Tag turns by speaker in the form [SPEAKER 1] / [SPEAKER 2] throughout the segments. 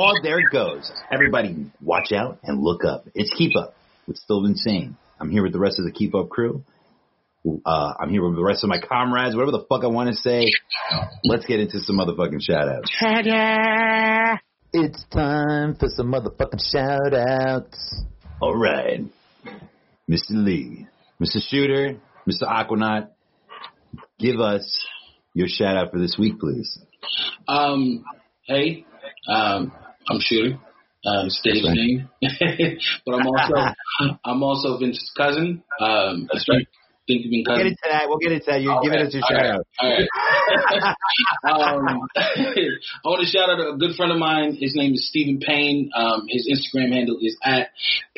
[SPEAKER 1] oh, there it goes. Everybody, watch out and look up. It's Keep Up with Still Insane. I'm here with the rest of the Keep Up crew. Uh, I'm here with the rest of my comrades, whatever the fuck I want to say. Let's get into some motherfucking shout outs.
[SPEAKER 2] It's time for some motherfucking shout outs.
[SPEAKER 1] All right. Mr. Lee, Mr. Shooter, Mr. Aquanaut, give us your shout out for this week, please.
[SPEAKER 3] Um, hey, um, I'm Shooter. Um, stage name, but I'm also I'm also Vince's cousin. Um, that's right. Think you've been
[SPEAKER 1] We'll get
[SPEAKER 3] cousin.
[SPEAKER 1] into that. We'll get into that. You're giving us your
[SPEAKER 3] All
[SPEAKER 1] shout
[SPEAKER 3] right,
[SPEAKER 1] out.
[SPEAKER 3] all right. um, I want to shout out a good friend of mine. His name is Stephen Payne. Um, his Instagram handle is at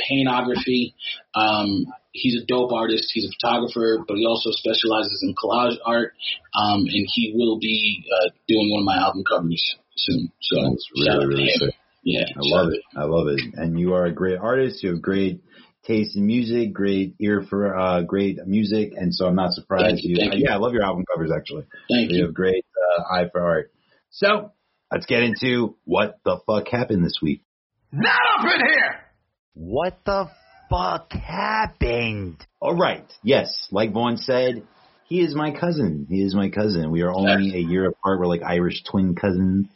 [SPEAKER 3] Payneography. Um, he's a dope artist. He's a photographer, but he also specializes in collage art. Um, and he will be uh, doing one of my album covers soon. So
[SPEAKER 1] That's really, really
[SPEAKER 3] him.
[SPEAKER 1] sick.
[SPEAKER 3] Yeah,
[SPEAKER 1] I love it. I love it. And you are a great artist. You have great taste in music, great ear for uh, great music, and so I'm not surprised.
[SPEAKER 3] Thank you, thank you.
[SPEAKER 1] Yeah, I love your album covers actually.
[SPEAKER 3] Thank
[SPEAKER 1] You
[SPEAKER 3] you.
[SPEAKER 1] have great uh, eye for art. So let's get into what the fuck happened this week. Not up in here.
[SPEAKER 2] What the fuck happened?
[SPEAKER 1] All right. Yes, like Vaughn said, he is my cousin. He is my cousin. We are only a year apart. We're like Irish twin cousins.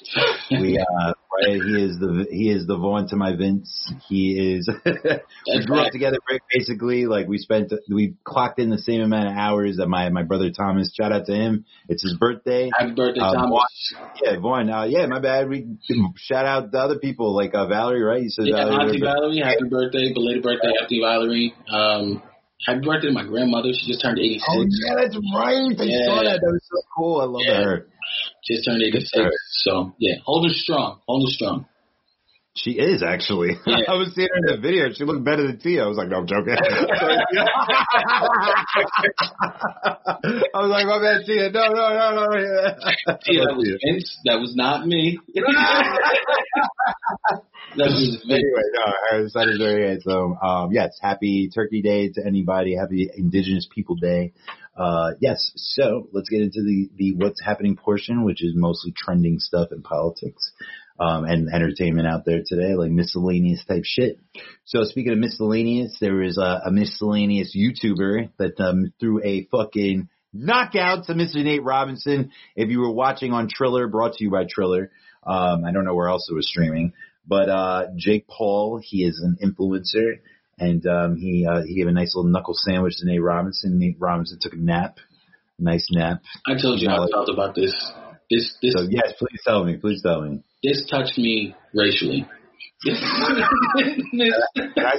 [SPEAKER 1] We uh right. He is the he is the Vaughn to my Vince. He is. we grew up together. Basically, like we spent we clocked in the same amount of hours that my my brother Thomas. Shout out to him. It's his birthday.
[SPEAKER 3] Happy birthday,
[SPEAKER 1] Uh,
[SPEAKER 3] Thomas.
[SPEAKER 1] Vaughn, yeah, Vaughn. Uh, yeah, my bad. We shout out the other people like uh, Valerie, right? You said
[SPEAKER 3] Yeah,
[SPEAKER 1] Valerie.
[SPEAKER 3] Auntie Valerie, happy birthday, belated birthday, Auntie Valerie. Um, happy birthday to my grandmother. She just turned 86.
[SPEAKER 1] Oh yeah, that's right. I
[SPEAKER 3] Yeah.
[SPEAKER 1] saw that. That was so cool. I love
[SPEAKER 3] Yeah.
[SPEAKER 1] her.
[SPEAKER 3] Just turned 86. So, yeah, holding strong, holding strong.
[SPEAKER 1] She is actually.
[SPEAKER 3] Yeah.
[SPEAKER 1] I was seeing her in the video. She looked better than Tia. I was like, no, I'm joking. I was like, my bad, Tia. No, no, no, no.
[SPEAKER 3] Yeah, that was Vince. That was not me. that was Vince.
[SPEAKER 1] Anyway, no, son is very handsome. Um, yes, happy Turkey Day to anybody. Happy Indigenous People Day. Uh, yes, so let's get into the, the what's happening portion, which is mostly trending stuff in politics. Um, and entertainment out there today, like miscellaneous type shit. So speaking of miscellaneous, there is a, a miscellaneous YouTuber that um, threw a fucking knockout to Mr. Nate Robinson. If you were watching on Triller, brought to you by Triller, um, I don't know where else it was streaming, but uh, Jake Paul, he is an influencer, and um, he uh, he gave a nice little knuckle sandwich to Nate Robinson. Nate Robinson took a nap, nice nap.
[SPEAKER 3] I told you I felt about this. This this
[SPEAKER 1] So yes, please tell me, please tell me.
[SPEAKER 3] This touched me racially.
[SPEAKER 1] I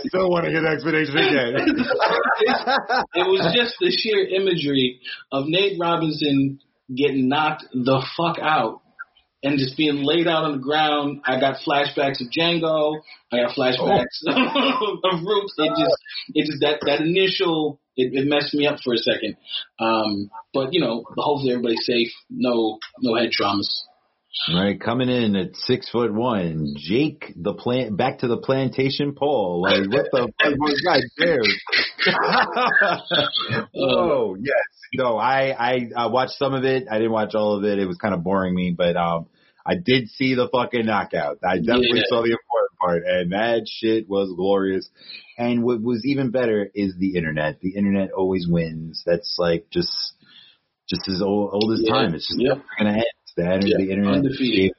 [SPEAKER 1] still want to get an explanation again.
[SPEAKER 3] it was just the sheer imagery of Nate Robinson getting knocked the fuck out and just being laid out on the ground. I got flashbacks of Django. I got flashbacks of Roots. It just, it just that that initial. It, it messed me up for a second, um, but you know, hopefully everybody's safe. No, no head traumas.
[SPEAKER 1] Right, coming in at six foot one, Jake the plant back to the plantation pole. Like what the fuck was that dude? oh yes, no, I I uh, watched some of it. I didn't watch all of it. It was kind of boring me, but um, I did see the fucking knockout. I definitely
[SPEAKER 3] Yeah.
[SPEAKER 1] saw the important part, and that shit was glorious. And what was even better is the internet. The internet always wins. That's like just just as old, old as
[SPEAKER 3] Yeah.
[SPEAKER 1] time. It's just never gonna end.
[SPEAKER 3] Yeah.
[SPEAKER 1] the internet
[SPEAKER 3] Undefeated.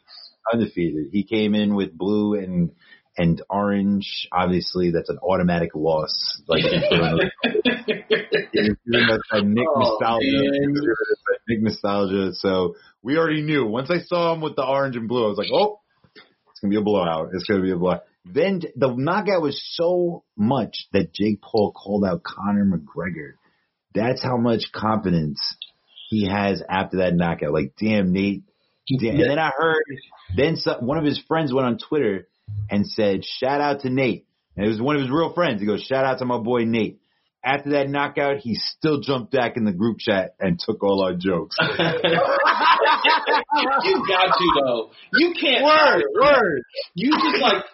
[SPEAKER 1] undefeated. He came in with blue and and orange. Obviously, that's an automatic loss. Like that Nick
[SPEAKER 3] Oh,
[SPEAKER 1] nostalgia.
[SPEAKER 3] man.
[SPEAKER 1] It's that Nick nostalgia. So we already knew. Once I saw him with the orange and blue, I was like, oh, it's gonna be a blowout. It's gonna be a blowout. Then the knockout was so much that Jake Paul called out Conor McGregor. That's how much confidence he has after that knockout. Like, damn, Nate. Damn. And then I heard, then some, one of his friends went on Twitter and said, shout out to Nate. And it was one of his real friends. He goes, shout out to my boy Nate. After that knockout, he still jumped back in the group chat and took all our jokes.
[SPEAKER 3] you got to though. You can't.
[SPEAKER 1] word, word.
[SPEAKER 3] You just like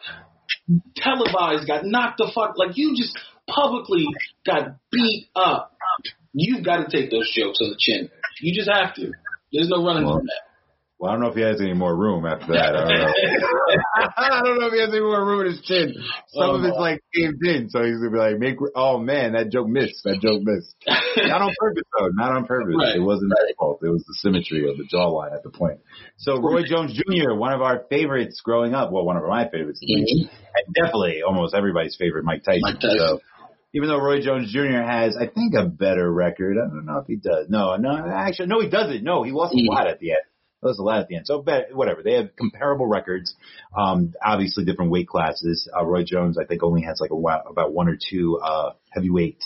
[SPEAKER 3] televised, got knocked the fuck. Like you just publicly got beat up. You've got to take those jokes on the chin. You just have to. There's no running
[SPEAKER 1] Well,
[SPEAKER 3] from that.
[SPEAKER 1] Well, I don't know if he has any more room after that. I don't know. I don't know if he has any more room in his chin. Some
[SPEAKER 3] Oh,
[SPEAKER 1] of it's
[SPEAKER 3] no.
[SPEAKER 1] like caved in, so he's gonna be like, "Make." Oh man, that joke missed. That joke missed. Not on purpose though. Not on purpose.
[SPEAKER 3] Right.
[SPEAKER 1] It wasn't his fault. It was the symmetry of the jawline at the point. So Roy Jones Jr., one of our favorites growing up. Well, one of my favorites, least. Mm-hmm. and definitely almost everybody's favorite, Mike Tyson.
[SPEAKER 3] Mike Tyson.
[SPEAKER 1] So even though Roy Jones Jr. has, I think, a better record. I don't know if he does. No, no, actually, no, he doesn't. No, he lost a lot at the end. Lost a lot at the end. So, whatever. They have comparable records. Um, obviously, different weight classes. Uh, Roy Jones, I think, only has like a, about one or two uh, heavyweight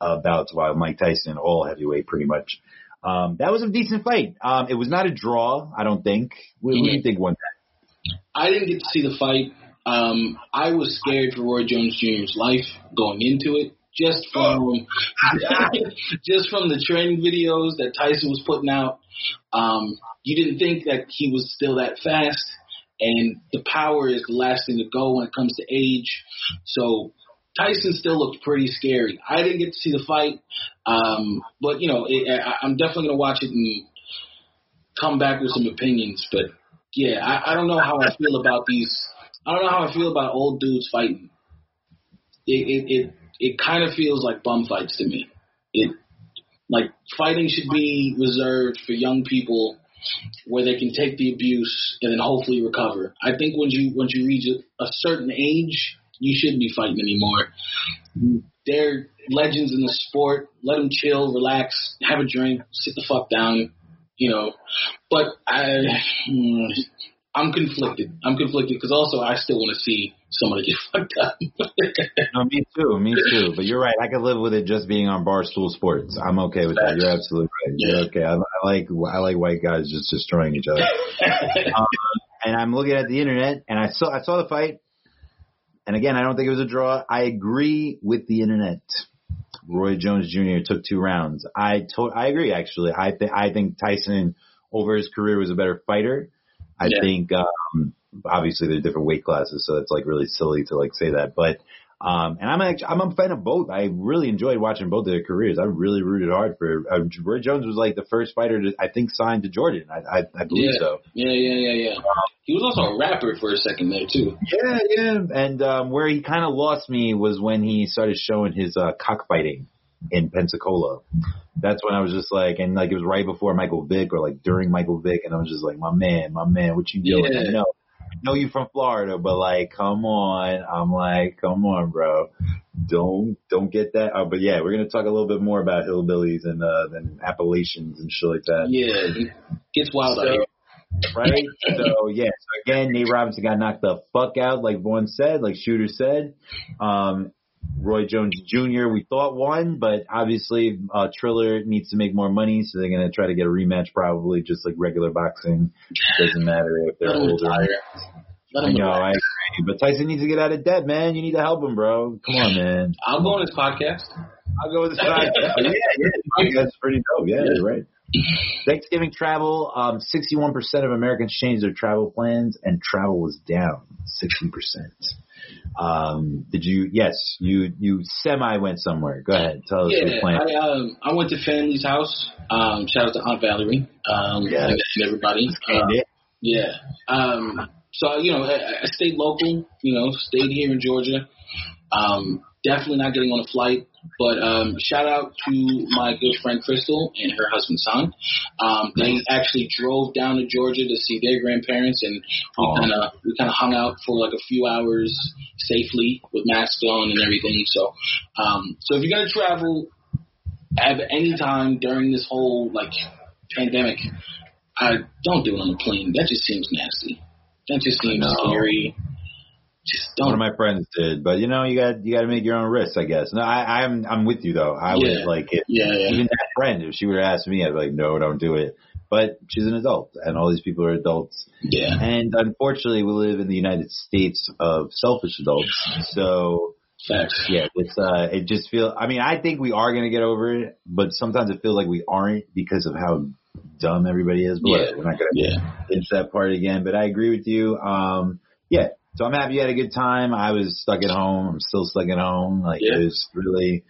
[SPEAKER 1] uh, bouts, while Mike Tyson all heavyweight pretty much. Um, that was a decent fight. Um, it was not a draw, I don't think. What, what do you think won that?
[SPEAKER 3] I didn't get to see the fight. Um, I was scared for Roy Jones Jr.'s life going into it, just from just from the training videos that Tyson was putting out. Um, you didn't think that he was still that fast, and the power is the last thing to go when it comes to age. So Tyson still looked pretty scary. I didn't get to see the fight, um, but you know, it, I, I'm definitely gonna watch it and come back with some opinions. But yeah, I, I don't know how I feel about these. I don't know how I feel about old dudes fighting. It it it, it kind of feels like bum fights to me. It like fighting should be reserved for young people where they can take the abuse and then hopefully recover. I think once you once you reach a, certain age, you shouldn't be fighting anymore. They're legends in the sport. Let them chill, relax, have a drink, sit the fuck down, you know. But I, I'm conflicted. I'm conflicted because also I still want to see somebody get fucked up.
[SPEAKER 1] No, me too, me too. But you're right. I could live with it just being on Barstool Sports. I'm okay with that. You're absolutely right. You're okay. I, I like I like white guys just destroying each other. um, and I'm looking at the internet, and I saw I saw the fight. And again, I don't think it was a draw. I agree with the internet. Roy Jones Jr. took two rounds. I to- I agree. Actually, I think I think Tyson over his career was a better fighter. I
[SPEAKER 3] Yeah.
[SPEAKER 1] think um, obviously they're different weight classes, so it's like really silly to like say that. But um, and I'm actually I'm a fan of both. I really enjoyed watching both of their careers. I really rooted hard for uh, Roy Jones was like the first fighter to I think signed to Jordan. I I, I believe
[SPEAKER 3] Yeah.
[SPEAKER 1] so.
[SPEAKER 3] yeah, yeah, yeah, yeah. He was also a rapper for a second there too.
[SPEAKER 1] Yeah, yeah. And um, where he kind of lost me was when he started showing his uh, cockfighting in Pensacola. That's when I was just like, and like it was right before Michael Vick or like during Michael Vick, and I was just like, my man, my man, what you doing?
[SPEAKER 3] Yeah.
[SPEAKER 1] Know, know you from Florida, but like, come on. I'm like, come on, bro. Don't don't get that. Oh, but yeah, we're gonna talk a little bit more about hillbillies and uh, and Appalachians and shit like that
[SPEAKER 3] Yeah, gets wild out here.
[SPEAKER 1] right? so yeah. So again, Nate Robinson got knocked the fuck out, like Vaughn said, like Shooter said. Um, Roy Jones Jr. we thought won, but obviously uh, Triller needs to make more money, so they're gonna try to get a rematch, probably just like regular boxing. Doesn't matter if they're older. I know. I agree, but Tyson needs to get out of debt, man. You need to help him, bro. Come on, man.
[SPEAKER 3] I'll go on his podcast.
[SPEAKER 1] I'll go with the side. yeah, yeah, that's pretty dope. Yeah,
[SPEAKER 3] Yeah.
[SPEAKER 1] you're right. Thanksgiving travel, um, 61% of Americans changed their travel plans and travel was down 60%. Um, did you, yes, you, you semi went somewhere. Go ahead. Tell us your
[SPEAKER 3] Yeah,
[SPEAKER 1] plan.
[SPEAKER 3] I um I went to family's house. Um, shout out to Aunt Valerie. Um,
[SPEAKER 1] Yeah.
[SPEAKER 3] and, everybody.
[SPEAKER 1] Yeah.
[SPEAKER 3] yeah. Um, so you know, I, I stayed local. You know, stayed here in Georgia. Um, definitely not getting on a flight. But um, shout out to my good friend Crystal and her husband Son. Um, they actually drove down to Georgia to see their grandparents, and we kind of we kind of hung out for like a few hours safely with masks on and everything. So, um, so if you're gonna travel at any time during this whole like pandemic, I don't do it on a plane. That just seems nasty. That just seems scary. Just
[SPEAKER 1] One of my friends did, but you know, you got, you got to make your own risks, I guess. No, I, I'm, I'm with you though. I
[SPEAKER 3] Yeah.
[SPEAKER 1] would like it.
[SPEAKER 3] Yeah, yeah.
[SPEAKER 1] Even that friend, if she would have asked me, I'd be like, no, don't do it. But she's an adult and all these people are adults.
[SPEAKER 3] Yeah.
[SPEAKER 1] And unfortunately, we live in the United States of selfish adults. So
[SPEAKER 3] Facts.
[SPEAKER 1] yeah, it's uh, it just feel. I mean, I think we are gonna get over it, but sometimes it feels like we aren't because of how dumb everybody is. But
[SPEAKER 3] Yeah.
[SPEAKER 1] we're not gonna
[SPEAKER 3] Yeah.
[SPEAKER 1] get into that part again. But I agree with you. Um, yeah. So I'm happy you had a good time. I was stuck at home. I'm still stuck at home. Like
[SPEAKER 3] Yeah.
[SPEAKER 1] was really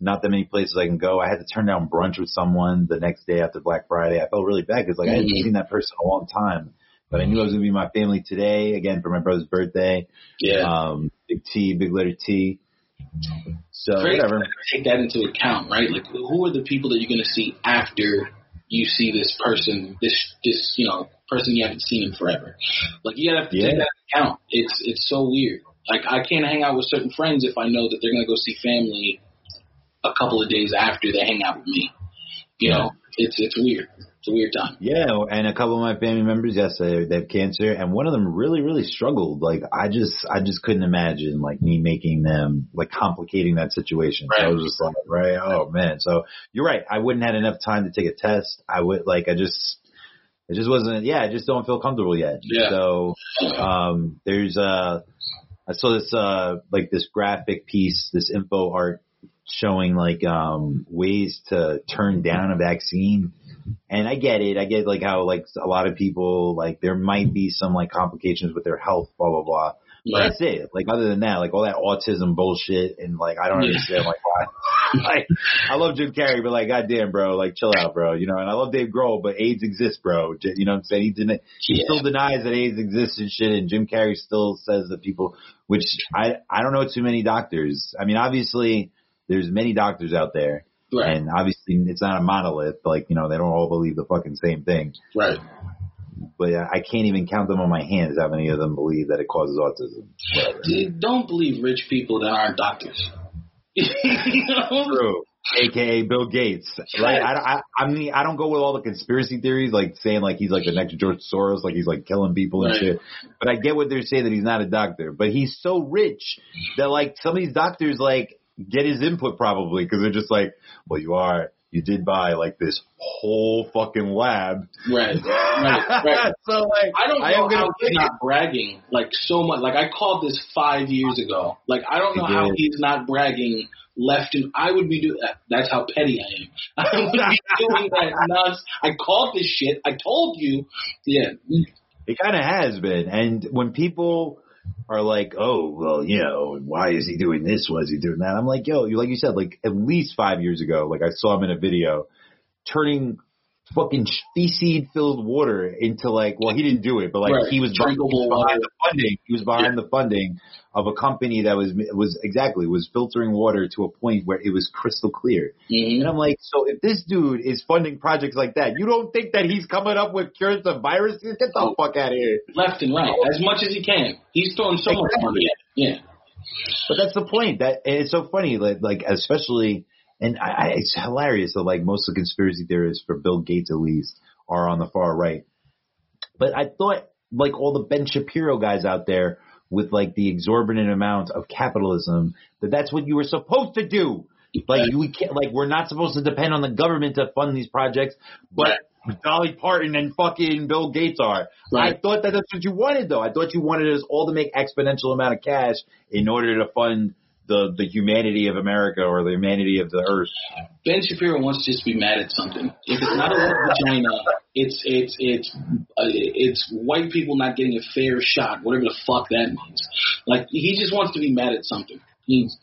[SPEAKER 1] not that many places I can go. I had to turn down brunch with someone the next day after Black Friday. I felt really bad because like I hadn't
[SPEAKER 3] Mhm.
[SPEAKER 1] seen that person in a long time, but I knew I was gonna be my family today again for my brother's birthday.
[SPEAKER 3] Yeah.
[SPEAKER 1] Um, big T, big letter T. So
[SPEAKER 3] Crazy
[SPEAKER 1] whatever.
[SPEAKER 3] take that into account, right? Like, who are the people that you're going to see after you see this person, this this you know person you haven't seen in forever? Like, you have to
[SPEAKER 1] Yeah.
[SPEAKER 3] take that account. It's it's so weird. Like, I can't hang out with certain friends if I know that they're going to go see family a couple of days after they hang out with me. You know, it's it's weird. It's a weird time.
[SPEAKER 1] Yeah, and a couple of my family members, yes, they, they have cancer, and one of them really, really struggled. Like, I just, I just couldn't imagine like me making them like complicating that situation. So I
[SPEAKER 3] Right.
[SPEAKER 1] was just like, right, oh man. So you're right. I wouldn't had enough time to take a test. I would like, I just, it just wasn't. Yeah, I just don't feel comfortable yet.
[SPEAKER 3] Yeah.
[SPEAKER 1] So, um, there's uh, I saw this uh, like this graphic piece, this info art showing like um ways to turn down a vaccine and I get it. I get like how like a lot of people like there might be some like complications with their health, blah blah blah. But that's it. Like other than that, like all that autism bullshit and like I don't
[SPEAKER 3] Yeah.
[SPEAKER 1] understand like why. like I love Jim Carrey, but like goddamn, bro, like chill out, bro. You know, and I love Dave Grohl, but AIDS exists, bro. You know what I'm saying? He didn't. He
[SPEAKER 3] Yeah.
[SPEAKER 1] still denies that AIDS exists and shit. And Jim Carrey still says that people, which I I don't know too many doctors. I mean, obviously there's many doctors out there.
[SPEAKER 3] Right.
[SPEAKER 1] And obviously, it's not a monolith. Like you know, they don't all believe the fucking same thing.
[SPEAKER 3] Right.
[SPEAKER 1] But I can't even count them on my hands how many of them believe that it causes autism. Whatever.
[SPEAKER 3] Dude, Don't believe rich people that aren't doctors. You know?
[SPEAKER 1] True. AKA Bill Gates, right? I, I, I mean, I don't go with all the conspiracy theories, like saying like he's like the next George Soros, like he's like killing people and
[SPEAKER 3] Right.
[SPEAKER 1] shit. But I get what they're saying that he's not a doctor, but he's so rich that like some of these doctors like get his input probably because they're just like, well, you are, you did buy like this whole fucking lab.
[SPEAKER 3] Right. Right. Right.
[SPEAKER 1] so like,
[SPEAKER 3] I don't know
[SPEAKER 1] I am gonna
[SPEAKER 3] how he's not bragging like so much. Like I called this five years ago. Like I don't know how he's not bragging left and I would be doing that. That's how petty I am. I would be doing that nuts. I called this shit. I told you. Yeah.
[SPEAKER 1] It kind of has been. And when people are like, oh, well, you know, why is he doing this? Why is he doing that? I'm like, yo, like you said, like at least five years ago, like I saw him in a video turning fucking feces filled water into like, well, he didn't do it, but like
[SPEAKER 3] Right.
[SPEAKER 1] he was behind, behind the funding. He was behind the funding of a company that was, was exactly, was filtering water to a point where it was crystal clear.
[SPEAKER 3] Mhm.
[SPEAKER 1] And I'm like, so if this dude is funding projects like that, you don't think that he's coming up with cures to viruses? Get the fuck out of here.
[SPEAKER 3] Left and right, as much as he can. He's throwing so much money at it. Yeah.
[SPEAKER 1] But that's the point. That it's so funny, like, like especially, and I, I, it's hilarious that like most of the conspiracy theorists for Bill Gates at least are on the far right. But I thought like all the Ben Shapiro guys out there with like the exorbitant amount of capitalism that that's what you were supposed to do. Like we can't, like we're not supposed to depend on the government to fund these projects, but Dolly Parton and fucking Bill Gates are.
[SPEAKER 3] Right.
[SPEAKER 1] I thought that that's what you wanted though. I thought you wanted us all to make exponential amount of cash in order to fund the the humanity of America or the humanity of the earth.
[SPEAKER 3] Ben Shapiro wants to just be mad at something. If it's not a love vagina, it's it's it's uh, it's white people not getting a fair shot, whatever the fuck that means. Like he just wants to be mad at something. He's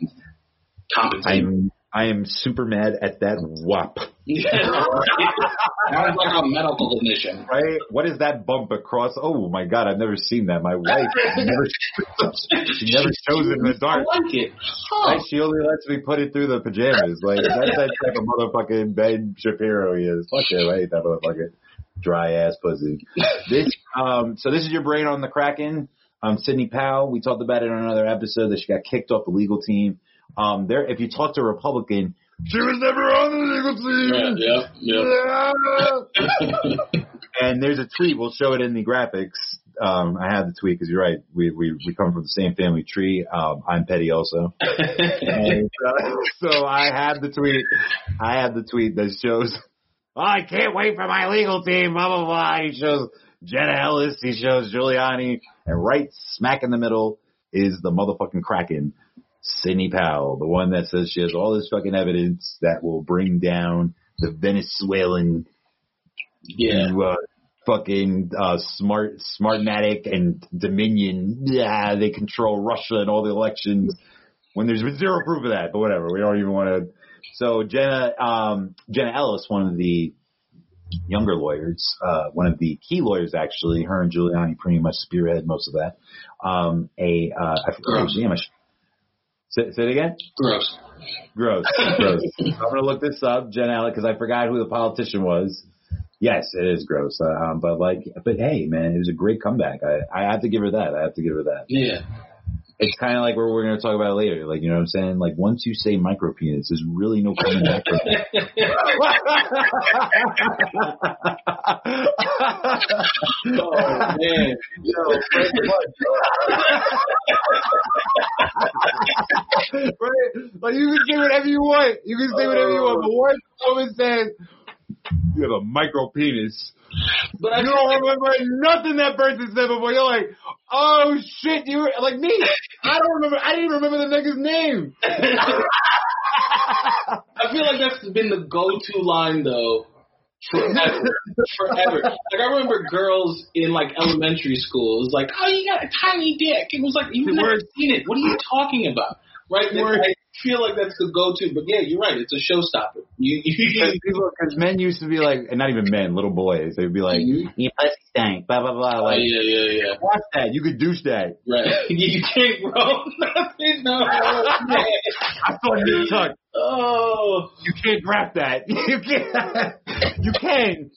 [SPEAKER 3] compensating.
[SPEAKER 1] I'm super mad at that WAP.
[SPEAKER 3] Sounds like a medical clinician.
[SPEAKER 1] Right? What is that bump across? Oh my god, I've never seen that. My wife never she never shows it in the dark.
[SPEAKER 3] I like it. Huh.
[SPEAKER 1] Right? She only lets me put it through the pajamas. Like that's that type of motherfucking Ben Shapiro he is. Fuck him, I hate that motherfucker. Dry ass pussy. This um so this is your brain on the Kraken. Um Sidney Powell, we talked about it on another episode that she got kicked off the legal team. Um there if you talk to a Republican, she was never on the legal team.
[SPEAKER 3] Yeah, yeah, yeah.
[SPEAKER 1] And there's a tweet. We'll show it in the graphics. Um, I have the tweet because you're right. We, we we come from the same family tree. Um, I'm petty also. And, uh, so I have the tweet. I have the tweet that shows. Oh, I can't wait for my legal team. Blah blah blah. He shows Jenna Ellis. He shows Giuliani, and right smack in the middle is the motherfucking Kraken, Sidney Powell, the one that says she has all this fucking evidence that will bring down the Venezuelan
[SPEAKER 3] yeah.
[SPEAKER 1] uh, fucking uh, smart Smartmatic and Dominion. Yeah, they control Russia and all the elections. when there's zero proof of that. But whatever, we don't even want to. So Jenna, um, Jenna Ellis, one of the younger lawyers, uh, one of the key lawyers actually, her and Giuliani pretty much spearhead most of that. Um, a uh, I forgot her name. I sh- Say, say it again.
[SPEAKER 3] Gross.
[SPEAKER 1] Gross. Gross. I'm gonna look this up, Jen Allen, because I forgot who the politician was. Yes, it is gross. Uh, um, but like, but hey, man, it was a great comeback. I, I have to give her that. I have to give her that.
[SPEAKER 3] Yeah.
[SPEAKER 1] It's kind of like what we're going to talk about later. Like, you know what I'm saying? Like, once you say micro penis, there's really no coming back from that.
[SPEAKER 3] oh man.
[SPEAKER 1] Yo, right? Like you can say whatever you want. You can say whatever you want. But once someone says you have a micro penis,
[SPEAKER 3] But I
[SPEAKER 1] you don't remember like, nothing that person said before. You're like, oh shit, you were like me. I don't remember. I didn't even remember the nigga's name.
[SPEAKER 3] I feel like that's been the go-to line though. Forever, forever. Like I remember girls in like elementary school. It was like, "Oh, you got a tiny dick." It was like, "You've never seen it. What are you talking about?" Right? I feel like that's the go-to. But yeah, you're right. It's a showstopper. You,
[SPEAKER 1] Because
[SPEAKER 3] you,
[SPEAKER 1] because men used to be like, and not even men, little boys, they'd be like,
[SPEAKER 3] Mhm.
[SPEAKER 1] "You pussy stank," blah blah blah.
[SPEAKER 3] oh,
[SPEAKER 1] Like,
[SPEAKER 3] yeah, yeah, yeah.
[SPEAKER 1] watch that. You could douche that.
[SPEAKER 3] Right. you can't grow nothing. No.
[SPEAKER 1] I saw you tuck.
[SPEAKER 3] Oh.
[SPEAKER 1] You can't grab that. You can't. You can,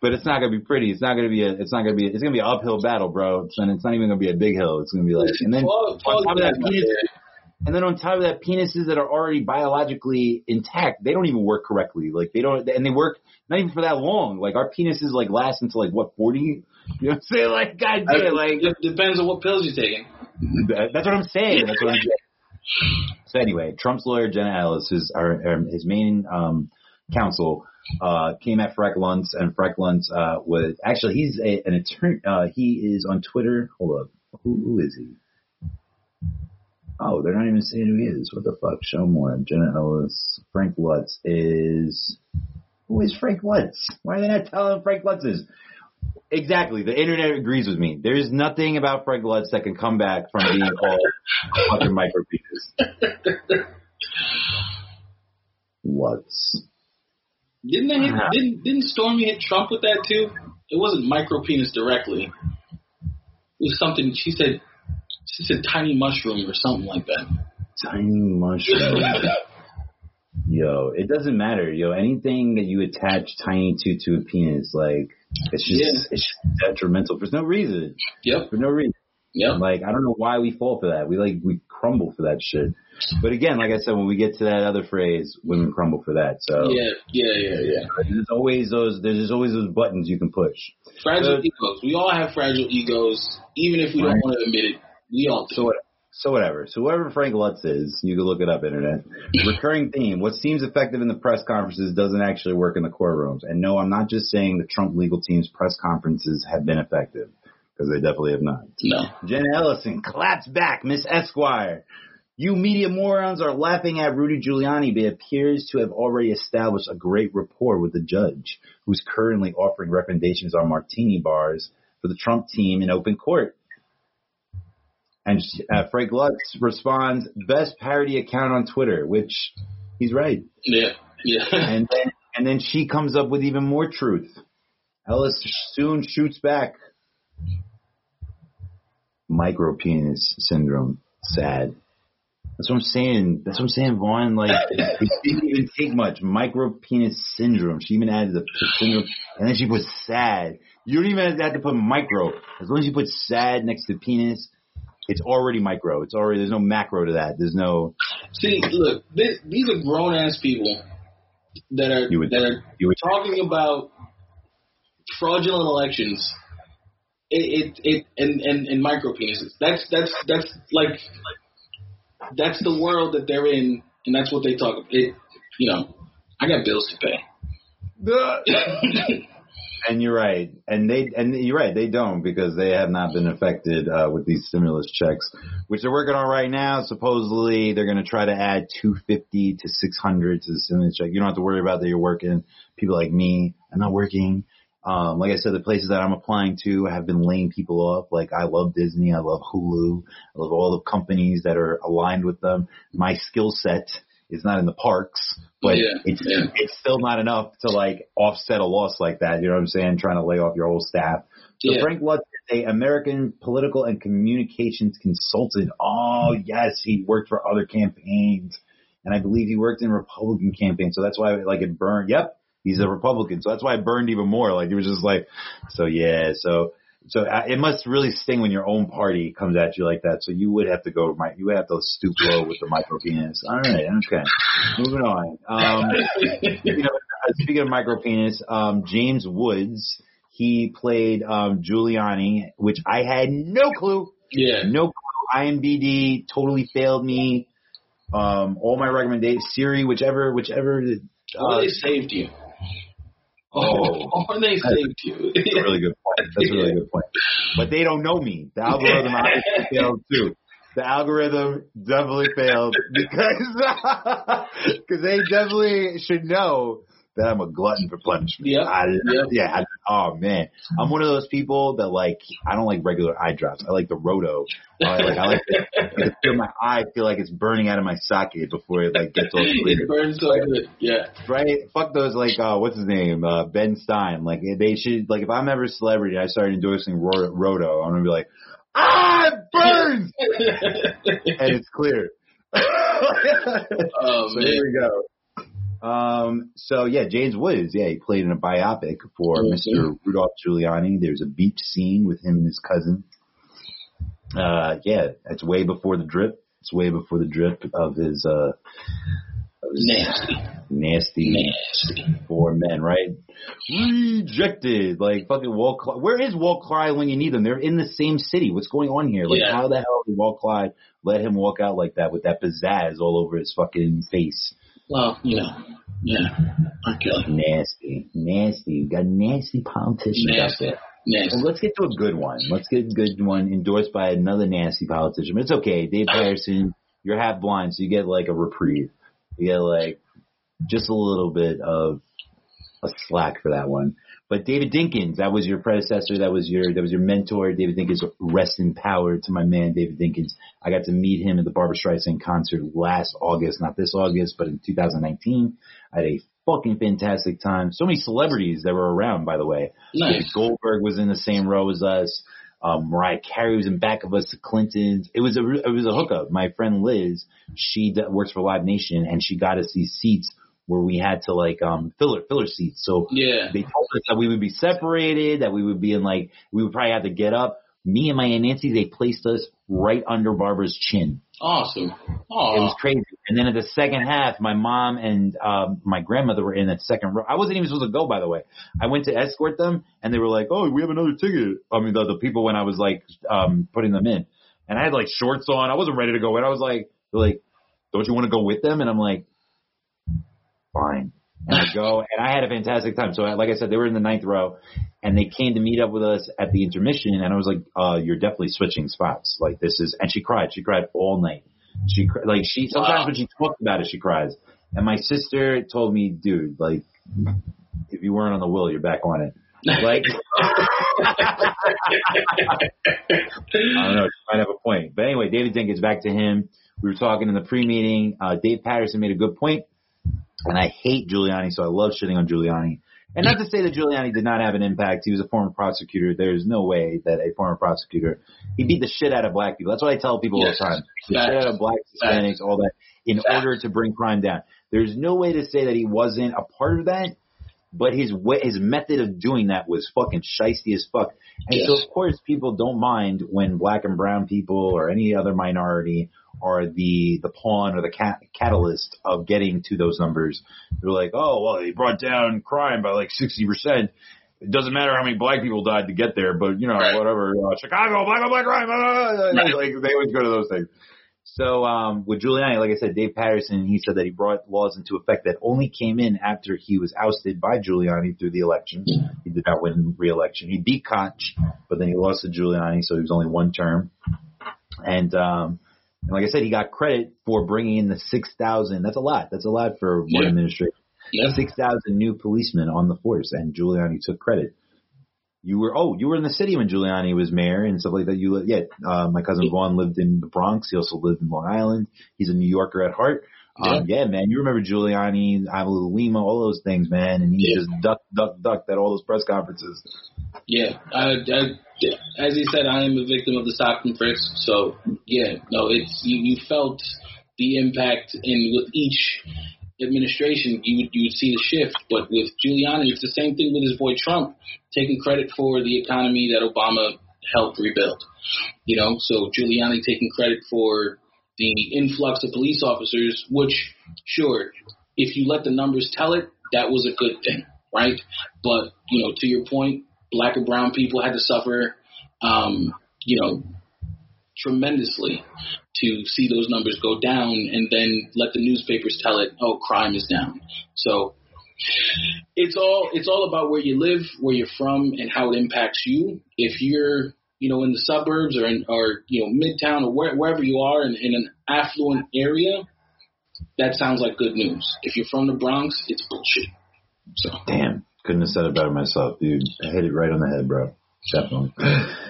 [SPEAKER 1] but it's not gonna be pretty. It's not gonna be a. It's not gonna be. It's gonna be an uphill battle, bro. It's, and it's not even gonna be a big hill. It's gonna be like, and then
[SPEAKER 3] Paul-
[SPEAKER 1] on top of that,
[SPEAKER 3] back
[SPEAKER 1] penis,
[SPEAKER 3] there.
[SPEAKER 1] And then on top of that, penises that are already biologically intact, they don't even work correctly. Like they don't, and they work not even for that long. Like our penises like last until like what forty. You know what I'm saying? Like, god damn, like
[SPEAKER 3] it depends on what pills you're taking.
[SPEAKER 1] that- that's what I'm saying. That's what I'm saying. So anyway, Trump's lawyer Jenna Ellis, his our, um, his main um, counsel, uh, came at Frank Luntz, and Frank Luntz uh, was actually he's a, an attorney. Uh, he is on Twitter. Hold up, who, who is he? Oh, they're not even saying who he is. What the fuck? Show more. Jenna Ellis. Frank Lutz is. Who is Frank Lutz? Why are they not telling Frank Lutz is? Exactly. The internet agrees with me. There's nothing about Frank Lutz that can come back from being called a fucking micro penis. Lutz.
[SPEAKER 3] Didn't they hit,
[SPEAKER 1] Yeah.
[SPEAKER 3] didn't didn't Stormy hit Trump with that too? It wasn't micro penis directly. It was something she said. She a tiny mushroom or something like that.
[SPEAKER 1] Tiny mushroom. Yo, it doesn't matter, yo. Anything that you attach tiny to to a penis, like it's just
[SPEAKER 3] Yeah.
[SPEAKER 1] it's just detrimental for no reason.
[SPEAKER 3] Yep.
[SPEAKER 1] For no reason.
[SPEAKER 3] Yep.
[SPEAKER 1] Like I don't know why we fall for that. We like we crumble for that shit. But again, like I said, when we get to that other phrase, women crumble for that. So
[SPEAKER 3] Yeah. Yeah. Yeah. Yeah.
[SPEAKER 1] there's always those there's always those buttons you can push.
[SPEAKER 3] Fragile
[SPEAKER 1] Uh,
[SPEAKER 3] egos. We all have fragile egos, even if we
[SPEAKER 1] Right.
[SPEAKER 3] don't want to admit it. We all do.
[SPEAKER 1] So? So whatever. So whoever Frank Lutz is, you can look it up, internet. Recurring theme: What seems effective in the press conferences doesn't actually work in the courtrooms. And no, I'm not just saying the Trump legal team's press conferences have been effective because they definitely have not.
[SPEAKER 3] no.
[SPEAKER 1] Jen Ellison claps back, Miss Esquire. You media morons are laughing at Rudy Giuliani, but appears to have already established a great rapport with the judge, who's currently offering recommendations on martini bars for the Trump team in open court. And uh, Frank Lutz responds, best parody account on Twitter, which he's right.
[SPEAKER 3] Yeah. Yeah.
[SPEAKER 1] And then, and then she comes up with even more truth. Ellis soon shoots back. Micro penis syndrome. Sad. That's what I'm saying. That's what I'm saying, Vaughn. Like, it didn't even take much. Micro penis syndrome. She even added the syndrome, and then she put sad. You don't even have to put micro. As long as you put sad next to penis, it's already micro. It's already there's no macro to that. There's no
[SPEAKER 3] See, look, this, these are grown ass people that are
[SPEAKER 1] You would-
[SPEAKER 3] that are
[SPEAKER 1] you would
[SPEAKER 3] talking about fraudulent elections. It, it, it and, and, and micro penises. That's that's that's like that's the world that they're in, and that's what they talk. About. It, you know, I got bills to pay.
[SPEAKER 1] And you're right, and they and you're right, they don't because they have not been affected uh, with these stimulus checks, which they're working on right now. Supposedly, they're going to try to add 250 to 600 to the stimulus check. You don't have to worry about that you're working. People like me, I'm not working, Um, like I said, the places that I'm applying to have been laying people off. Like I love Disney, I love Hulu, I love all the companies that are aligned with them. My skill set is not in the parks, but
[SPEAKER 3] Yeah,
[SPEAKER 1] it's
[SPEAKER 3] yeah.
[SPEAKER 1] it's still not enough to like offset a loss like that. You know what I'm saying? Trying to lay off your whole staff. So
[SPEAKER 3] Yeah.
[SPEAKER 1] Frank Lutz is a American political and communications consultant. Oh yes, he worked for other campaigns, and I believe he worked in Republican campaigns. So that's why like it burned. Yep, he's a Republican. So that's why it burned even more. Like it was just like, so yeah, so. So uh, it must really sting when your own party comes at you like that. So you would have to go, you would have to stoop low with the micro penis. All right, okay. Moving on. Um, speaking of, uh, speaking of micro penis, um, James Woods, he played um, Giuliani, which I had no clue.
[SPEAKER 3] yeah.
[SPEAKER 1] No clue. IMBD totally failed me. Um, all my recommendations, Siri, whichever, whichever. Uh,
[SPEAKER 3] they saved you.
[SPEAKER 1] Oh.
[SPEAKER 3] Or they saved you.
[SPEAKER 1] That's a really good point. That's a really good point. But they don't know me. The algorithm obviously failed too. The algorithm definitely failed because because they definitely should know that I'm a glutton for punishment.
[SPEAKER 3] Yep.
[SPEAKER 1] I,
[SPEAKER 3] Yep.
[SPEAKER 1] Yeah. I, oh man, I'm one of those people that like I don't like regular eye drops. I like the Rohto. I like I like to, feel my eye feel like it's burning out of my socket before it like gets all clear
[SPEAKER 3] it burns so good. Yeah.
[SPEAKER 1] right? Fuck those like uh what's his name? Uh Ben Stein. Like they should like if I'm ever a celebrity and I start endorsing Ro- Rohto, I'm gonna be like, Ah it burns and it's clear.
[SPEAKER 3] oh
[SPEAKER 1] so
[SPEAKER 3] man.
[SPEAKER 1] here we go. Um so yeah, James Woods, yeah, he played in a biopic for. Mr. Rudolph Giuliani. There's a beach scene with him and his cousin. Uh yeah, it's way before the drip. It's way before the drip of his uh of his
[SPEAKER 3] Nasty.
[SPEAKER 1] nasty
[SPEAKER 3] Nasty.
[SPEAKER 1] four men, right? Rejected. Like fucking Walt Clyde. Where is Walt Clyde when you need them? They're in the same city. What's going on here? Like
[SPEAKER 3] Yeah.
[SPEAKER 1] how the hell did Walt Clyde let him walk out like that with that pizzazz all over his fucking face?
[SPEAKER 3] Well, you know. Yeah. R. Kelly.
[SPEAKER 1] Nasty. Nasty. You got nasty politicians out
[SPEAKER 3] Nasty.
[SPEAKER 1] there. Well, let's get to a good one. Let's get a good one endorsed by another nasty politician. But it's okay. Dave Patterson, you're half blind, so you get like a reprieve. You get like just a little bit of a slack for that one. But David Dinkins, that was your predecessor. That was your that was your mentor. David Dinkins, rest in power to my man David Dinkins. I got to meet him at the Barbra Streisand concert last August, not this August, but in 2019. I had a fucking fantastic time. So many celebrities that were around, by the way.
[SPEAKER 3] Nice.
[SPEAKER 1] Goldberg was in the same row as us. Um, Mariah Carey was in back of us. The Clintons. It was a it was a hookup. My friend Liz, she d- works for Live Nation, and she got us these seats where we had to like um filler filler seats. So
[SPEAKER 3] Yeah.
[SPEAKER 1] they told us that we would be separated, that we would be in like we would probably have to get up. Me and my aunt Nancy, they placed us right under Barbra's chin.
[SPEAKER 3] Awesome.
[SPEAKER 1] It
[SPEAKER 3] Oh.
[SPEAKER 1] was crazy. And then at the second half, my mom and um, my grandmother were in that second row. I wasn't even supposed to go, by the way. I went to escort them, and they were like, "Oh, we have another ticket." I mean, the, the people when I was like um, putting them in, and I had like shorts on. I wasn't ready to go in. I was like, like, don't you want to go with them?" And I'm like, "Fine." And I go, and I had a fantastic time. So, I, like I said, they were in the ninth row, and they came to meet up with us at the intermission, and I was like, uh, "You're definitely switching spots. Like this is." And she cried. She cried all night. She like she sometimes when she talks about it, she cries. And my sister told me, "Dude, like if you weren't on the wheel, you're back on it." Like I don't know. She might have a point. But anyway, David Dinkins, back to him. We were talking in the pre-meeting. Uh, Dave Paterson made a good point, and I hate Giuliani, so I love shitting on Giuliani. And not to say that Giuliani did not have an impact. He was a former prosecutor. There's no way that a former prosecutor he beat the shit out of black people. That's what I tell people
[SPEAKER 3] Yes.
[SPEAKER 1] all the time. The
[SPEAKER 3] Facts.
[SPEAKER 1] shit out of black Hispanics, all that, in
[SPEAKER 3] Facts.
[SPEAKER 1] order to bring crime down. There's no way to say that he wasn't a part of that. But his way, his method of doing that was fucking shisty as fuck. And so of course people don't mind when black and brown people or any other minority are the the pawn or the cat, catalyst of getting to those numbers. They're like, oh well, he brought down crime by like sixty percent. It doesn't matter how many black people died to get there, but you know
[SPEAKER 3] Right.
[SPEAKER 1] whatever. Uh, Chicago, black on black crime. blah, blah, blah.
[SPEAKER 3] Right.
[SPEAKER 1] Like they always go to those things. So um, with Giuliani, like I said, Dave Paterson, he said that he brought laws into effect that only came in after he was ousted by Giuliani through the election. He did not win re-election. He beat Koch, but then he lost to Giuliani, so he was only one term. And um, and like I said, he got credit for bringing in the six thousand. That's a lot. That's a lot for one
[SPEAKER 3] Yeah.
[SPEAKER 1] administration.
[SPEAKER 3] Yeah.
[SPEAKER 1] Six thousand new policemen on the force, and Giuliani took credit. You were oh you were in the city when Giuliani was mayor and stuff like that. You yeah, uh, my cousin Vaughn lived in the Bronx. He also lived in Long Island. He's a New Yorker at heart. Um, yeah, man, you remember Giuliani, Abner Louima, all those things, man, and he
[SPEAKER 3] Yeah.
[SPEAKER 1] just duck, duck, ducked at all those press conferences.
[SPEAKER 3] Yeah, I, I, as he said, I am a victim of the and frisk. So yeah, no, it's you, you felt the impact, in with each administration, you would you would see the shift. But with Giuliani, it's the same thing with his boy Trump, taking credit for the economy that Obama helped rebuild. You know, so Giuliani taking credit for the influx of police officers, which sure, if you let the numbers tell it, that was a good thing, right? But you know, to your point, black and brown people had to suffer, um, you know, tremendously to see those numbers go down, and then let the newspapers tell it, oh, crime is down. So it's all it's all about where you live, where you're from, and how it impacts you. If you're you know in the suburbs or in or you know midtown or where, wherever you are in, in an affluent area, that sounds like good news. If you're from the Bronx, it's bullshit. So
[SPEAKER 1] Damn, couldn't have said it better myself, dude. I hit it right on the head, bro. Definitely.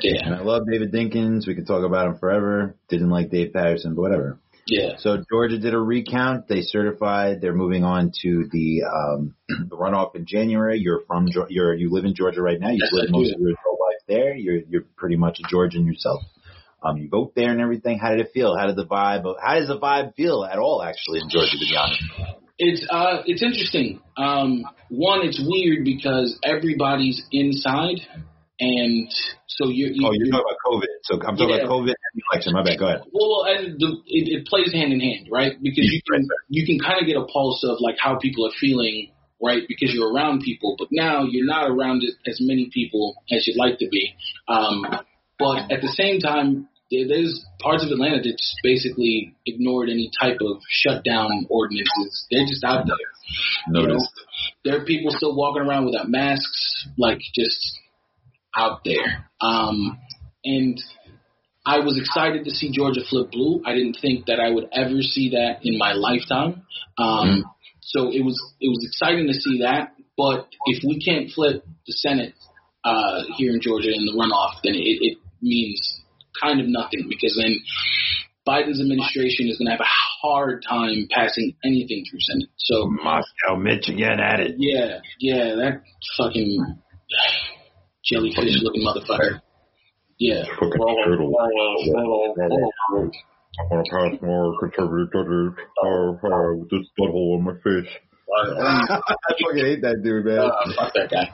[SPEAKER 3] Yeah.
[SPEAKER 1] And I love David Dinkins. We could talk about him forever. Didn't like Dave Paterson, but whatever.
[SPEAKER 3] yeah,
[SPEAKER 1] So Georgia did a recount. They certified. They're moving on to the um, the runoff in January. You're from you're you live in Georgia right now. You've
[SPEAKER 3] Yes,
[SPEAKER 1] lived most of your adult life there. You're you're pretty much a Georgian yourself. Um, you vote there and everything. How did it feel? How did the vibe? How does the vibe feel at all? Actually, in Georgia, to be honest.
[SPEAKER 3] It's uh, it's interesting. Um, one, it's weird because everybody's inside, and so you're. you
[SPEAKER 1] Oh, you're talking about COVID. So I'm talking
[SPEAKER 3] Yeah.
[SPEAKER 1] about COVID and election. My bad. Go ahead.
[SPEAKER 3] Well, and the, it, it plays hand in hand, right? Because you can you can kind of get a pulse of like how people are feeling, right? Because you're around people, but now you're not around as many people as you'd like to be. Um, but at the same time, there, there's parts of Atlanta that's basically ignored any type of shutdown ordinances. They're just out there.
[SPEAKER 1] Noticed.
[SPEAKER 3] There are people still walking around without masks, like just out there. Um, and I was excited to see Georgia flip blue. I didn't think that I would ever see that in my lifetime. Um, so it was it was exciting to see that. But if we can't flip the Senate uh, here in Georgia in the runoff, then it, it means kind of nothing because then Biden's administration is going to have a hard time passing anything through Senate. So
[SPEAKER 1] Moscow Mitch again at it.
[SPEAKER 3] yeah, yeah, that fucking jellyfish looking motherfucker. Yeah.
[SPEAKER 1] Fucking turtle. I want to pass more conservative judges uh, with this butthole on my face. I fucking hate that dude, man.
[SPEAKER 3] Uh, fuck that guy.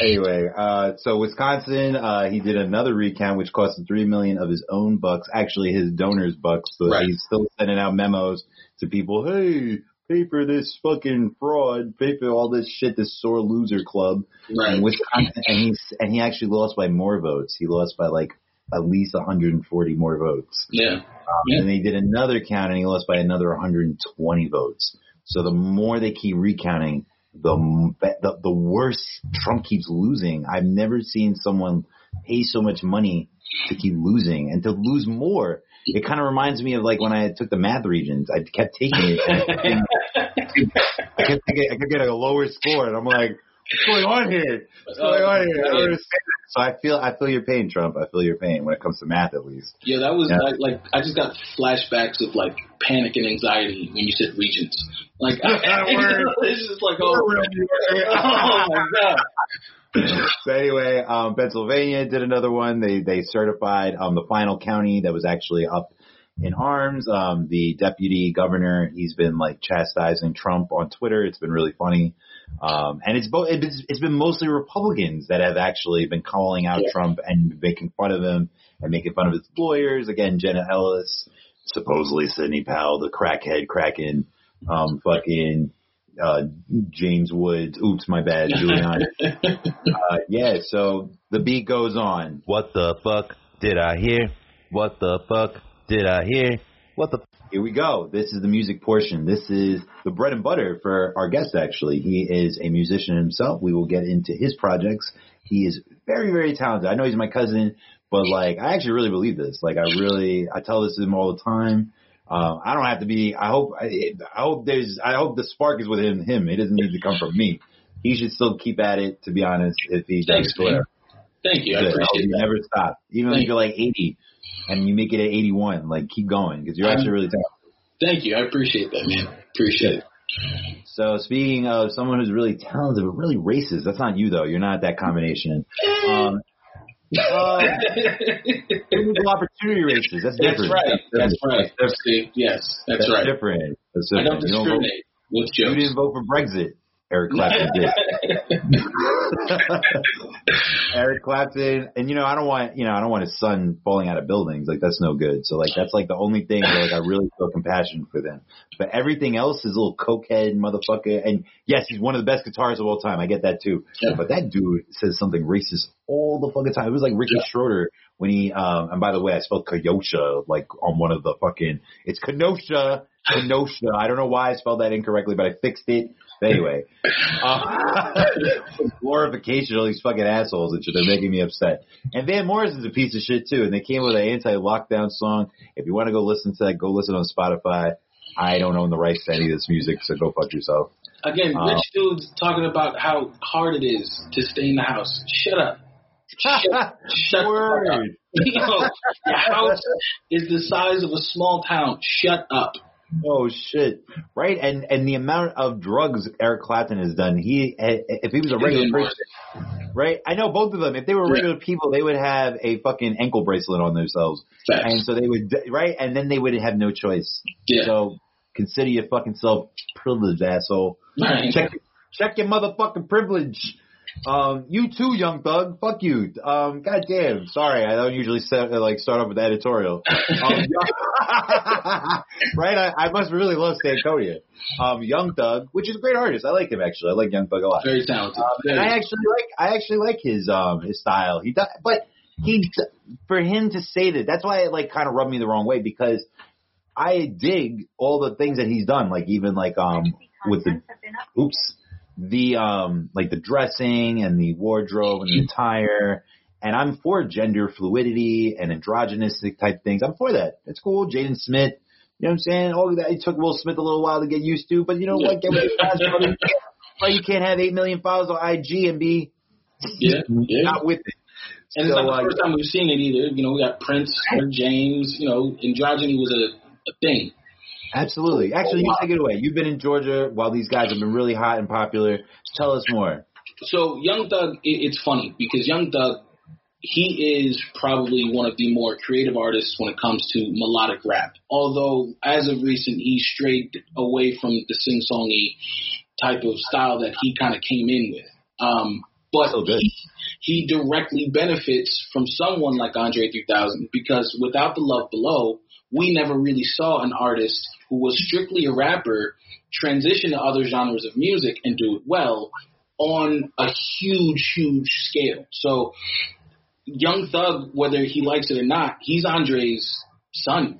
[SPEAKER 1] Anyway, uh, so Wisconsin, uh, he did another recount, which cost him three million of his own bucks, actually his donors' bucks. So
[SPEAKER 3] Right.
[SPEAKER 1] he's still sending out memos to people. Hey, pay for this fucking fraud. Pay for all this shit. This sore loser club.
[SPEAKER 3] Right.
[SPEAKER 1] And Wisconsin, and he's and he actually lost by more votes. He lost by like at least 140 more votes.
[SPEAKER 3] Yeah.
[SPEAKER 1] Um,
[SPEAKER 3] Yeah.
[SPEAKER 1] And they did another count, and he lost by another 120 votes. So the more they keep recounting, the the, the worse Trump keeps losing. I've never seen someone pay so much money to keep losing and to lose more. It kind of reminds me of like when I took the math regents. I kept taking it. And I kept taking, I kept getting a lower score, and I'm like, what's going on here? What's going on here? I. So I feel I feel your pain, Trump. I feel your pain when it comes to math, at least.
[SPEAKER 3] Yeah, that was
[SPEAKER 1] Yeah.
[SPEAKER 3] like, like I just got flashbacks of like panic and anxiety when you said regents. Like
[SPEAKER 1] Word.
[SPEAKER 3] it's just like oh, oh my god.
[SPEAKER 1] so anyway, um, Pennsylvania did another one. They they certified um, the final county that was actually up in arms. Um, the deputy governor, he's been like chastising Trump on Twitter. It's been really funny. Um, and it's both, it's, it's been mostly Republicans that have actually been calling out
[SPEAKER 3] Yeah.
[SPEAKER 1] Trump and making fun of him and making fun of his lawyers. Again, Jenna Ellis, supposedly Sidney Powell, the crackhead, cracking, um, fucking, uh, James Woods. Oops, my bad, Giuliani. uh, yeah, so the beat goes on.
[SPEAKER 2] What the fuck did I hear? What the fuck did I hear? What the fuck
[SPEAKER 1] Here we go. This is the music portion. This is the bread and butter for our guest, actually. He is a musician himself. We will get into his projects. He is very, very talented. I know he's my cousin, but like, I actually really believe this. Like, I really, I tell this to him all the time. Uh, I don't have to be, I hope, I, I hope there's, I hope the spark is within him. It doesn't need to come from me. He should still keep at it, to be honest, if he
[SPEAKER 3] Thanks,
[SPEAKER 1] does whatever.
[SPEAKER 3] Thank you. I appreciate
[SPEAKER 1] you
[SPEAKER 3] that.
[SPEAKER 1] never stop. Even
[SPEAKER 3] Thank
[SPEAKER 1] if you're like 80 and you make it at 81, like keep going because you're
[SPEAKER 3] I'm-
[SPEAKER 1] actually really talented.
[SPEAKER 3] Thank you. I appreciate that, man. Appreciate it.
[SPEAKER 1] So speaking of someone who's really talented but really racist, that's not you though. You're not that combination. Um, uh, opportunity racist. That's
[SPEAKER 3] That's right. That's right.
[SPEAKER 1] That's,
[SPEAKER 3] See, yes, that's,
[SPEAKER 1] that's
[SPEAKER 3] right.
[SPEAKER 1] different. That's
[SPEAKER 3] I don't
[SPEAKER 1] You don't vote-
[SPEAKER 3] discriminate
[SPEAKER 1] You didn't vote for Brexit. Eric Clapton did. Eric Clapton, and you know, I don't want, you know, I don't want his son falling out of buildings. Like that's no good. So like that's like the only thing where like I really feel compassion for them. But everything else is a little cokehead motherfucker. And yes, he's one of the best guitarists of all time. I get that too.
[SPEAKER 3] Yeah.
[SPEAKER 1] But that dude says something racist all the fucking time. It was like Ricky
[SPEAKER 3] Yeah.
[SPEAKER 1] Schroder when he, um, and by the way, I spelled Kenosha like on one of the fucking, it's Kenosha, Kenosha. I don't know why I spelled that incorrectly, but I fixed it. Anyway, uh, glorification of all these fucking assholes and shit. They're making me upset. And Van Morrison's a piece of shit too. And they came with an anti-lockdown song. If you want to go listen to that, go listen on Spotify. I don't own the rights to any of this music, so go fuck yourself.
[SPEAKER 3] Again,
[SPEAKER 1] Uh,
[SPEAKER 3] rich dudes talking about how hard it is to stay in the house. Shut up. Shut, shut fuck up.
[SPEAKER 1] Word.
[SPEAKER 3] Yo, your house is the size of a small town. Shut up.
[SPEAKER 1] Oh shit! Right, and and the amount of drugs Eric Clapton has done. He, eh, eh, if he was a regular person, right? I know both of them. If they were
[SPEAKER 3] Yeah.
[SPEAKER 1] regular people, they would have a fucking ankle bracelet on themselves,
[SPEAKER 3] Facts.
[SPEAKER 1] and so they would, right, and then they would have no choice.
[SPEAKER 3] Yeah.
[SPEAKER 1] So consider your fucking self privileged, asshole. Check check your motherfucking privilege. Um, you too, young thug. Fuck you. Um, goddamn. Sorry, I don't usually set, like start off with the editorial. Um, right? I, I must really love Stankonia. Um, Young Thug, which is a great artist. I like him actually. I like Young Thug a lot.
[SPEAKER 3] Very talented.
[SPEAKER 1] Um, and I actually like I actually like his um his style. He does, but he for him to say that that's why it like kind of rubbed me the wrong way because I dig all the things that he's done. Like even like um with the oops the um like the dressing and the wardrobe and the attire. And I'm for gender fluidity and androgynistic type things. I'm for that. It's cool. Jaden Smith, you know what I'm saying? All that. It took Will Smith a little while to get used to, but you know what? Get with guys, brother. Why you can't have eight million followers on IG and be
[SPEAKER 3] yeah, yeah.
[SPEAKER 1] not with it?
[SPEAKER 3] And it's
[SPEAKER 1] So,
[SPEAKER 3] not
[SPEAKER 1] uh,
[SPEAKER 3] the first time we've seen it either. You know, we got Prince, James. You know, androgyny was a, a thing.
[SPEAKER 1] Absolutely. Actually, you take it away. You've been in Georgia while these guys have been really hot and popular. Tell us more.
[SPEAKER 3] So Young Thug, it's funny because Young Thug, he is probably one of the more creative artists when it comes to melodic rap. Although as of recent, he strayed away from the sing-songy type of style that he kind of came in with. Um, but
[SPEAKER 1] So
[SPEAKER 3] he, he directly benefits from someone like Andre 3000 because without the love below, we never really saw an artist who was strictly a rapper transition to other genres of music and do it well on a huge, huge scale. So Young Thug, whether he likes it or not, he's Andre's son,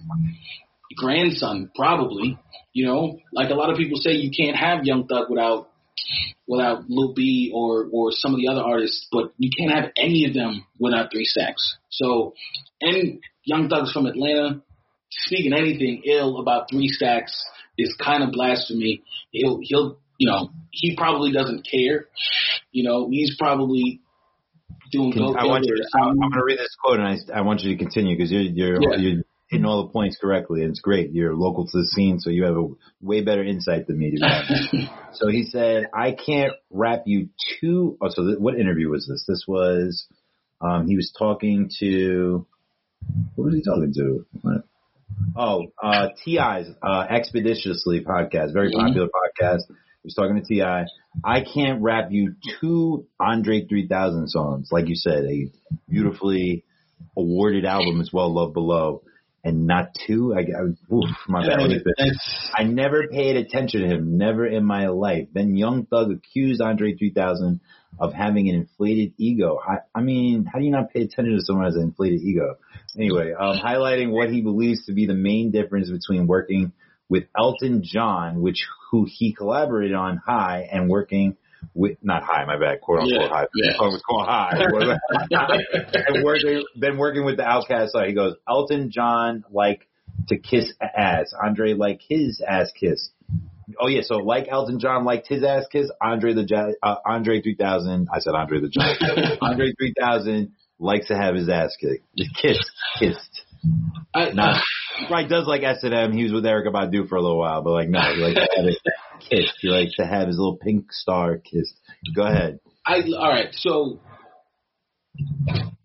[SPEAKER 3] grandson, probably. You know, like a lot of people say, you can't have Young Thug without without Lil B or or some of the other artists, but you can't have any of them without Three Stacks. So, and Young Thug's from Atlanta. Speaking anything ill about Three Stacks is kind of blasphemy. He'll he'll you know he probably doesn't care. You know he's probably doing
[SPEAKER 1] Can- I want you. To, I'm going to read this quote, and I, I want you to continue because you're you're
[SPEAKER 3] Yeah.
[SPEAKER 1] you're hitting all the points correctly, and it's great. You're local to the scene, so you have a way better insight than me. To be honest. so he said, "I can't wrap you too." Oh, so th- what interview was this? This was um, he was talking to. What was he talking to? Oh, uh, T.I.'s uh, Expeditiously podcast, very
[SPEAKER 3] Mhm.
[SPEAKER 1] popular podcast. He was talking to Ti. I can't rap you two Andre 3000 songs, like you said, a beautifully awarded album as well, Love Below, and not two. I, I oof, my bad. Let me finish.
[SPEAKER 3] That's
[SPEAKER 1] I never paid attention to him, never in my life. Then Young Thug accused Andre 3000 of having an inflated ego. I, I mean, how do you not pay attention to someone who has an inflated ego? Anyway, um, highlighting what he believes to be the main difference between working with Elton John, which who he collaborated on High, and working with not High, my bad, quote unquote
[SPEAKER 3] Yeah,
[SPEAKER 1] High.
[SPEAKER 3] yeah.
[SPEAKER 1] It was called High. and working, then working with the OutKast side, he goes, Elton John like to kiss ass. Andre like his ass kiss. Oh yeah, so like Elton John liked his ass kiss, Andre the Gi- uh, Andre 3000. I said Andre the Giant. Andre 3000 likes to have his ass kicked, kissed, kissed.
[SPEAKER 3] I,
[SPEAKER 1] Not right. Does like S and M. He was with Erykah Badu for a little while, but like no, he likes to have it kissed. He likes to have his little pink star kissed. Go ahead.
[SPEAKER 3] I all right. So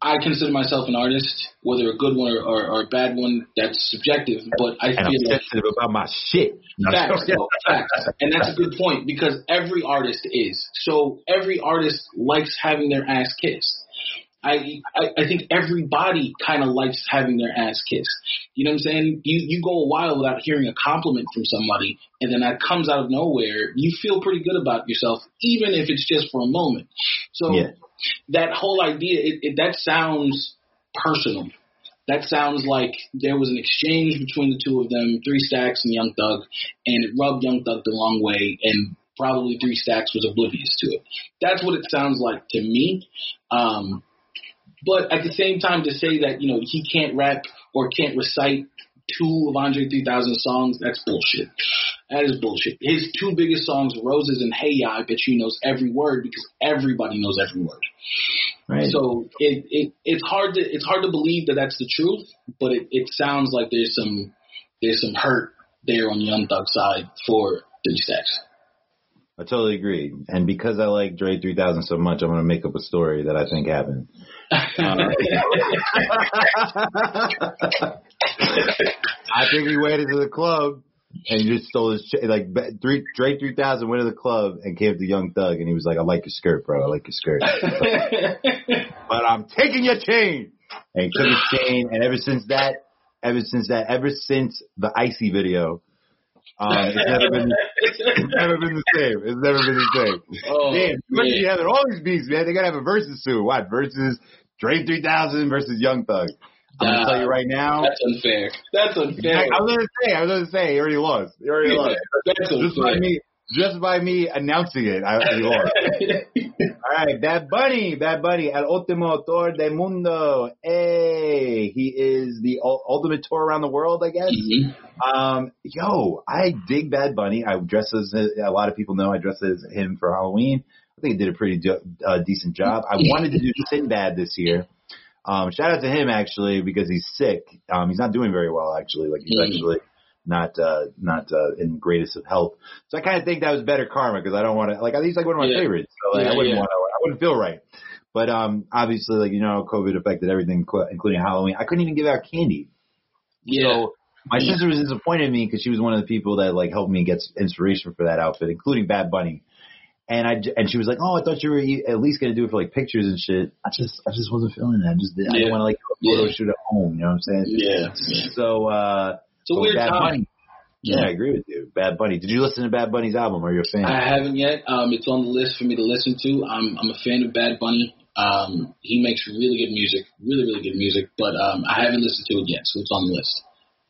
[SPEAKER 3] I consider myself an artist, whether a good one or, or, or a bad one. That's subjective, but I
[SPEAKER 1] And I'm
[SPEAKER 3] feel like
[SPEAKER 1] sensitive about my shit.
[SPEAKER 3] Facts, no, facts. And that's a good point because every artist is. So every artist likes having their ass kissed. I I, I think everybody kind of likes having their ass kissed. You know what I'm saying? You you go a while without hearing a compliment from somebody, and then that comes out of nowhere. You feel pretty good about yourself, even if it's just for a moment. So
[SPEAKER 1] Yeah.
[SPEAKER 3] that whole idea, it, it, that sounds personal. That sounds like there was an exchange between the two of them, Three Stacks and Young Thug, and it rubbed Young Thug the wrong way, and probably Three Stacks was oblivious to it. That's what it sounds like to me. Um, but at the same time, to say that you know he can't rap or can't recite two of Andre 3000 songs, that's bullshit. That is bullshit. His two biggest songs, Roses and Hey Ya, I bet you he knows every word because everybody knows every word.
[SPEAKER 1] Right.
[SPEAKER 3] So it, it it's hard to it's hard to believe that that's the truth, but it, it sounds like there's some there's some hurt there on Young Thug's side for Three Stacks.
[SPEAKER 1] I totally agree. And because I like Dre 3000 so much, I'm going to make up a story that I think happened. I think he went into the club and just stole his ch- like three Dre 3000 went to the club and came to Young Thug and he was like, "I like your skirt, bro. I like your skirt, but I'm taking your chain." And he took his chain, and ever since that, ever since that, ever since the icy video, um, it's never been it's never been the same. It's never been the same.
[SPEAKER 3] Oh,
[SPEAKER 1] Damn, you
[SPEAKER 3] man.
[SPEAKER 1] be having all these beats, man. They gotta have a versus soon. What versus Dre 3000 versus Young Thug? I'm gonna tell you right now.
[SPEAKER 3] That's unfair. That's unfair.
[SPEAKER 1] I was gonna say, I was gonna say, he already lost. He already lost.
[SPEAKER 3] That's unfair.
[SPEAKER 1] me, just by me announcing it, I he lost. All right, Bad Bunny, Bad Bunny, El Último Tour del Mundo. Hey, he is the ul- ultimate tour around the world, I guess.
[SPEAKER 3] Mhm.
[SPEAKER 1] Um, yo, I dig Bad Bunny. I dress as a lot of people know I dress as him for Halloween. I think he did a pretty do, uh, decent job. I wanted to do Sinbad this year. Um, shout out to him actually because he's sick. Um, he's not doing very well actually. Like he's
[SPEAKER 3] Mm.
[SPEAKER 1] actually not uh not uh in greatest of health. So I kind of think that was better karma because I don't want to like he's like one of my
[SPEAKER 3] Yeah.
[SPEAKER 1] favorites. So like
[SPEAKER 3] Yeah,
[SPEAKER 1] I wouldn't
[SPEAKER 3] yeah.
[SPEAKER 1] want to I wouldn't feel right. But um obviously like you know COVID affected everything including Halloween. I couldn't even give out candy.
[SPEAKER 3] Yeah.
[SPEAKER 1] So my sister was disappointed in me because she was one of the people that like helped me get inspiration for that outfit, including Bad Bunny. And I and she was like, "Oh, I thought you were at least gonna do it for like pictures and shit." I just I just wasn't feeling that. I just did, I
[SPEAKER 3] Yeah.
[SPEAKER 1] didn't want to like do a photo
[SPEAKER 3] Yeah.
[SPEAKER 1] shoot at home. You know what I'm saying?
[SPEAKER 3] yeah.
[SPEAKER 1] So uh,
[SPEAKER 3] It's a
[SPEAKER 1] so
[SPEAKER 3] weird
[SPEAKER 1] Bad
[SPEAKER 3] time.
[SPEAKER 1] Bunny. Yeah, I agree with you. Bad Bunny. Did you listen to Bad Bunny's album? Are you a fan?
[SPEAKER 3] I haven't yet. Um, it's on the list for me to listen to. I'm I'm a fan of Bad Bunny. Um, he makes really good music, really really good music. But um, I haven't listened to it yet, so it's on the list.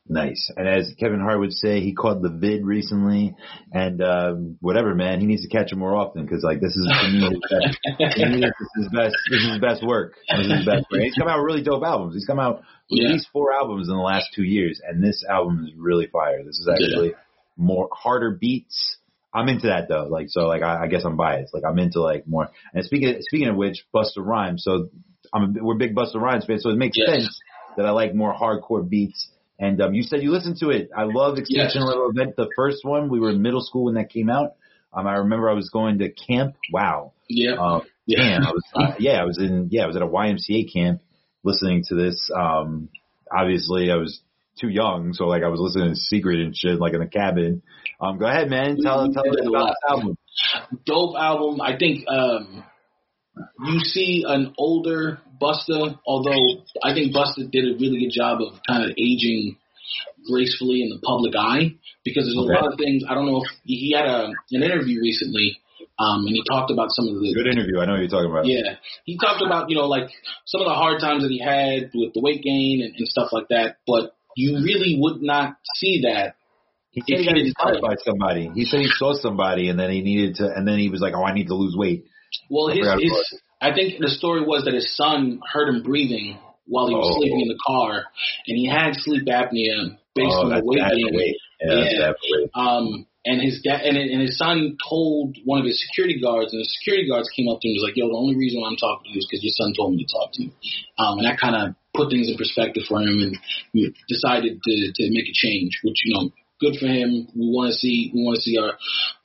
[SPEAKER 1] Nice. And as Kevin Hart would say, he caught the vid recently, and um, whatever, man, he needs to catch it more often because like this is to me his best. this is his best. This is his best work. This is his best work. He's come out with really dope albums. He's come out
[SPEAKER 3] Yeah.
[SPEAKER 1] at least four albums in the last two years, and this album is really fire. This is actually more harder beats. I'm into that though. Like so, like I, I guess I'm biased. Like I'm into like more. And speaking speaking of which, Busta Rhymes. So I'm a, we're big Busta Rhymes fans, so it makes
[SPEAKER 3] Yes.
[SPEAKER 1] sense that I like more hardcore beats. And um, you said you listened to it. I love Extinction
[SPEAKER 3] Yes.
[SPEAKER 1] Level Event, the first one. We were in middle school when that came out. Um, I remember I was going to camp. Wow.
[SPEAKER 3] Yeah.
[SPEAKER 1] Um,
[SPEAKER 3] Yeah.
[SPEAKER 1] damn, I was uh, yeah, I was in yeah, I was at a YMCA camp listening to this. Um, obviously, I was too young, so like I was listening to Secret and shit, like in the cabin. Um, go ahead, man. Tell tell us about this album.
[SPEAKER 3] dope album. I think um, you see an older Busta, although I think Busta did a really good job of kind of aging gracefully in the public eye because there's
[SPEAKER 1] Okay.
[SPEAKER 3] a lot of things. I don't know if he had a an interview recently, um, and he talked about some of the
[SPEAKER 1] Good interview. I know what you're talking about.
[SPEAKER 3] yeah, he talked about you know like some of the hard times that he had with the weight gain and, and stuff like that. But you really would not see that.
[SPEAKER 1] He said he got inspired by somebody. He said he saw somebody, and then he needed to, and then he was like, "Oh, I need to lose weight."
[SPEAKER 3] Well,
[SPEAKER 1] I
[SPEAKER 3] his, his I think the story was that his son heard him breathing while he was
[SPEAKER 1] Oh.
[SPEAKER 3] sleeping in the car, and he had sleep apnea based
[SPEAKER 1] oh,
[SPEAKER 3] on the weight gain.
[SPEAKER 1] Yeah,
[SPEAKER 3] Yeah. Um, and his dad and, and his son told one of his security guards, and the security guards came up to him and was like, "Yo, the only reason why I'm talking to you is because your son told me to talk to you." Um, and that kind of put things in perspective for him, and we decided to to make a change, which you know. Good for him. We want to see we want to see our,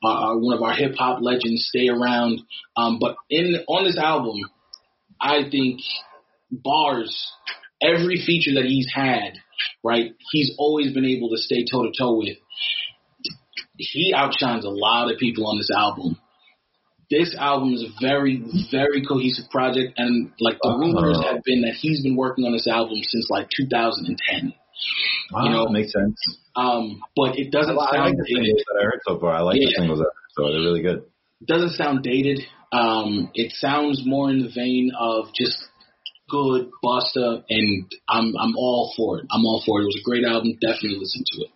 [SPEAKER 3] our, our one of our hip hop legends stay around. Um, but in on this album, I think bars every feature that he's had, right? He's always been able to stay toe to toe with he outshines a lot of people on this album. This album is a very, very cohesive project, and like the rumors have been that he's been working on this album since like 2010.
[SPEAKER 1] Wow,
[SPEAKER 3] You know,
[SPEAKER 1] makes sense.
[SPEAKER 3] Um, but it doesn't
[SPEAKER 1] li- I like
[SPEAKER 3] sound
[SPEAKER 1] the singles that I heard so far. I like the
[SPEAKER 3] Yeah.
[SPEAKER 1] singles that I heard so far. They're really good.
[SPEAKER 3] It doesn't sound dated. Um, it sounds more in the vein of just good Busta, and I'm I'm all for it. I'm all for it. It was a great album. Definitely listen to it.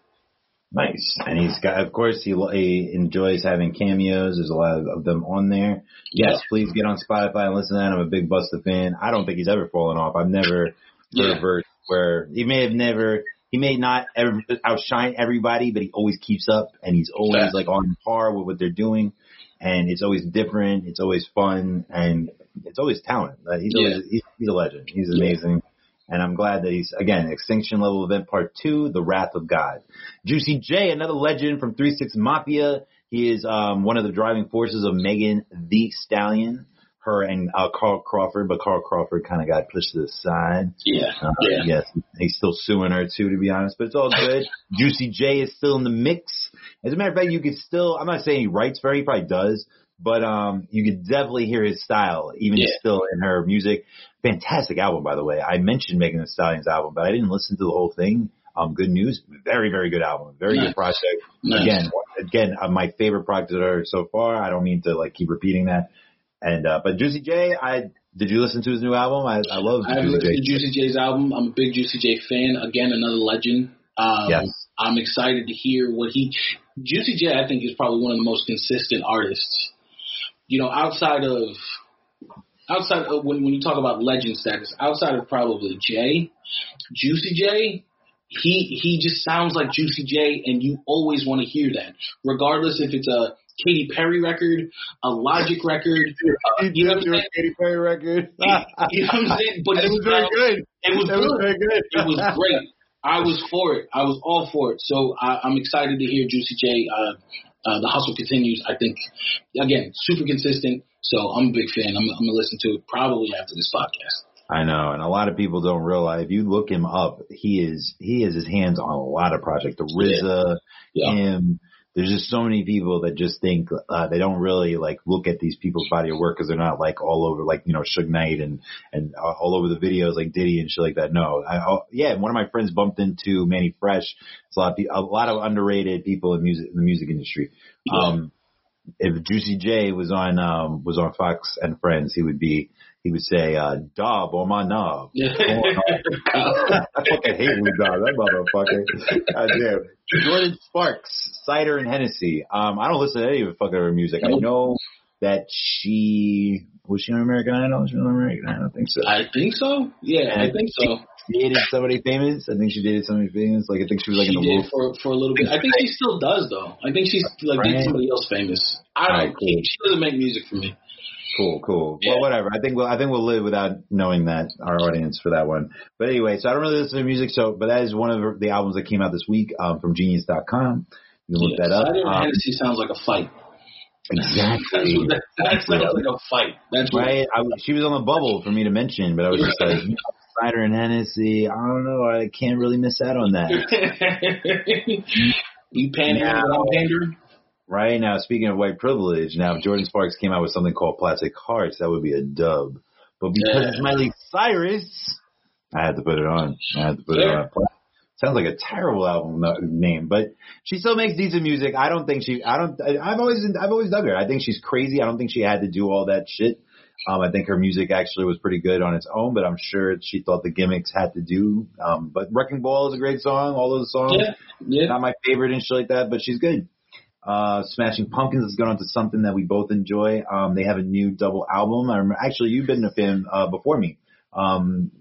[SPEAKER 1] Nice. And he's got, of course, he, he enjoys having cameos. There's a lot of, of them on there. Yes, please get on Spotify and listen to that. I'm a big Busta fan. I don't think he's ever fallen off. I've never heard
[SPEAKER 3] Yeah.
[SPEAKER 1] verse where he may have never, he may not ever outshine everybody, but he always keeps up and he's always
[SPEAKER 3] Fact.
[SPEAKER 1] like on par with what they're doing. And it's always different. It's always fun and it's always talent. Like, he's,
[SPEAKER 3] Yeah.
[SPEAKER 1] always, he's, he's a legend. He's amazing. And I'm glad that he's, again, Extinction Level Event Part 2, The Wrath of God. Juicy J, another legend from 3-6 Mafia. He is um, one of the driving forces of Megan Thee Stallion. Her and uh, Carl Crawford, but Carl Crawford kind of got pushed to the side.
[SPEAKER 3] Yeah,
[SPEAKER 1] Uh,
[SPEAKER 3] yeah.
[SPEAKER 1] Yes, he's still suing her too, to be honest, but it's all good. Juicy J is still in the mix. As a matter of fact, you could still, I'm not saying he writes for her, he probably does, but um, you could definitely hear his style, even
[SPEAKER 3] Yeah.
[SPEAKER 1] still in her music. Fantastic album, by the way. I mentioned Megan Thee Stallion's album, but I didn't listen to the whole thing. Um, good news, very, very good album, very
[SPEAKER 3] Nice.
[SPEAKER 1] good project.
[SPEAKER 3] Nice.
[SPEAKER 1] Again, again, uh, my favorite project so far. I don't mean to like keep repeating that. And uh, but Juicy J, I did you listen to his new album? I, I love
[SPEAKER 3] I haven't
[SPEAKER 1] Juicy
[SPEAKER 3] listened to
[SPEAKER 1] J.
[SPEAKER 3] Juicy J's album. I'm a big Juicy J fan. Again, another legend. Um,
[SPEAKER 1] Yes.
[SPEAKER 3] I'm excited to hear what he. Juicy J, I think, is probably one of the most consistent artists. You know, outside of outside of when when you talk about legend status, outside of probably Jay, Juicy J, he he just sounds like Juicy J, and you always want to hear that, regardless if it's a Katy Perry record, a Logic record. uh, you know what I'm saying?
[SPEAKER 1] Katy Perry record.
[SPEAKER 3] You know what I'm saying? But
[SPEAKER 1] it was very good.
[SPEAKER 3] It was
[SPEAKER 1] It was very good.
[SPEAKER 3] It was great. I was for it. I was all for it. So I, I'm excited to hear Juicy J. Uh, uh, the hustle continues. I think again, super consistent. So I'm a big fan. I'm, I'm gonna listen to it probably after this podcast.
[SPEAKER 1] I know, and a lot of people don't realize. If you look him up, he is he has his hands on a lot of projects. The RZA,
[SPEAKER 3] Yeah.
[SPEAKER 1] him. There's just so many people that just think uh, they don't really like look at these people's body of work because they're not like all over like you know Suge Knight and and uh, all over the videos like Diddy and shit like that. No, I, I, yeah, one of my friends bumped into Mannie Fresh. It's a lot of a lot of underrated people in music in the music industry.
[SPEAKER 3] Yeah.
[SPEAKER 1] Um, if Juicy J was on um was on Fox and Friends, he would be he would say uh Dob on my knob. I fucking hate Lou Dob, that motherfucker. God damn. Jordin Sparks, Cider and Hennessy. Um, I don't listen to any of the fucking her music. I know that she was she on American Idol? Was she on American Idol? I don't think so.
[SPEAKER 3] I think so. Yeah, I think so.
[SPEAKER 1] She dated somebody famous. I think she dated somebody famous. Like I think she was like
[SPEAKER 3] she
[SPEAKER 1] in the
[SPEAKER 3] did for for a little bit. I think she still does though. I think she's like
[SPEAKER 1] Right.
[SPEAKER 3] did somebody else famous. I don't.
[SPEAKER 1] Alright, cool.
[SPEAKER 3] She doesn't make music for me.
[SPEAKER 1] Cool, cool.
[SPEAKER 3] Yeah.
[SPEAKER 1] Well, whatever. I think we'll I think we'll live without knowing that our audience for that one. But anyway, so I don't really listen to music. So, but that is one of the albums that came out this week um, from Genius.com. You can look
[SPEAKER 3] Yeah.
[SPEAKER 1] that up.
[SPEAKER 3] Cider
[SPEAKER 1] Um,
[SPEAKER 3] Hennessy sounds like a fight. That's
[SPEAKER 1] exactly.
[SPEAKER 3] what that, that sounds like a fight. That's
[SPEAKER 1] Right. I, she was on the bubble for me to mention, but I was just like, Cider and Hennessy. I don't know. I can't really miss out on that.
[SPEAKER 3] you pandering
[SPEAKER 1] Now-
[SPEAKER 3] without pandering?
[SPEAKER 1] Right now, speaking of white privilege, now if Jordin Sparks came out with something called Plastic Hearts, that would be a dub. But because
[SPEAKER 3] Yeah.
[SPEAKER 1] it's Miley Cyrus, I had to put it on. I had to put
[SPEAKER 3] Fair.
[SPEAKER 1] it on. Sounds like a terrible album name, but she still makes decent music. I don't think she. I don't. I- I've always. I've always dug her. I think she's crazy. I don't think she had to do all that shit. Um, I think her music actually was pretty good on its own, but I'm sure she thought the gimmicks had to do. Um, but Wrecking Ball is a great song. All those songs
[SPEAKER 3] Yeah, yeah.
[SPEAKER 1] not my favorite and shit like that, but she's good. Uh, Smashing Pumpkins has gone on to something that we both enjoy. Um, they have a new double album. I remember, actually, you've been a fan, uh, before me. Um,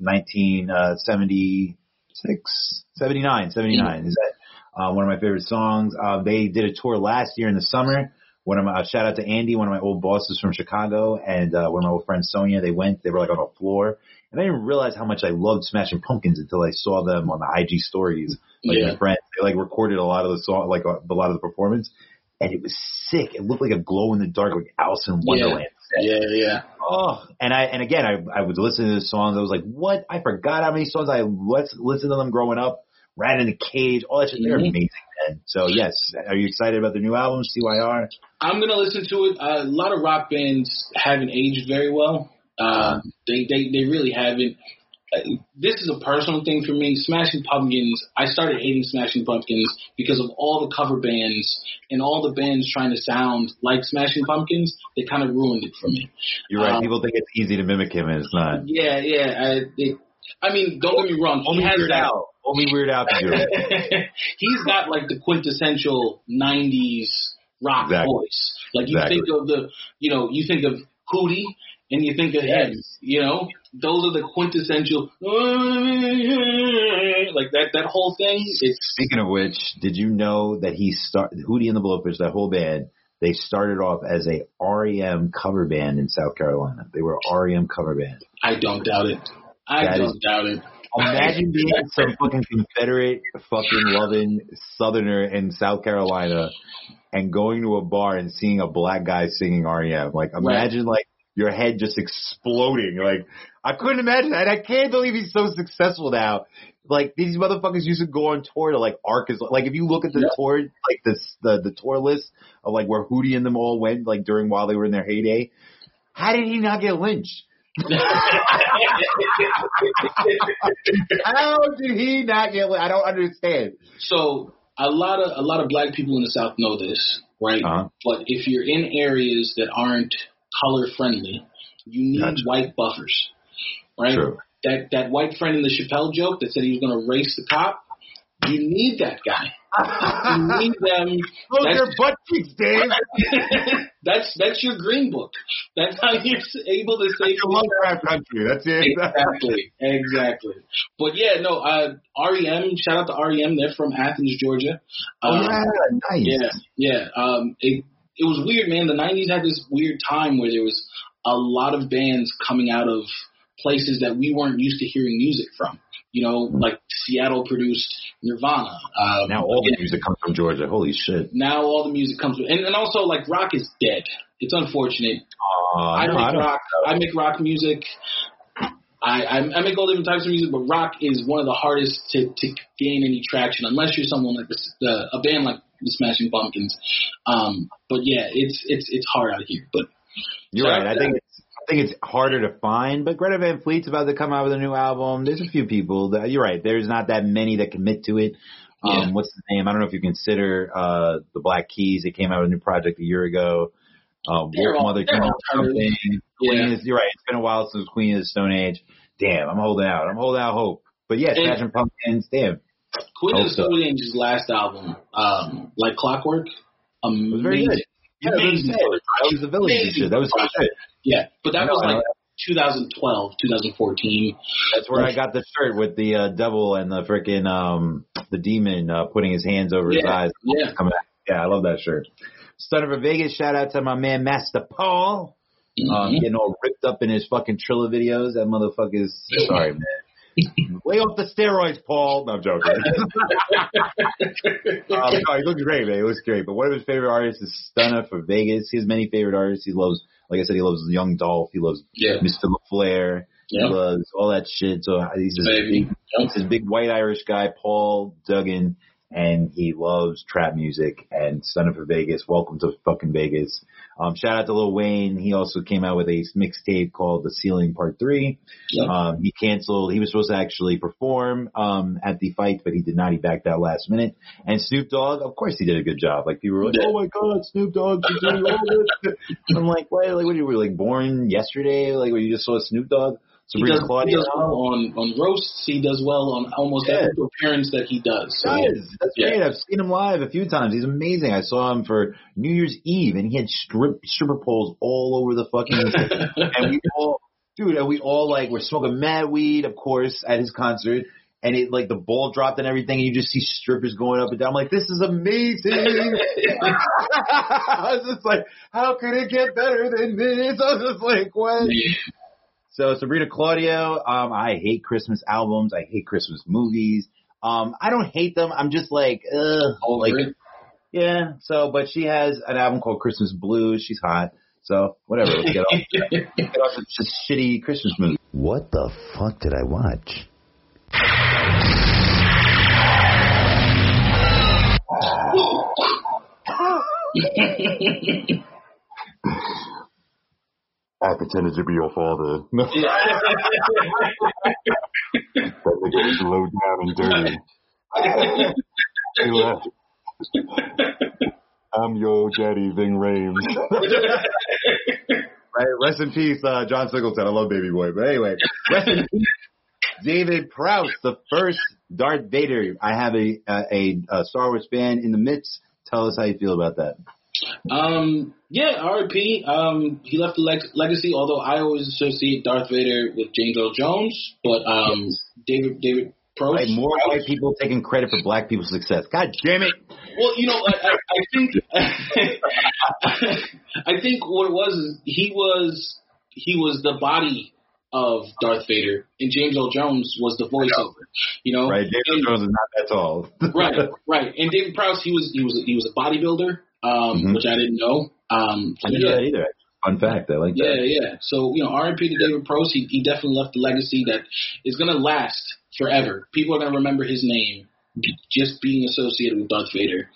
[SPEAKER 1] 1976, 79, 79. Is that, Uh, one of my favorite songs. Uh, they did a tour last year in the summer. One of my uh, shout out to Andy, one of my old bosses from Chicago, and uh, one of my old friends Sonia. They went. They were like on a floor, and I didn't realize how much I loved Smashing Pumpkins until I saw them on the IG stories. Like
[SPEAKER 3] Yeah.
[SPEAKER 1] my friends, they like recorded a lot of the song, like a, a lot of the performance, and it was sick. It looked like a glow in the dark, like Alice in Wonderland.
[SPEAKER 3] Yeah, yeah. Yeah.
[SPEAKER 1] Oh, and I and again, I I was listening to the songs. I was like, what? I forgot how many songs I let's listen to them growing up. Rat in the Cage, all that shit. They're
[SPEAKER 3] Mhm.
[SPEAKER 1] amazing, man. So yes, are you excited about the new album, CYR?
[SPEAKER 3] I'm gonna listen to it. Uh, a lot of rock bands haven't aged very well. Uh, they, they they really haven't. This is a personal thing for me. Smashing Pumpkins. I started hating Smashing Pumpkins because of all the cover bands and all the bands trying to sound like Smashing Pumpkins. They kind of ruined it for me.
[SPEAKER 1] You're right.
[SPEAKER 3] Um,
[SPEAKER 1] People think it's easy to mimic him, and it's not.
[SPEAKER 3] Yeah, yeah. I, it, I mean, don't get me wrong. He
[SPEAKER 1] Only
[SPEAKER 3] has
[SPEAKER 1] Weird
[SPEAKER 3] that.
[SPEAKER 1] Al. Only Weird Al can do it.
[SPEAKER 3] He's got like the quintessential '90s rock
[SPEAKER 1] Exactly.
[SPEAKER 3] voice. Like you
[SPEAKER 1] Exactly.
[SPEAKER 3] think of the, you know, you think of Hootie and you think of him. You know, those are the quintessential, like that that whole thing. It's
[SPEAKER 1] Speaking of which, did you know that he started Hootie and the Blowfish, that whole band? They started off as a REM cover band in South Carolina. They were REM cover band.
[SPEAKER 3] I don't doubt it. I
[SPEAKER 1] That
[SPEAKER 3] don't
[SPEAKER 1] is-
[SPEAKER 3] doubt it.
[SPEAKER 1] Imagine being some fucking Confederate fucking loving Southerner in South Carolina and going to a bar and seeing a black guy singing REM. Like imagine like your head just exploding. Like I couldn't imagine that. I can't believe he's so successful now. Like these motherfuckers used to go on tour to like Arkansas. Like if you look at the
[SPEAKER 3] Yeah.
[SPEAKER 1] tour, like this the the tour list of like where Hootie and them all went, like during while they were in their heyday. How did he not get lynched? How did he not get? Lynched? I don't understand.
[SPEAKER 3] So a lot of a lot of black people in the South know this, right?
[SPEAKER 1] Uh-huh.
[SPEAKER 3] But if you're in areas that aren't color friendly, you need
[SPEAKER 1] Gotcha.
[SPEAKER 3] white buffers, right?
[SPEAKER 1] True.
[SPEAKER 3] That that white friend in the Chappelle joke that said he was going to race the cop, you need that guy. You need them.
[SPEAKER 1] Those
[SPEAKER 3] That's-
[SPEAKER 1] are butt cheeks, Dave.
[SPEAKER 3] that's that's your green book. That's how you're able to say
[SPEAKER 1] Your Lovecraft country. That's it.
[SPEAKER 3] exactly, exactly. But yeah, no. Uh, REM, shout out to REM. They're from Athens, Georgia.
[SPEAKER 1] Oh
[SPEAKER 3] Um,
[SPEAKER 1] yeah, nice.
[SPEAKER 3] Yeah, yeah. Um, it it was weird, man. The '90s had this weird time where there was a lot of bands coming out of places that we weren't used to hearing music from. You know, like Seattle produced Nirvana. Um,
[SPEAKER 1] Now all the music comes from Georgia. Holy shit.
[SPEAKER 3] now all the music comes, and and also like rock is dead. It's unfortunate.
[SPEAKER 1] Uh,
[SPEAKER 3] I
[SPEAKER 1] no,
[SPEAKER 3] make
[SPEAKER 1] I
[SPEAKER 3] rock. I make rock music. I, I I make all different types of music, but rock is one of the hardest to to gain any traction unless you're someone like this, uh, a band like the Smashing Pumpkins. Um, but yeah, it's it's it's hard out here. But
[SPEAKER 1] You're right. I think it's I think it's harder to find, but Greta Van Fleet's about to come out with a new album. There's a few people that you're right. There's not that many that commit to it. Um,
[SPEAKER 3] Yeah.
[SPEAKER 1] what's the name? I don't know if you consider uh the Black Keys. They came out with a new project a year ago. Uh, Wolf
[SPEAKER 3] all-
[SPEAKER 1] Mother came out something.
[SPEAKER 3] Yeah.
[SPEAKER 1] Is, you're right. It's been a while since Queen of the Stone Age. Damn, I'm holding out. I'm holding out hope. But yes,
[SPEAKER 3] And-
[SPEAKER 1] Smashing Pumpkins. Damn,
[SPEAKER 3] Queen of
[SPEAKER 1] Hope
[SPEAKER 3] the
[SPEAKER 1] so.
[SPEAKER 3] Stone last album, um, like Clockwork, amazing.
[SPEAKER 1] was very good. yeah, that was,
[SPEAKER 3] Amazing.
[SPEAKER 1] that was the village and shit. That was good.
[SPEAKER 3] Yeah, but that
[SPEAKER 1] know,
[SPEAKER 3] was like 2012, 2014.
[SPEAKER 1] That's where I got the shirt with the uh, devil and the freaking um the demon uh, putting his hands over his eyes.
[SPEAKER 3] yeah.
[SPEAKER 1] Coming out. Yeah, I love that shirt. Stunna for Vegas, shout out to my man Master Paul. Um,
[SPEAKER 3] Mhm.
[SPEAKER 1] getting all ripped up in his fucking Trilla videos. That motherfucker's sorry, man. Way off the steroids, Paul. No, I'm joking. um, no, he looks great, man. He looks great. But one of his favorite artists is Stunna for Vegas. He has many favorite artists. He loves, like I said, he loves Young Dolph. He loves
[SPEAKER 3] Yeah.
[SPEAKER 1] Mr. LaFleur.
[SPEAKER 3] Yeah.
[SPEAKER 1] He loves all that shit. So he's this big, he's this big white Irish guy, Paul Duggan, and he loves trap music and Stunna for Vegas. Welcome to fucking Vegas. Um, shout out to Lil Wayne. He also came out with a mixtape called The Ceiling Part Three.
[SPEAKER 3] Yeah.
[SPEAKER 1] Um, he canceled. He was supposed to actually perform um, at the fight, but he did not. He backed out last minute. And Snoop Dogg, of course, he did a good job. Like people were like, "Oh my God, Snoop Dogg doing all this." I'm like, "What? Like, what? You were like born yesterday? Like, when you just saw Snoop Dogg?"
[SPEAKER 3] He
[SPEAKER 1] Sabrina
[SPEAKER 3] does, he does well on, on roasts. He does well on almost
[SPEAKER 1] Yeah.
[SPEAKER 3] every appearance that he does. So, yeah.
[SPEAKER 1] Does. That's
[SPEAKER 3] Yeah.
[SPEAKER 1] great. I've seen him live a few times. He's amazing. I saw him for New Year's Eve, and he had strip stripper poles all over the fucking. and we all, dude, and we all like were smoking mad weed, of course, at his concert. and it like the ball dropped and everything, and you just see strippers going up and down. I'm like, this is amazing. I was just like, how could it get better than this? I was just like, what? So Sabrina Claudio, um, I hate Christmas albums. I hate Christmas movies. Um, I don't hate them. I'm just like, ugh,
[SPEAKER 3] Over
[SPEAKER 1] like, yeah. So, but she has an album called Christmas Blues. She's hot. So whatever. Let's get off, get off this just shitty Christmas movie.
[SPEAKER 2] What the fuck did I watch?
[SPEAKER 4] I pretended to be your father.
[SPEAKER 1] No.
[SPEAKER 4] That nigga low down and dirty. He left. I'm your daddy, Ving Rhames.
[SPEAKER 1] Right. Rest in peace, uh, John Singleton. I love Baby Boy. But anyway, rest in peace, David Prowse, the first Darth Vader. I have a, a, a Star Wars fan in the midst. Tell us how you feel about that.
[SPEAKER 3] Um, yeah, R.I.P. Um, he left a leg- legacy. Although I always associate Darth Vader with James Earl Jones, but um, David David Prowse.
[SPEAKER 1] Right, more white people taking credit for black people's success. God damn it.
[SPEAKER 3] Well, you know, I, I, I think I think what it was is he was he was the body of Darth Vader, and James Earl Jones was the voiceover. You know,
[SPEAKER 1] Right. David
[SPEAKER 3] And-
[SPEAKER 1] Jones is not that tall.
[SPEAKER 3] right, right. And David Prowse, he was he was he was a bodybuilder, um,
[SPEAKER 1] Mhm.
[SPEAKER 3] which I didn't know. Um,
[SPEAKER 1] I didn't know
[SPEAKER 3] yeah,
[SPEAKER 1] that either. Fun fact. I like
[SPEAKER 3] yeah,
[SPEAKER 1] that.
[SPEAKER 3] yeah. So you know, R.I.P. to David Prowse. He, he definitely left a legacy that is going to last forever. People are going to remember his name just being associated with Darth Vader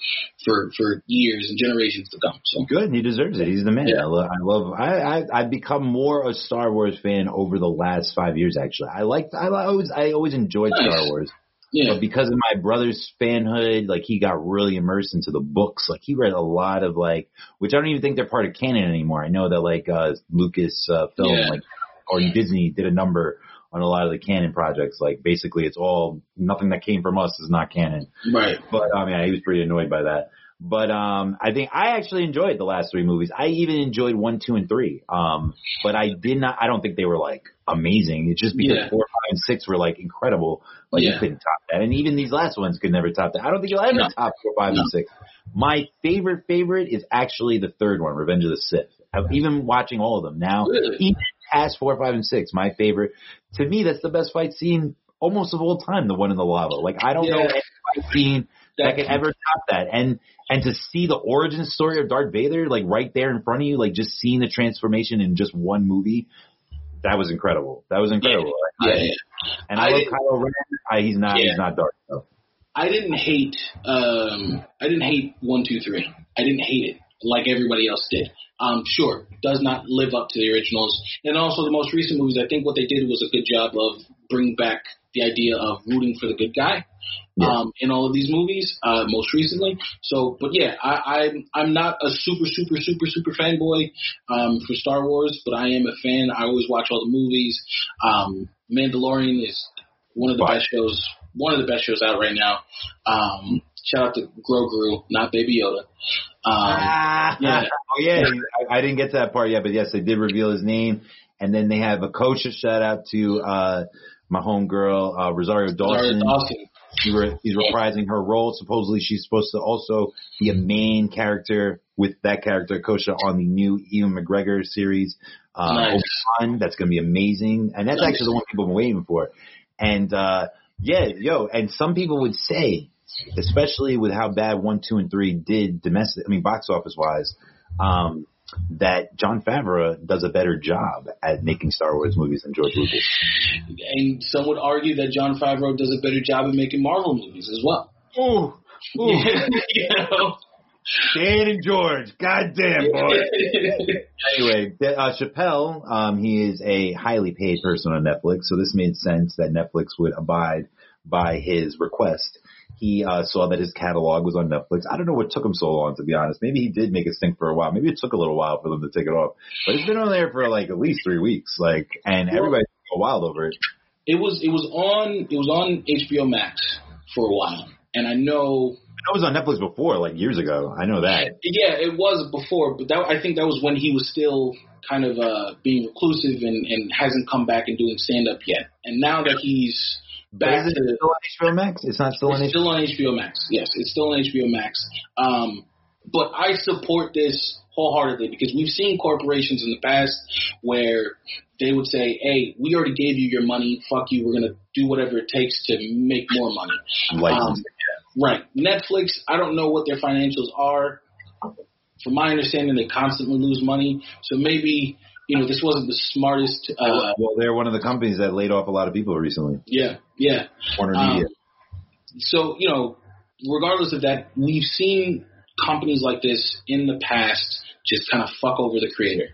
[SPEAKER 3] for for years and generations to come. So
[SPEAKER 1] Good. He deserves it. He's the man.
[SPEAKER 3] Yeah.
[SPEAKER 1] I love. I love. I, I I've become more a Star Wars fan over the last five years. Actually, I liked. I always. I always enjoyed
[SPEAKER 3] Nice.
[SPEAKER 1] Star Wars.
[SPEAKER 3] Yeah,
[SPEAKER 1] But because of my brother's fanhood, like he got really immersed into the books. Like he read a lot of like, which I don't even think they're part of canon anymore. I know that like uh Lucas uh, film,
[SPEAKER 3] Yeah.
[SPEAKER 1] like or Disney did a number on a lot of the canon projects. Like basically, it's all nothing that came from us is not canon.
[SPEAKER 3] right.
[SPEAKER 1] But yeah, he was pretty annoyed by that. But um, I think I actually enjoyed the last three movies. I even enjoyed one, two, and three. Um, but I did not. I don't think they were like amazing. It's just because
[SPEAKER 3] Yeah.
[SPEAKER 1] four, five, and six were like incredible. Like you couldn't top that. And even these last ones could never top that. I don't think you'll ever
[SPEAKER 3] No.
[SPEAKER 1] top four, five,
[SPEAKER 3] No.
[SPEAKER 1] and six. My favorite favorite is actually the third one, Revenge of the Sith. I've even watching all of them now.
[SPEAKER 3] Really?
[SPEAKER 1] Even past four, five, and six, my favorite. To me, that's the best fight scene almost of all time. The one in the lava. Like I don't know
[SPEAKER 3] Yeah.
[SPEAKER 1] any fight scene that could ever top that. And and to see the origin story of Darth Vader like right there in front of you, like just seeing the transformation in just one movie, that was incredible. That was incredible.
[SPEAKER 3] Yeah,
[SPEAKER 1] I-
[SPEAKER 3] yeah.
[SPEAKER 1] And I,
[SPEAKER 3] I
[SPEAKER 1] love Kylo Ren. I, he's not
[SPEAKER 3] Yeah.
[SPEAKER 1] he's not Darth though.
[SPEAKER 3] I didn't hate um I didn't hate one, two, three. I didn't hate it like everybody else did. Um, sure, does not live up to the originals. And also the most recent movies, I think what they did was a good job of bringing back the idea of rooting for the good guy.
[SPEAKER 1] Yeah.
[SPEAKER 3] Um, in all of these movies, uh, most recently. So, but yeah, I, I'm I'm not a super super super super fanboy um, for Star Wars, but I am a fan. I always watch all the movies. Um, Mandalorian is one of the best shows, one of the best shows out right now. Um, shout out to Grogu, not Baby Yoda. Um,
[SPEAKER 1] Ah,
[SPEAKER 3] yeah.
[SPEAKER 1] oh yeah, I, I didn't get to that part yet, but yes, they did reveal his name, and then they have Ahsoka shout out to uh, my homegirl uh, Rosario Dawson.
[SPEAKER 3] Rosario Dawson.
[SPEAKER 1] He re- he's reprising her role. Supposedly, she's supposed to also be a main character with that character Ahsoka on the new Ewan McGregor series, uh,
[SPEAKER 3] Nice.
[SPEAKER 1] Obi-Wan. That's going to be amazing, and that's
[SPEAKER 3] Nice.
[SPEAKER 1] actually the one people have been waiting for. And uh, yeah, yo, and some people would say, especially with how bad one, two, and three did domestic, I mean, box office wise, um, that Jon Favreau does a better job at making Star Wars movies than George Lucas.
[SPEAKER 3] And some would argue that Jon Favreau does a better job at making Marvel movies as well.
[SPEAKER 1] Ooh,
[SPEAKER 3] you know?
[SPEAKER 1] Dan and George, goddamn boy. anyway, uh, Chappelle, um, he is a highly paid person on Netflix, so this made sense that Netflix would abide by his request. He uh, saw that his catalog was on Netflix. I don't know what took him so long, to be honest. Maybe he did make it stink for a while. Maybe it took a little while for them to take it off, but it's been on there for like at least three weeks. Like, and everybody's wild over it.
[SPEAKER 3] It was it was on it was on HBO Max for a while, and I know
[SPEAKER 1] It was on Netflix before, like years ago. I know that.
[SPEAKER 3] yeah it was before, but that I think that was when he was still kind of uh, being reclusive and, and hasn't come back and doing stand up yet. And now that he's back
[SPEAKER 1] Is it
[SPEAKER 3] to
[SPEAKER 1] still on HBO Max? It's not still on
[SPEAKER 3] it's
[SPEAKER 1] HBO.
[SPEAKER 3] still on HBO Max. Yes, it's still on HBO Max. Um, but I support this wholeheartedly because we've seen corporations in the past where they would say, "Hey, we already gave you your money. Fuck you. We're gonna do whatever it takes to make more money." Um, right. Netflix. I don't know what their financials are. From my understanding, they constantly lose money. So maybe you know this wasn't the smartest. Uh,
[SPEAKER 1] well, they're one of the companies that laid off a lot of people recently.
[SPEAKER 3] yeah, yeah.
[SPEAKER 1] Warner
[SPEAKER 3] Um, so you know, regardless of that, we've seen companies like this in the past just kind of fuck over the creator,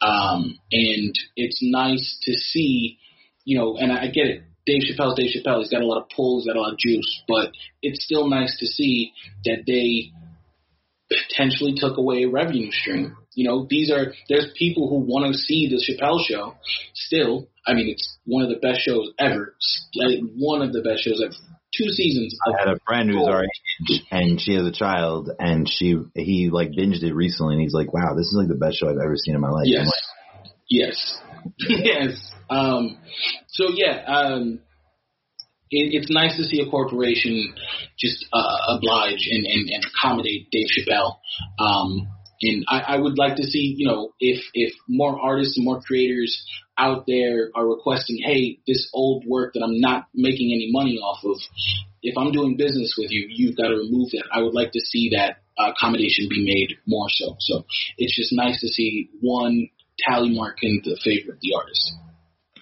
[SPEAKER 3] um, and it's nice to see, you know, and I get it. Dave Chappelle's Dave Chappelle. He's got a lot of pull. He's got a lot of juice, but it's still nice to see that they potentially took away a revenue stream. You know, these are there's people who want to see the Chappelle show. Still, I mean, it's one of the best shows ever. Like, one of the best shows ever. Two seasons.
[SPEAKER 1] I had a friend who's our age, and she has a child, and she he like binged it recently, and he's like, "Wow, this is like the best show I've ever seen in my life."
[SPEAKER 3] Yes.
[SPEAKER 1] like,
[SPEAKER 3] Yes. yes. Um, so yeah, um, it, it's nice to see a corporation just uh, oblige and, and, and accommodate Dave Chappelle. Um, and I, I would like to see, you know, if if more artists and more creators out there are requesting, hey, this old work that I'm not making any money off of, if I'm doing business with you, you've got to remove that. I would like to see that accommodation be made more so. So it's just nice to see one tally mark in the favor of the artist.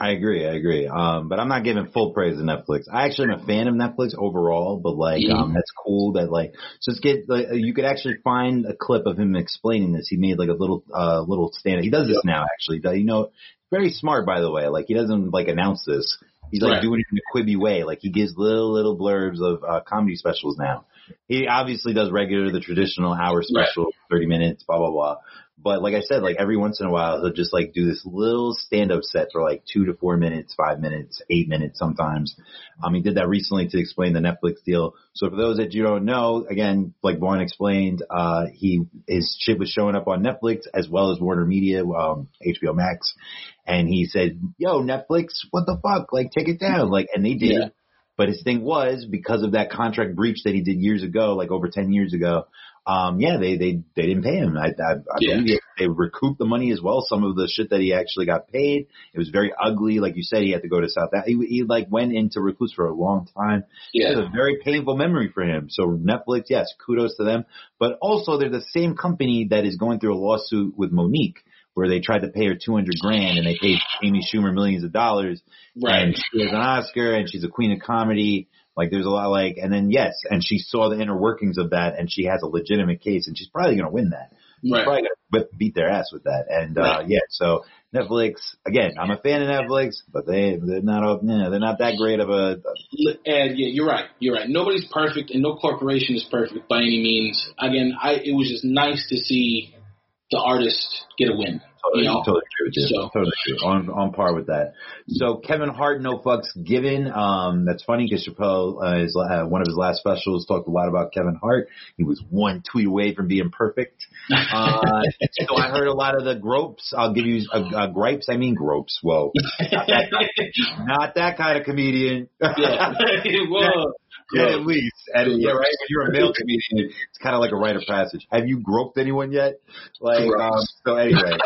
[SPEAKER 1] I agree, I agree. Um, but I'm not giving full praise to Netflix. I actually am a fan of Netflix overall, but like,
[SPEAKER 3] Mhm.
[SPEAKER 1] um, that's cool that like, just get, like, you could actually find a clip of him explaining this. He made like a little, uh, little stand. He does this now actually. You know, very smart by the way. Like he doesn't like announce this. He's like
[SPEAKER 3] Right.
[SPEAKER 1] doing it in a Quibi way. Like he gives little, little blurbs of, uh, comedy specials now. He obviously does regular, the traditional hour special, 30 minutes, blah, blah, blah. But like I said, like every once in a while, he'll just like do this little stand-up set for like two to four minutes, five minutes, eight minutes sometimes. Um, he did that recently to explain the Netflix deal. So for those that you don't know, again, like Vaughn explained, uh, he his shit was showing up on Netflix as well as Warner Media, um, HBO Max, and he said, "Yo, Netflix, what the fuck? Like, take it down!" Like, and they did.
[SPEAKER 3] Yeah.
[SPEAKER 1] But his thing was because of that contract breach that he did years ago, like over ten years ago. Um, yeah, they they they didn't pay him. I I, I
[SPEAKER 3] Yeah.
[SPEAKER 1] believe they, they recouped the money as well. Some of the shit that he actually got paid. It was very ugly, like you said. He had to go to South. He, he like went into recluse for a long time.
[SPEAKER 3] Yeah, It
[SPEAKER 1] was a very painful memory for him. So Netflix, yes, kudos to them. But also they're the same company that is going through a lawsuit with Mo'Nique where they tried to pay her 200 grand and they paid Amy Schumer millions of dollars.
[SPEAKER 3] Right.
[SPEAKER 1] And she has an Oscar and she's a queen of comedy. Like there's a lot like, and then yes, and she saw the inner workings of that and she has a legitimate case and she's probably going to win that. She's
[SPEAKER 3] Right.
[SPEAKER 1] probably going to beat their ass with that. And, uh, yeah, so Netflix, again, I'm a fan of Netflix, but they, they're not, a, yeah, they're not that great of a,
[SPEAKER 3] Li- And yeah, you're right. You're right. Nobody's perfect, and no corporation is perfect by any means. Again, I it was just nice to see the artist get a win.
[SPEAKER 1] Totally,
[SPEAKER 3] You know?
[SPEAKER 1] totally agree with you.
[SPEAKER 3] So-
[SPEAKER 1] Totally agree. On on par with that. So Kevin Hart, no fucks given. Um, that's funny because Chappelle, uh, is, uh, one of his last specials, talked a lot about Kevin Hart. He was one tweet away from being perfect. Uh, so I heard a lot of the gropes. I'll give you uh, uh, gripes. I mean gropes. Whoa, not that kind of comedian.
[SPEAKER 3] yeah. Whoa.
[SPEAKER 1] Yeah, at least. Yeah, right. When you're a male comedian, it's kind of like a rite of passage. Have you groped anyone yet? Like, um, so anyway,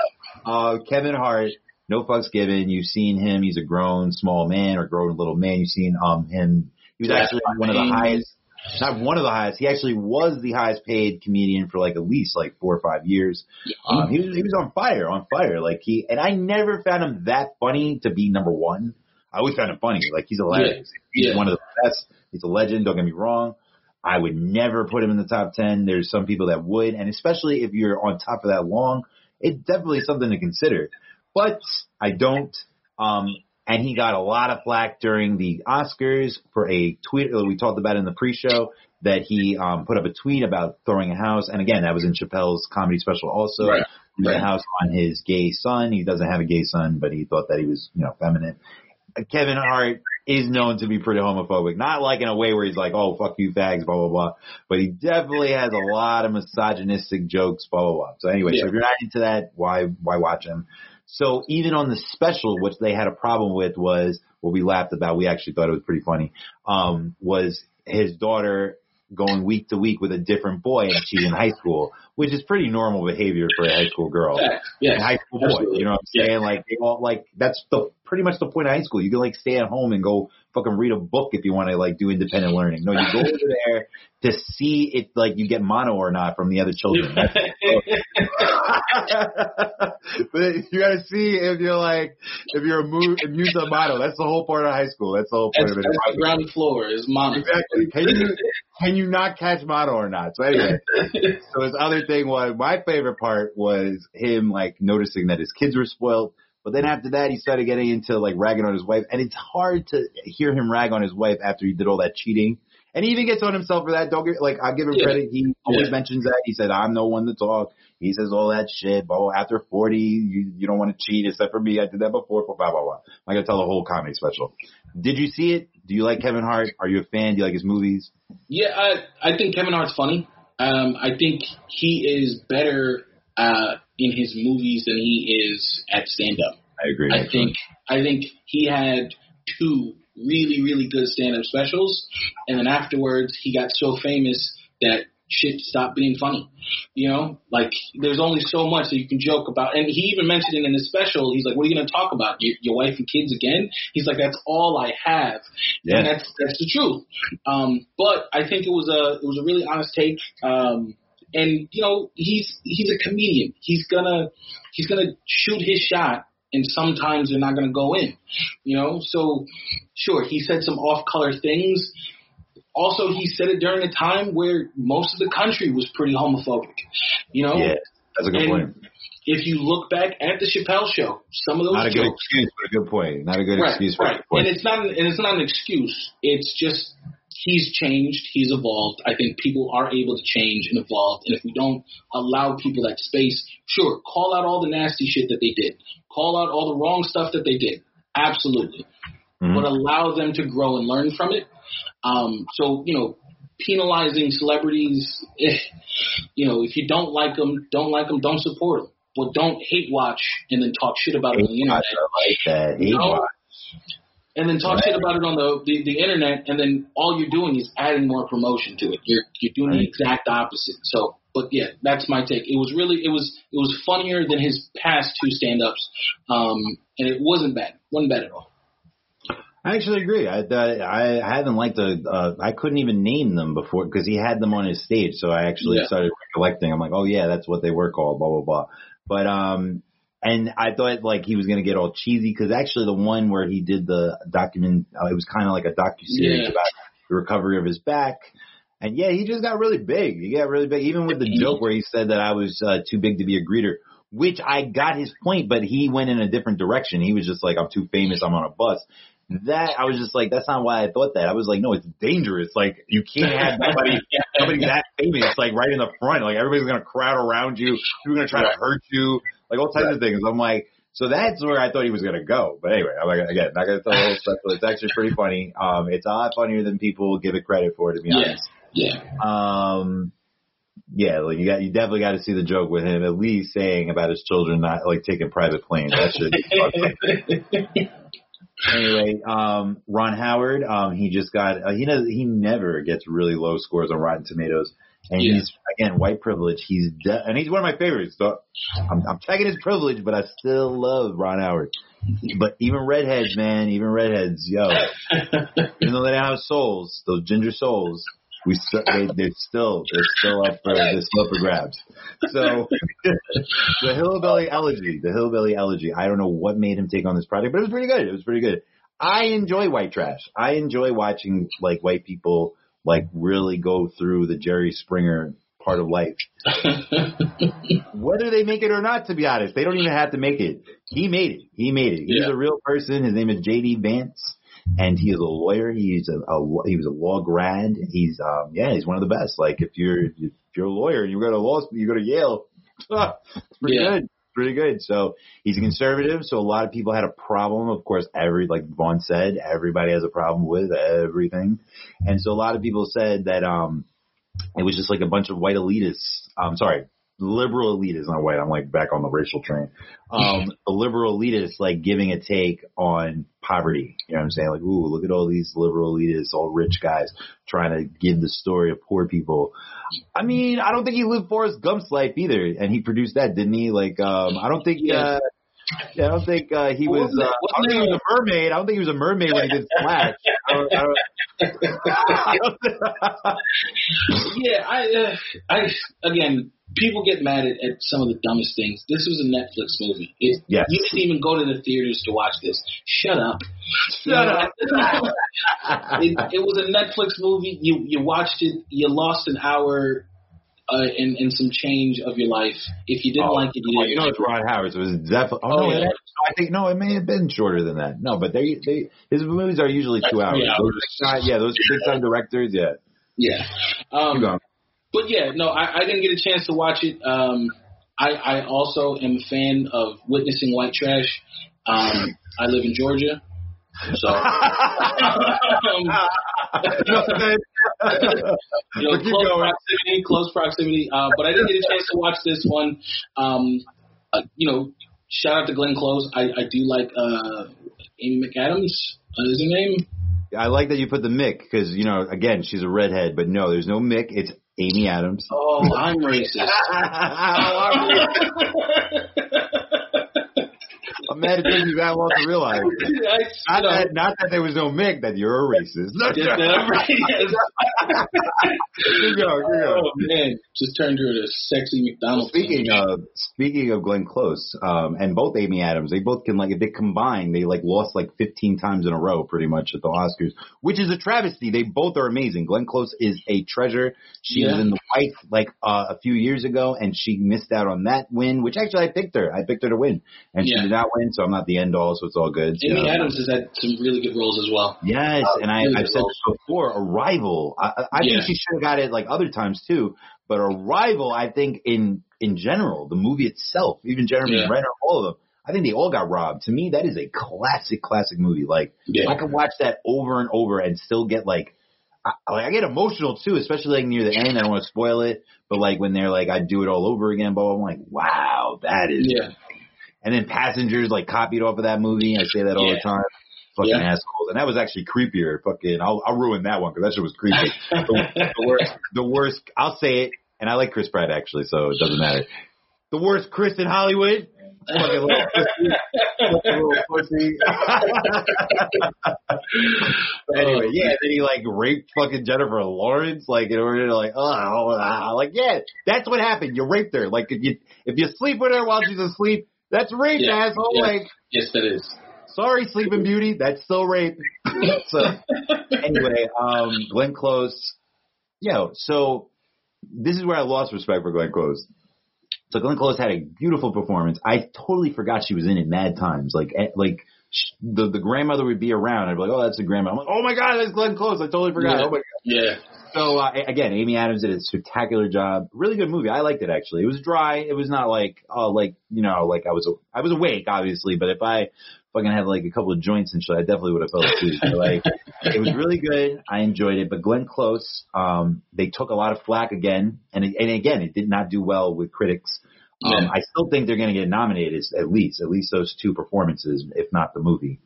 [SPEAKER 1] uh, Kevin Hart, no fucks given. You've seen him. He's a grown small man or grown little man. You've seen um him. He was
[SPEAKER 3] Yeah,
[SPEAKER 1] actually one of the highest. Not one of the highest. He actually was the highest paid comedian for like at least like four or five years. Um, he was he was on fire, on fire. Like he and I never found him that funny to be number one. I always found him funny. Like he's hilarious. He's
[SPEAKER 3] Yeah.
[SPEAKER 1] one of the best. He's a legend. Don't get me wrong. I would never put him in the top ten. There's some people that would, and especially if you're on top of that long, it's definitely something to consider. But I don't. Um, and he got a lot of flack during the Oscars for a tweet that we talked about in the pre-show that he um, put up a tweet about throwing a house. And again, that was in Chappelle's comedy special also.
[SPEAKER 3] Right.
[SPEAKER 1] A house on his gay son. He doesn't have a gay son, but he thought that he was, you know, feminine. Kevin Hart is known to be pretty homophobic. Not like in a way where he's like, oh, fuck you fags, blah, blah, blah. But he definitely has a lot of misogynistic jokes, blah, blah, blah. So anyway, so if you're not into that, why, why watch him? So even on the special, which they had a problem with was what we laughed about. We actually thought it was pretty funny. Um, was his daughter going week to week with a different boy and she's in high school, which is pretty normal behavior for a high school girl.
[SPEAKER 3] Yeah, yeah.
[SPEAKER 1] And high school boy, you know what I'm saying? Like they all like that's the pretty much the point of high school. You can like stay at home and go fucking read a book if you want to like do independent learning. No, you go over there to see if like you get mono or not from the other children. But you gotta see if you're like if you're immune, immune to mono. That's the whole part of high school. That's the whole point
[SPEAKER 3] That's,
[SPEAKER 1] of
[SPEAKER 3] that's
[SPEAKER 1] it.
[SPEAKER 3] the ground floor is mono.
[SPEAKER 1] Exactly. Can you can you not catch mono or not? So anyway, so his other thing was my favorite part was him like noticing that his kids were spoiled. But then after that, he started getting into like ragging on his wife, and it's hard to hear him rag on his wife after he did all that cheating. And he even gets on himself for that. Don't get like I'll give him
[SPEAKER 3] Yeah.
[SPEAKER 1] credit. He always
[SPEAKER 3] Yeah.
[SPEAKER 1] mentions that. He said, "I'm no one to talk." He says all that shit. But after 40, you you don't want to cheat, except for me. I did that before. Blah blah blah. I'm gonna tell the whole comedy special. Did you see it? Do you like Kevin Hart? Are you a fan? Do you like his movies?
[SPEAKER 3] Yeah, I I think Kevin Hart's funny. Um, I think he is better uh, in his movies than he is at stand up.
[SPEAKER 1] I agree.
[SPEAKER 3] I think I think he had two really really good stand up specials, and then afterwards he got so famous that shit stop being funny. You know, like there's only so much that you can joke about. And he even mentioned it in his special. He's like, "What are you going to talk about? Your, your wife and kids again?" He's like, "That's all I have."
[SPEAKER 1] Yeah.
[SPEAKER 3] And that's that's the truth. Um, but I think it was a it was a really honest take. Um, and you know, he's he's a comedian. He's gonna he's gonna shoot his shot, and sometimes they're not gonna go in. You know, so sure, he said some off color things. Also, he said it during a time where most of the country was pretty homophobic. You know,
[SPEAKER 1] Yeah, that's a good
[SPEAKER 3] And
[SPEAKER 1] point.
[SPEAKER 3] if you look back at the Chappelle show, some of those
[SPEAKER 1] Not a good excuse, but a good point. Not a good
[SPEAKER 3] right,
[SPEAKER 1] excuse for a
[SPEAKER 3] right.
[SPEAKER 1] point.
[SPEAKER 3] And it's not and it's not an excuse. It's just he's changed, he's evolved. I think people are able to change and evolve, and if we don't allow people that space, sure, call out all the nasty shit that they did, call out all the wrong stuff that they did, absolutely,
[SPEAKER 1] Mhm.
[SPEAKER 3] but allow them to grow and learn from it. Um, so you know. Penalizing celebrities, eh, you know, if you don't like them, don't like them, don't support them. But don't hate watch and then talk shit about it on the internet
[SPEAKER 1] like that. Hate
[SPEAKER 3] You know?
[SPEAKER 1] watch.
[SPEAKER 3] and then talk shit about it on the, the the internet, and then all you're doing is adding more promotion to it. You're you're doing the exact opposite. So, but yeah, that's my take. It was really it was it was funnier than his past two stand-ups, um, and it wasn't bad. wasn't bad at all.
[SPEAKER 1] I actually agree. I I, I haven't liked the. Uh, I couldn't even name them before because he had them on his stage. So I actually
[SPEAKER 3] Yeah.
[SPEAKER 1] started recollecting. I'm like, oh yeah, that's what they were called. Blah blah blah. But um, and I thought like he was gonna get all cheesy because actually the one where he did the document, uh, it was kind of like a docu series
[SPEAKER 3] Yeah.
[SPEAKER 1] about the recovery of his back. And yeah, he just got really big. He got really big. Even with the joke where he said that I was uh, too big to be a greeter, which I got his point, but he went in a different direction. He was just like, I'm too famous. I'm on a bus. That I was just like, that's not why I thought that. I was like, no, it's dangerous. Like you can't have somebody, somebody that famous, like right in the front. Like everybody's gonna crowd around you. People are gonna try to hurt you. Like all types of things. I'm like, so that's where I thought he was gonna go. But anyway, I'm like, again, not gonna tell the whole stuff. But it's actually pretty funny. Um, it's a lot funnier than people give it credit for, to be
[SPEAKER 3] Yeah,
[SPEAKER 1] honest.
[SPEAKER 3] yeah.
[SPEAKER 1] Um, yeah, like you got, you definitely got to see the joke with him at least saying about his children not like taking private planes. That should be fun. Anyway, um, Ron Howard, um, he just got, uh, he does, he never gets really low scores on Rotten Tomatoes. And
[SPEAKER 3] Yeah.
[SPEAKER 1] he's, again, white privilege. He's, de- and he's one of my favorites. So I'm, I'm checking his privilege, but I still love Ron Howard. But even redheads, man, even redheads, yo, even though they don't have souls, those ginger souls, we st- they, they're still they're still up for they're still up for grabs. So the hillbilly elegy, the hillbilly elegy. I don't know what made him take on this project, but it was pretty good. It was pretty good. I enjoy white trash. I enjoy watching like white people like really go through the Jerry Springer part of life. Whether they make it or not, to be honest, they don't even have to make it. He made it. He made it. He's
[SPEAKER 3] Yeah.
[SPEAKER 1] a real person. His name is JD Vance, and he is a lawyer. He's a, a he was a law grad. He's um yeah, he's one of the best. Like if you're if you're a lawyer and you go to law school, you go to Yale. it's pretty
[SPEAKER 3] Yeah.
[SPEAKER 1] good. Pretty good. So he's a conservative. So a lot of people had a problem. Of course, every like Vaughn said, everybody has a problem with everything, and so a lot of people said that um it was just like a bunch of white elitists. Um, sorry, liberal elite is not white. I'm like back on the racial train. Um, the liberal elitists like giving a take on poverty. You know what I'm saying? Like, ooh, look at all these liberal elitists, all rich guys trying to give the story of poor people. I mean, I don't think he lived Forrest Gump's life either, and he produced that, didn't he? Like, um, I don't think. Uh, yeah, I don't think uh, he was. Uh, I don't think he was a mermaid. I don't think he was a mermaid when he did Splash. Don't, I don't,
[SPEAKER 3] yeah, I, uh, I again, people get mad at, at some of the dumbest things. This was a Netflix movie. It,
[SPEAKER 1] Yes.
[SPEAKER 3] You didn't even go to the theaters to watch this. Shut up.
[SPEAKER 1] Shut up.
[SPEAKER 3] it, it was a Netflix movie. You you watched it. You lost an hour. Uh, and, and some change of your life. If you didn't
[SPEAKER 1] Oh,
[SPEAKER 3] like it, you
[SPEAKER 1] Well,
[SPEAKER 3] didn't.
[SPEAKER 1] you know it's Ron Howard, it was definitely. Oh,
[SPEAKER 3] Oh,
[SPEAKER 1] no,
[SPEAKER 3] yeah.
[SPEAKER 1] I think no, it may have been shorter than that. No, but they they his movies are usually two hours.
[SPEAKER 3] Yeah,
[SPEAKER 1] Those are yeah, those big time directors. Yeah,
[SPEAKER 3] yeah. Um, but yeah, no, I, I didn't get a chance to watch it. Um, I, I also am a fan of witnessing white trash. Um, I live in Georgia, so um. you know, close
[SPEAKER 1] going.
[SPEAKER 3] proximity, close proximity. Uh, but I didn't get a chance to watch this one. Um, uh, you know, shout out to Glenn Close. I, I do like uh, Amy McAdams. Uh, is her name?
[SPEAKER 1] I like that you put the Mick because you know again she's a redhead, but no, there's no Mick. It's Amy Adams.
[SPEAKER 3] Oh, I'm racist.
[SPEAKER 1] Mad it took you that long to realize.
[SPEAKER 3] I,
[SPEAKER 1] Not that, not that there was no Mick, that you're a racist.
[SPEAKER 3] Yes, I'm.
[SPEAKER 1] Keep going, keep.
[SPEAKER 3] Oh man, just turned her to sexy McDonald's.
[SPEAKER 1] Speaking of speaking of Glenn Close, um, and both Amy Adams, they both can like if they combine, they like lost like 15 times in a row, pretty much at the Oscars, which is a travesty. They both are amazing. Glenn Close is a treasure. She was in The Wife like uh, a few years ago, and she missed out on that win, which actually I picked her. I picked her to win, and
[SPEAKER 3] Yeah.
[SPEAKER 1] she did not win, so I'm not the end all, so it's all good.
[SPEAKER 3] Amy
[SPEAKER 1] So-
[SPEAKER 3] Adams has had some really good roles as well.
[SPEAKER 1] Yes, uh, and I,
[SPEAKER 3] really
[SPEAKER 1] I've said
[SPEAKER 3] roles.
[SPEAKER 1] this before. Arrival. I, I I
[SPEAKER 3] Yeah.
[SPEAKER 1] think she should have got it like other times too. But Arrival, I think in in general, the movie itself, even Jeremy
[SPEAKER 3] Yeah.
[SPEAKER 1] Renner, all of them, I think they all got robbed. To me, that is a classic, classic movie. Like
[SPEAKER 3] Yeah.
[SPEAKER 1] I could watch that over and over and still get like. I, like I get emotional too, especially like near the end. I don't want to spoil it, but like when they're like, "I'd do it all over again," but I'm like, "Wow, that is."
[SPEAKER 3] Yeah.
[SPEAKER 1] And then Passengers like copied off of that movie. I say that all
[SPEAKER 3] Yeah.
[SPEAKER 1] the time. Fucking
[SPEAKER 3] Yeah.
[SPEAKER 1] assholes. And that was actually creepier. Fucking, I'll, I'll ruin that one because that shit was creepy. the, the worst, the worst, I'll say it, and I like Chris Pratt actually, so it doesn't matter. The worst Chris in Hollywood. Fucking little pussy. Little pussy. anyway, yeah, then he like raped fucking Jennifer Lawrence, like in order to like, oh, ah, like yeah, that's what happened. You raped her. Like if you if you sleep with her while she's asleep, that's rape,
[SPEAKER 3] Yeah,
[SPEAKER 1] asshole.
[SPEAKER 3] yeah.
[SPEAKER 1] Like
[SPEAKER 3] yes, that is.
[SPEAKER 1] sorry, Sleeping Beauty, that's still rape. so anyway, um, Glenn Close, yo, so this is where I lost respect for Glenn Close. So Glenn Close had a beautiful performance. I totally forgot she was in it mad times. Like, eh, like sh- the the grandmother would be around. I'd be like, oh, that's the grandma. I'm like, oh my god, that's Glenn Close. I totally forgot.
[SPEAKER 3] Yeah.
[SPEAKER 1] Oh my god.
[SPEAKER 3] Yeah.
[SPEAKER 1] So uh, again, Amy Adams did a spectacular job. Really good movie. I liked it actually. It was dry. It was not like oh like you know like I was I was awake obviously, but if I fucking had like a couple of joints and shit, I definitely would have fell asleep. But, like it was really good. I enjoyed it. But Glenn Close, um, they took a lot of flack again, and it, and again, it did not do well with critics. Um, I still think they're going to get nominated at least, at least those two performances, if not the movie.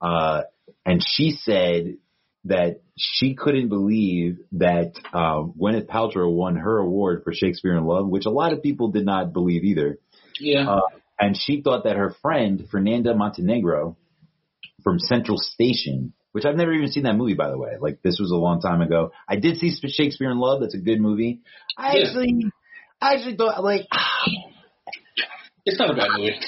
[SPEAKER 1] Uh, and she said that she couldn't believe that um, Gwyneth Paltrow won her award for Shakespeare in Love, which a lot of people did not believe either.
[SPEAKER 3] Yeah.
[SPEAKER 1] Uh, and she thought that her friend Fernanda Montenegro from Central Station, which I've never even seen that movie by the way. Like this was a long time ago. I did see Shakespeare in Love. That's a good movie. I
[SPEAKER 3] Yeah.
[SPEAKER 1] actually, I actually thought like
[SPEAKER 3] it's not a bad movie.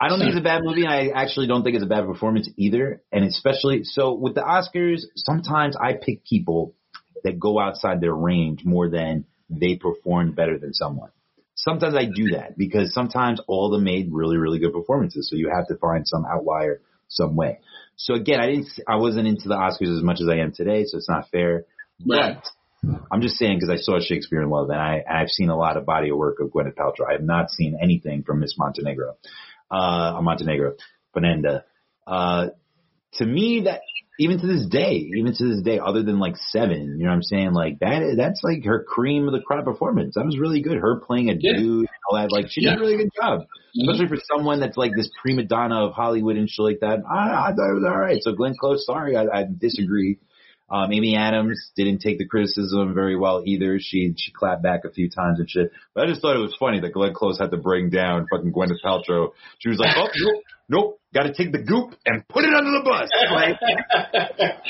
[SPEAKER 1] I don't think it's a bad movie, and I actually don't think it's a bad performance either. And especially so with the Oscars, sometimes I pick people that go outside their range more than they perform better than someone. Sometimes I do that because sometimes all of them made really, really good performances. So you have to find some outlier some way. So again, I didn't, I wasn't into the Oscars as much as I am today, so it's not fair.
[SPEAKER 3] Right.
[SPEAKER 1] But I'm just saying because I saw Shakespeare in Love, and I, I've seen a lot of body of work of Gwyneth Paltrow. I have not seen anything from Miss Montenegro, uh, or Montenegro, Fernanda. Uh, to me that even to this day, even to this day, other than like seven, you know what I'm saying? Like that, that's like her cream of the crop performance. That was really good. Her playing a
[SPEAKER 3] Yeah.
[SPEAKER 1] dude and all that, like she did a really good job.
[SPEAKER 3] Mhm.
[SPEAKER 1] Especially for someone that's like this prima donna of Hollywood and shit like that. I, I thought it was all right. So Glenn Close, sorry, I, I disagree. Um, Amy Adams didn't take the criticism very well either. She she clapped back a few times and shit. But I just thought it was funny that Glenn Close had to bring down fucking Gwyneth Paltrow. She was like, oh nope, nope, got to take the goop and put it under the bus. Like,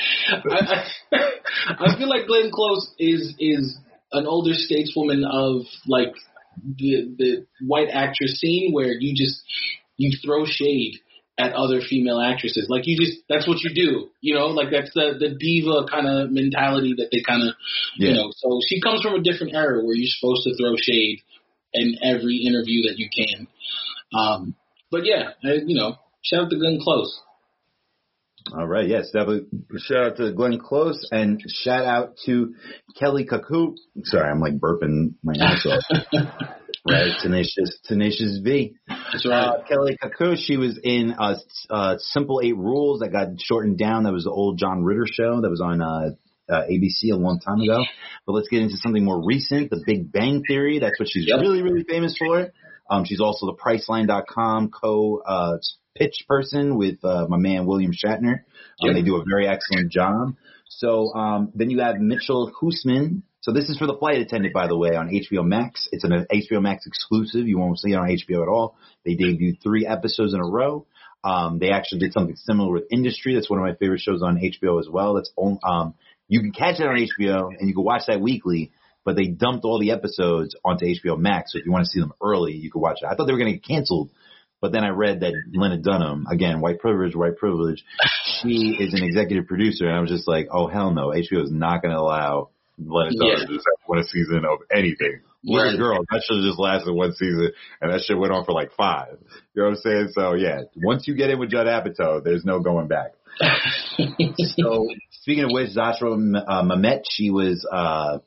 [SPEAKER 3] I, I, I feel like Glenn Close is is an older stateswoman of like the the white actress scene where you just you throw shade at other female actresses. Like you just that's what you do. You know, like that's the the diva kind of mentality that they kind of
[SPEAKER 1] Yeah.
[SPEAKER 3] you know. So she comes from a different era where you're supposed to throw shade in every interview that you can. Um, but yeah, I, you know, shout out to Glenn Close.
[SPEAKER 1] All right, yes, definitely. Shout out to Glenn Close and shout out to Kaley Cuoco. Sorry, I'm like burping my ass off. right, tenacious, tenacious V.
[SPEAKER 3] That's right.
[SPEAKER 1] Uh, Kaley Cuoco, she was in uh, uh, Simple Eight Rules that got shortened down. That was the old John Ritter show that was on uh, uh, ABC a long time ago. But let's get into something more recent, The Big Bang Theory. That's what she's
[SPEAKER 3] Yep.
[SPEAKER 1] really, really famous for. Um, she's also the Priceline.com co uh, pitch person with uh, my man William Shatner. Um,
[SPEAKER 3] Yep.
[SPEAKER 1] They do a very excellent job. So um, then you have Michiel Huisman. So this is for the flight attendant, by the way, on HBO Max. It's an HBO Max exclusive. You won't see it on HBO at all. They debuted three episodes in a row. Um, they actually did something similar with Industry. That's one of my favorite shows on HBO as well. That's on, um, you can catch it on HBO and you can watch that weekly. But they dumped all the episodes onto HBO Max. So if you want to see them early, you can watch it. I thought they were going to get canceled, but then I read that Lena Dunham, again, white privilege, white privilege, she is an executive producer, and I was just like, oh hell no, HBO is not going to allow Lena Dunham
[SPEAKER 3] Yeah.
[SPEAKER 4] just have one season of anything. Little
[SPEAKER 3] Right.
[SPEAKER 4] girl, that should have just lasted one season, and that shit went on for like five. You know what I'm saying? So yeah, once you get in with Judd Apatow, there's no going back.
[SPEAKER 1] so speaking of which, Zosia uh, Mamet, she was uh,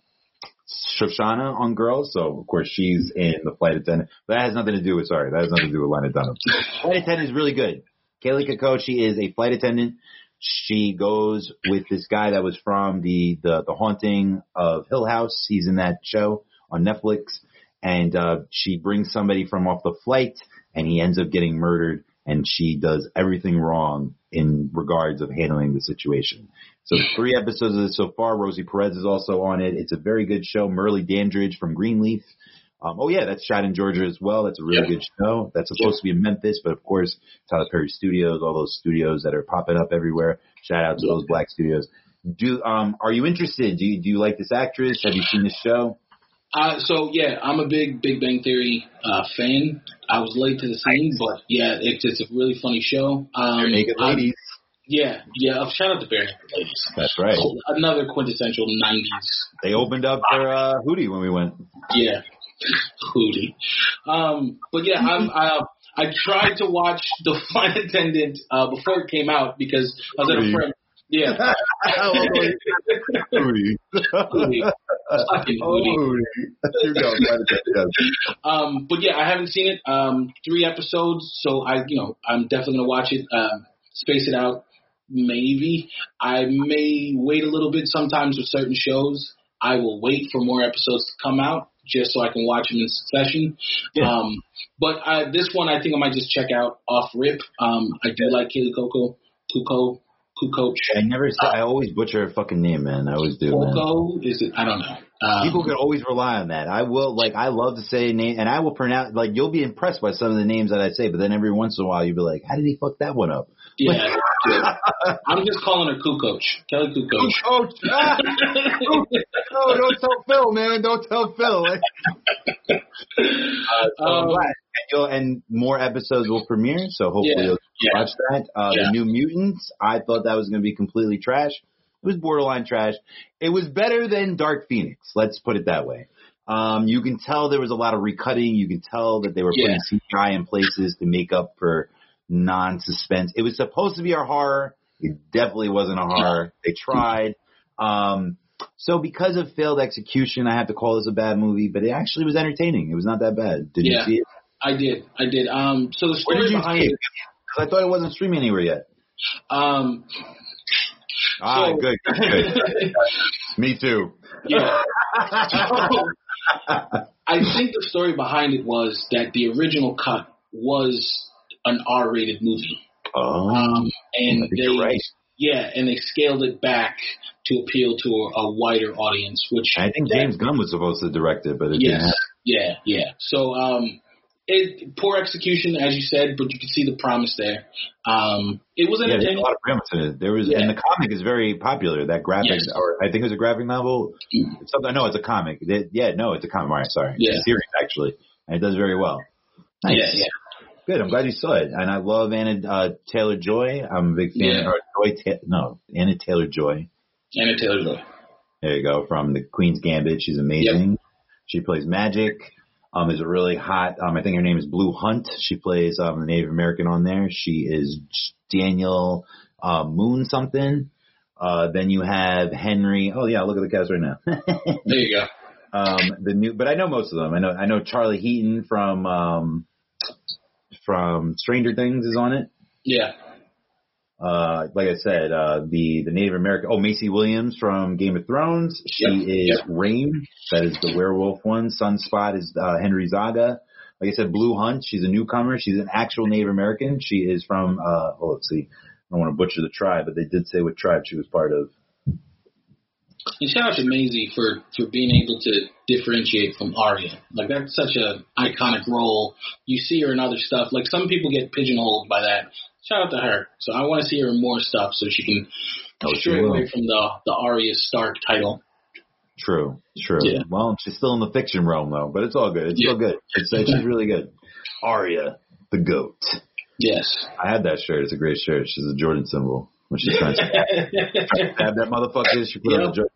[SPEAKER 1] Shoshana on Girls, so of course she's in the flight attendant. But that has nothing to do with sorry, that has nothing to do with Lena Dunham. flight attendant is really good. Kaley Cuoco is a flight attendant. She goes with this guy that was from the the, the haunting of Hill House. He's in that show on Netflix, and uh, she brings somebody from off the flight, and he ends up getting murdered. And she does everything wrong in regards of handling the situation. So three episodes of this so far. Rosie Perez is also on it. It's a very good show. Merle Dandridge from Greenleaf. Um, oh yeah, that's shot in Georgia as well. That's a really
[SPEAKER 3] Yeah.
[SPEAKER 1] good show. That's supposed to be in Memphis, but of course Tyler Perry Studios, all those studios that are popping up everywhere. Shout out to
[SPEAKER 3] Yeah.
[SPEAKER 1] those black studios. Do um are you interested? Do you do you like this actress? Have you seen this show?
[SPEAKER 3] Uh, so yeah, I'm a big Big Bang Theory uh, fan. I was late to the scene, but yeah, it's it's a really funny show. Um,
[SPEAKER 1] Naked ladies.
[SPEAKER 3] Yeah, yeah. uh, Shout out to Naked Ladies.
[SPEAKER 1] That's right.
[SPEAKER 3] Another quintessential '90s.
[SPEAKER 1] They opened up for uh Hootie when we went.
[SPEAKER 3] Yeah, Hootie. Um, but yeah, I'm. I, I tried to watch The Flight Attendant uh, before it came out because I was at a friend. Yeah,
[SPEAKER 4] Hootie.
[SPEAKER 3] Hootie. Fucking
[SPEAKER 1] Oh,
[SPEAKER 3] Hootie.
[SPEAKER 1] You know, yes.
[SPEAKER 3] Um, but yeah, I haven't seen it. Um, three episodes, so I, you know, I'm definitely gonna watch it. Um, space it out, maybe. I may wait a little bit. Sometimes with certain shows, I will wait for more episodes to come out just so I can watch them in succession.
[SPEAKER 1] Yeah.
[SPEAKER 3] Um, but uh, this one, I think I might just check out off rip. Um, I do like Kaylee Coco, Kuko, Kukoc.
[SPEAKER 1] I never say I always butcher her fucking name, man. I always do, man.
[SPEAKER 3] Coco is it? I don't know. Um,
[SPEAKER 1] People can always rely on that. I will like I love to say a name and I will pronounce like you'll be impressed by some of the names that I say, but then every once in a while you'll be like, How did he fuck that one up?
[SPEAKER 3] yeah. I'm just calling her Kukoc, Kelly Kukoc.
[SPEAKER 1] Coach, ah, no, don't tell Phil, man. Don't tell Phil. uh, so
[SPEAKER 3] Um,
[SPEAKER 1] And, you'll, and more episodes will premiere, so hopefully
[SPEAKER 3] Yeah,
[SPEAKER 1] you'll
[SPEAKER 3] yeah.
[SPEAKER 1] watch that. Uh,
[SPEAKER 3] Yeah.
[SPEAKER 1] The New Mutants, I thought that was going to be completely trash. It was borderline trash. It was better than Dark Phoenix. Let's put it that way. Um, you can tell there was a lot of recutting. You can tell that they were
[SPEAKER 3] Yeah.
[SPEAKER 1] putting CGI in places to make up for non-suspense. It was supposed to be a horror. It definitely wasn't a horror. They tried. Um, so because of failed execution, I have to call this a bad movie, but it actually was entertaining. It was not that bad. Did
[SPEAKER 3] Yeah.
[SPEAKER 1] you see it?
[SPEAKER 3] I did, I did. Um, so the
[SPEAKER 1] Where
[SPEAKER 3] story
[SPEAKER 1] did you
[SPEAKER 3] behind it,
[SPEAKER 1] I thought it wasn't streaming anywhere yet.
[SPEAKER 3] Um,
[SPEAKER 4] Ah,
[SPEAKER 3] So-
[SPEAKER 4] good, good, good. Me too.
[SPEAKER 3] yeah. So, I think the story behind it was that the original cut was an R-rated movie,
[SPEAKER 1] Oh,
[SPEAKER 3] um, and they
[SPEAKER 1] right.
[SPEAKER 3] yeah, and they scaled it back to appeal to a, a wider audience, which
[SPEAKER 1] I think James Gunn was supposed to direct it, but it
[SPEAKER 3] Yes.
[SPEAKER 1] didn't happen.
[SPEAKER 3] Yeah, yeah. So, um, it poor execution, as you said, but you can see the promise there. Um, it was
[SPEAKER 1] Yeah, there's a lot of premise in it. There was,
[SPEAKER 3] Yeah.
[SPEAKER 1] and the comic is very popular. That graphic,
[SPEAKER 3] Yes.
[SPEAKER 1] or I think it was a graphic novel. It's something. No, it's a comic. It- yeah, no, it's a comic. All right, sorry,
[SPEAKER 3] Yeah.
[SPEAKER 1] it's a series actually, and it does very well. Nice.
[SPEAKER 3] Yeah, yeah.
[SPEAKER 1] Good. I'm glad you saw it, and I love Anna uh, Taylor Joy. I'm a big fan.
[SPEAKER 3] Yeah.
[SPEAKER 1] Or Joy, Ta- no, Anna Taylor Joy.
[SPEAKER 3] Anna Taylor Joy.
[SPEAKER 1] There you go. From the Queen's Gambit. She's amazing. She plays magic. Um, is a really hot. Um, I think her name is Blue Hunt. She plays um the Native American on there. She is Daniel uh, Moon something. Uh, then you have Henry. Oh yeah, look at the cast right now.
[SPEAKER 3] There you go.
[SPEAKER 1] um, the new, but I know most of them. I know I know Charlie Heaton from um from Stranger Things is on it.
[SPEAKER 3] Yeah.
[SPEAKER 1] Uh, like I said, uh, the, the Native American, oh, Maisie Williams from Game of Thrones. She
[SPEAKER 3] Yep,
[SPEAKER 1] is
[SPEAKER 3] yep.
[SPEAKER 1] Rahne. That is the werewolf one. Sunspot is, uh, Henry Zaga. Like I said, Blue Hunt. She's a newcomer. She's an actual Native American. She is from, uh, oh, let's see. I don't want to butcher the tribe, but they did say what tribe she was part of.
[SPEAKER 3] And shout out to Maisie for, for being able to differentiate from Arya. Like that's such a iconic role. You see her in other stuff. Like some people get pigeonholed by that. Shout out to her. So I want to see her in more stuff so she can
[SPEAKER 1] Oh,
[SPEAKER 3] stray away from the the Arya Stark title.
[SPEAKER 1] True, true.
[SPEAKER 3] Yeah.
[SPEAKER 1] Well, she's still in the fiction realm though, but it's all good. It's
[SPEAKER 3] Yeah.
[SPEAKER 1] still good. It's, she's really good. Arya, the goat.
[SPEAKER 3] Yes.
[SPEAKER 1] I had that shirt. It's a great shirt. She's a Jordan symbol when she's trying to have that motherfucker. She put on
[SPEAKER 3] Yep.
[SPEAKER 1] the Jordan.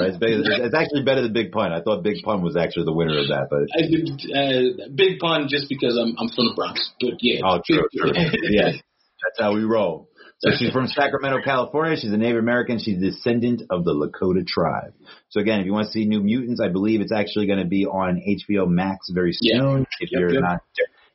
[SPEAKER 1] Right? It's, better, it's, actually better than Big Pun. I thought Big Pun was actually the winner of that, but
[SPEAKER 3] I uh, big pun just because I'm I'm from the Bronx, but yeah.
[SPEAKER 1] oh, true, true.
[SPEAKER 3] Big-
[SPEAKER 1] yeah, that's how we roll. So she's from Sacramento, California. She's a Native American. She's a descendant of the Lakota tribe. So again, if you want to see New Mutants, I believe it's actually going to be on HBO Max very
[SPEAKER 3] Yeah.
[SPEAKER 1] soon. If
[SPEAKER 3] Yep,
[SPEAKER 1] you're
[SPEAKER 3] yep.
[SPEAKER 1] not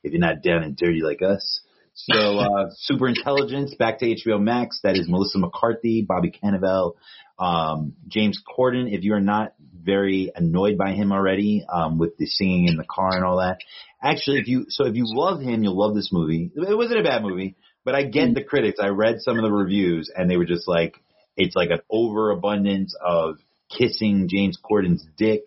[SPEAKER 1] if you're not down and dirty like us. So uh, Super Intelligence back to HBO Max. That is Melissa McCarthy, Bobby Cannavale, um, James Corden. If you're not very annoyed by him already um, with the singing in the car and all that, actually, if you so if you love him, you'll love this movie. It wasn't a bad movie, but I get the critics. I read some of the reviews, and they were just like, it's like an overabundance of kissing James Corden's dick.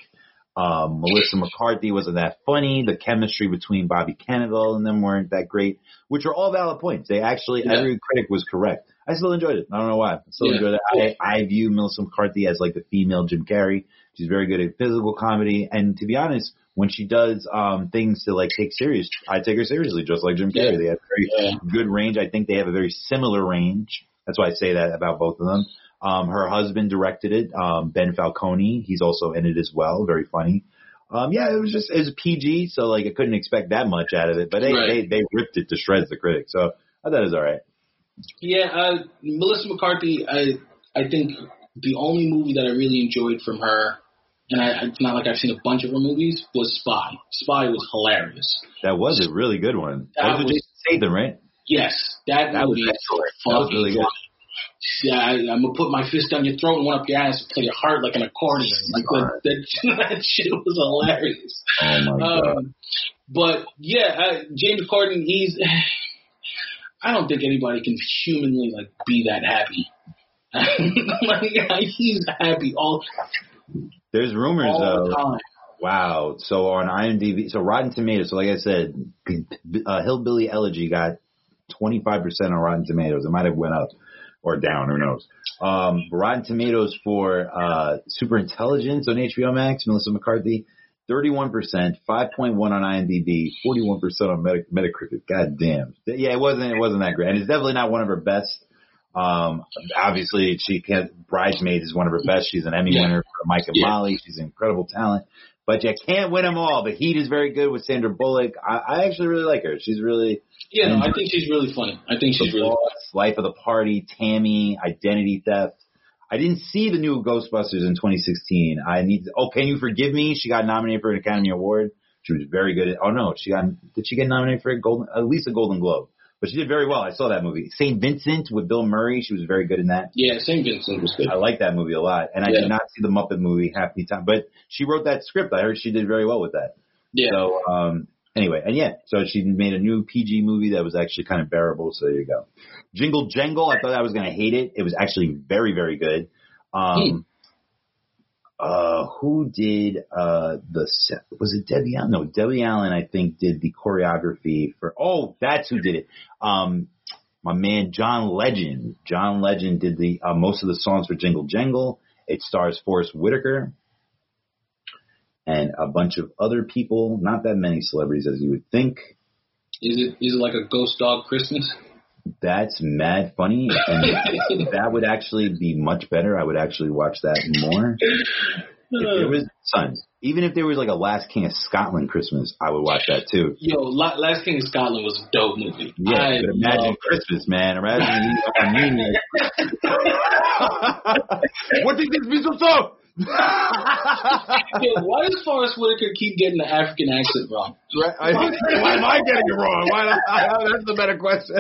[SPEAKER 1] Um, Melissa McCarthy wasn't that funny. The chemistry between Bobby Cannavale and them weren't that great, which are all valid points. They actually,
[SPEAKER 3] Yeah.
[SPEAKER 1] every critic was correct. I still enjoyed it. I don't know why. I still
[SPEAKER 3] Yeah.
[SPEAKER 1] enjoyed it. I, I view Melissa McCarthy as like the female Jim Carrey. She's very good at physical comedy. And to be honest, when she does, um, things to like take serious, I take her seriously, just like Jim Carrey.
[SPEAKER 3] Yeah.
[SPEAKER 1] They have very
[SPEAKER 3] Yeah.
[SPEAKER 1] good range. I think they have a very similar range. That's why I say that about both of them. Um, her husband directed it, um, Ben Falcone. He's also in it as well. Very funny. Um, yeah, it was just, it was PG, so like I couldn't expect that much out of it, but they,
[SPEAKER 3] Right.
[SPEAKER 1] they, they ripped it to shreds, the critics. So I thought it was alright.
[SPEAKER 3] Yeah, uh, Melissa McCarthy. I I think the only movie that I really enjoyed from her, and I, it's not like I've seen a bunch of her movies, was Spy. Spy was hilarious.
[SPEAKER 1] That was a really good one. That,
[SPEAKER 3] That
[SPEAKER 1] was,
[SPEAKER 3] was-
[SPEAKER 1] Jason right?
[SPEAKER 3] Yes, that,
[SPEAKER 1] That was
[SPEAKER 3] movie
[SPEAKER 1] excellent. That was really good.
[SPEAKER 3] Yeah, I, I'm gonna put my fist down your throat and one up your ass and play your heart like an accordion. Like that, that, that shit was hilarious.
[SPEAKER 1] Oh my god.
[SPEAKER 3] Um, but yeah, uh, James Corden, he's. I don't think anybody can humanly like be that happy. like he's happy all
[SPEAKER 1] There's rumors
[SPEAKER 3] all time.
[SPEAKER 1] Wow. So on IMDb, so Rotten Tomatoes. So like I said, uh, Hillbilly Elegy got 25% on Rotten Tomatoes. It might have went up or down. Who knows? Um, Rotten Tomatoes for uh, Super Intelligence on HBO Max. Melissa McCarthy, 31%, 5.1 on IMDb, 41% on Meta- Metacritic. God damn. Yeah, it wasn't. It wasn't that great, and it's definitely not one of her best. Um, obviously, she can't. Bridesmaids is one of her best. She's an Emmy
[SPEAKER 3] Yeah.
[SPEAKER 1] winner for Mike and
[SPEAKER 3] Yeah.
[SPEAKER 1] Molly. She's an incredible talent, but you can't win them all. The Heat is very good with Sandra Bullock. I, I actually really like her. She's really
[SPEAKER 3] Yeah, no, I think she's really funny. I think she's
[SPEAKER 1] the
[SPEAKER 3] really
[SPEAKER 1] Boss, Life of the Party, Tammy, Identity Theft. I didn't see the new Ghostbusters in 2016. I need. To, oh, can you forgive me? She got nominated for an Academy Award. She was very good. At, oh no, she got. Did she get nominated for a golden? At least a Golden Globe. but she did very well. I saw that movie. Saint Vincent with Bill Murray. She was very good in that.
[SPEAKER 3] Yeah, St. Vincent was good.
[SPEAKER 1] I like that movie a lot, and I
[SPEAKER 3] Yeah.
[SPEAKER 1] did not see the Muppet movie half the time, but she wrote that script. I heard she did very well with that.
[SPEAKER 3] Yeah.
[SPEAKER 1] So um, anyway, and yeah, so she made a new PG movie that was actually kind of bearable. So there you go. Jingle Jangle. I thought I was gonna hate it. It was actually very very good. Um, uh, who did uh the se- was it Debbie Allen? No, Debbie Allen. I think did the choreography for. Oh, that's who did it. Um, my man John Legend. John Legend did the uh, most of the songs for Jingle Jangle. It stars Forest Whitaker and a bunch of other people. Not that many celebrities as you would think.
[SPEAKER 3] Is it is it like a ghost dog Christmas?
[SPEAKER 1] That's mad funny, and that would actually be much better. I would actually watch that more. If there was son, even if there was like a Last King of Scotland Christmas, I would watch that too.
[SPEAKER 3] Yo, La- Last King of Scotland was a dope movie.
[SPEAKER 1] Yeah,
[SPEAKER 3] I
[SPEAKER 1] but imagine Christmas, man. Imagine you on New Year's. what did this mistletoe?
[SPEAKER 3] Yo, why does Forest Whitaker keep getting the African accent wrong?
[SPEAKER 1] Right? I- Why am I getting it wrong? Why not, that's the better question.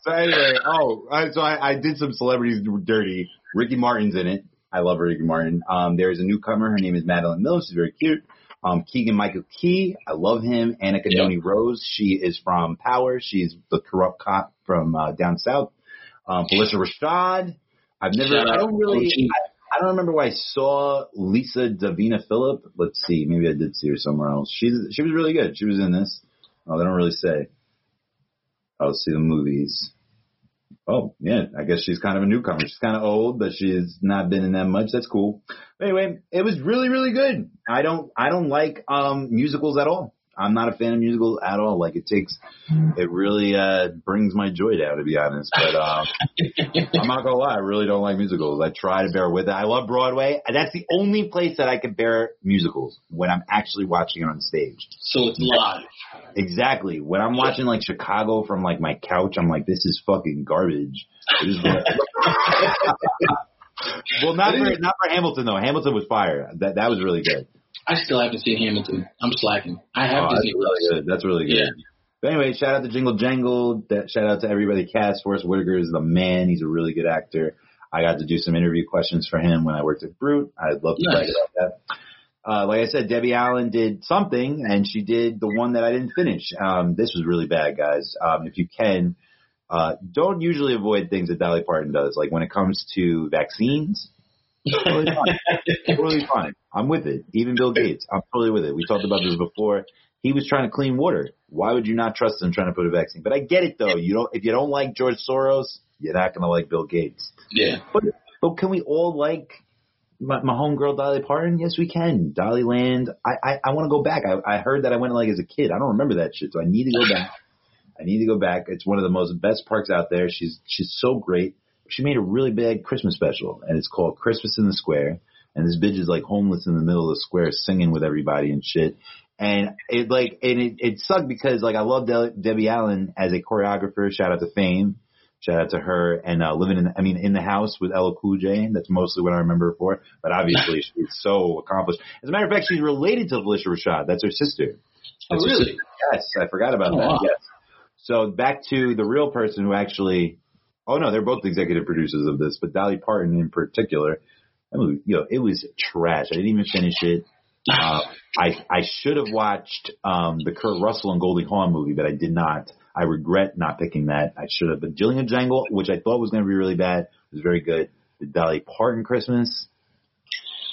[SPEAKER 1] So anyway, oh, I, so I, I did some celebrities dirty. Ricky Martin's in it. I love Ricky Martin. Um, there's a newcomer. Her name is Madalen Mills. She's very cute. Um, Keegan Michael Key. I love him. Anika Noni Rose. She is from Power. She's the corrupt cop from uh, down south. Um, Phylicia Rashad. I've never. I don't really. I, I don't remember where I saw Lisa Davina Phillip. Let's see. Maybe I did see her somewhere else. She's she was really good. She was in this. Oh, they don't really say. I'll see the movies. Oh, yeah. I guess she's kind of a newcomer. She's kind of old, but she's not been in that much. That's cool. But anyway, it was really, really good. I don't, I don't like, um, musicals at all. I'm not a fan of musicals at all. Like it takes, it really, uh, brings my joy down to be honest. But, um, I'm not gonna lie, I really don't like musicals. I try to bear with it. I love Broadway. That's the only place that I can bear musicals when I'm actually watching it on stage.
[SPEAKER 3] So it's live.
[SPEAKER 1] Exactly. When I'm watching like Chicago from like my couch, I'm like, this is fucking garbage. Is well, not for not for Hamilton though. Hamilton was fire. That that was really good.
[SPEAKER 3] I still haven't seen Hamilton. I'm slacking. I have
[SPEAKER 1] Oh, that's
[SPEAKER 3] Disney
[SPEAKER 1] really good. That's really good.
[SPEAKER 3] Yeah.
[SPEAKER 1] But anyway, shout out to Jingle Jangle. That shout out to everybody. Cast Forest Whitaker is the man. He's a really good actor. I got to do some interview questions for him when I worked at Brute. I'd love to talk
[SPEAKER 3] Nice.
[SPEAKER 1] about that. Uh, like I said, Debbie Allen did something, and she did the one that I didn't finish. Um, this was really bad, guys. Um, if you can, uh, don't usually avoid things that Dolly Parton does. Like when it comes to vaccines, totally fine. totally fine. I'm with it. Even Bill Gates, I'm totally with it. We talked about this before. He was trying to clean water. Why would you not trust him trying to put a vaccine? But I get it though. You don't. If you don't like George Soros, you're not gonna like Bill Gates.
[SPEAKER 3] Yeah.
[SPEAKER 1] But but can we all like my, my homegirl Dolly Parton? Yes, we can. Dolly Land. I I, I want to go back. I, I heard that I went like as a kid. I don't remember that shit, so I need to go back. I need to go back. It's one of the most best parks out there. She's she's so great. She made a really big Christmas special, and it's called Christmas in the Square. And this bitch is like homeless in the middle of the square, singing with everybody and shit. And it like and it it sucked because like I love De- Debbie Allen as a choreographer. Shout out to Fame. Shout out to her and uh, living in, I mean, in the house with LL Cool J. That's mostly what I remember her for. But obviously, she's so accomplished. As a matter of fact, she's related to Phylicia Rashad. That's her sister.
[SPEAKER 3] Oh,
[SPEAKER 1] That's her
[SPEAKER 3] really?
[SPEAKER 1] sister. Yes, I forgot about
[SPEAKER 3] Oh,
[SPEAKER 1] that.
[SPEAKER 3] wow.
[SPEAKER 1] Yes. So back to the real person who actually. Oh no, they're both executive producers of this, but Dolly Parton in particular. That movie, you know, it was trash. I didn't even finish it. Uh, I I should have watched um, the Kurt Russell and Goldie Hawn movie, but I did not. I regret not picking that. I should have. But Jillian Jangle, which I thought was going to be really bad, was very good. The Dolly Parton Christmas,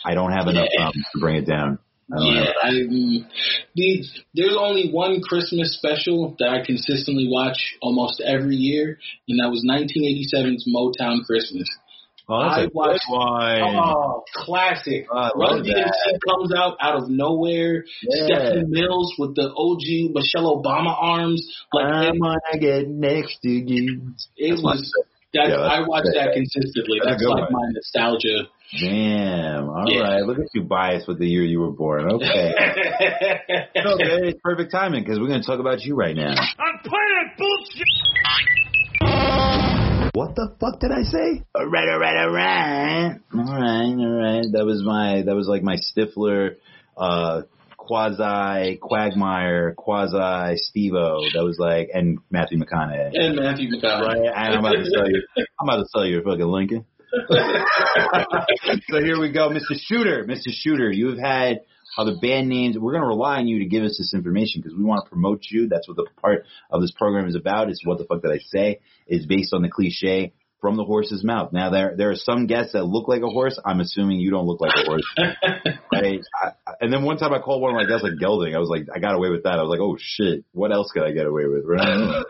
[SPEAKER 1] I don't have enough um, to bring it down.
[SPEAKER 3] Yeah, I, the, there's only one Christmas special that I consistently watch almost every year, and that was 1987's Motown Christmas.
[SPEAKER 1] Oh, that's
[SPEAKER 3] I watched-
[SPEAKER 1] one.
[SPEAKER 3] Oh, classic.
[SPEAKER 1] Oh, I
[SPEAKER 3] Run DMC comes out out of nowhere.
[SPEAKER 1] Yeah.
[SPEAKER 3] Stephanie Mills with the OG Michelle Obama arms. Like
[SPEAKER 1] I
[SPEAKER 3] it,
[SPEAKER 1] wanna get next to you.
[SPEAKER 3] it
[SPEAKER 1] That's
[SPEAKER 3] was. That,
[SPEAKER 1] Yeah, that's-
[SPEAKER 3] I watch that consistently.
[SPEAKER 1] that's
[SPEAKER 3] That's like
[SPEAKER 1] one.
[SPEAKER 3] my nostalgia.
[SPEAKER 1] Damn. All right.
[SPEAKER 3] Yeah.
[SPEAKER 1] Look at you biased with the year you were born. Okay. No, okay, it's perfect timing because we're going to talk about you right now.
[SPEAKER 5] I'm playing bullshit.
[SPEAKER 1] What the fuck did I say? All right, all right, all right. All right, all right. That was my, that was like my Stifler, uh, quasi Quagmire, quasi Steve-O. That was like, and Matthew McConaughey.
[SPEAKER 3] And Matthew McConaughey.
[SPEAKER 1] Right, and I'm about to sell you. I'm about to sell you a fucking Lincoln. so here we go, Mr. Shooter. Mr. Shooter, you have had other band names. We're going to rely on you to give us this information because we want to promote you. That's what the part of this program is about. Is what the fuck did I say? Is based on the cliche from the horse's mouth. Now there there are some guests that look like a horse. I'm assuming you don't look like a horse. right? I, and then one time I called one of my guests a gelding. I was like, I got away with that. I was like, oh shit, what else could I get away with? Right?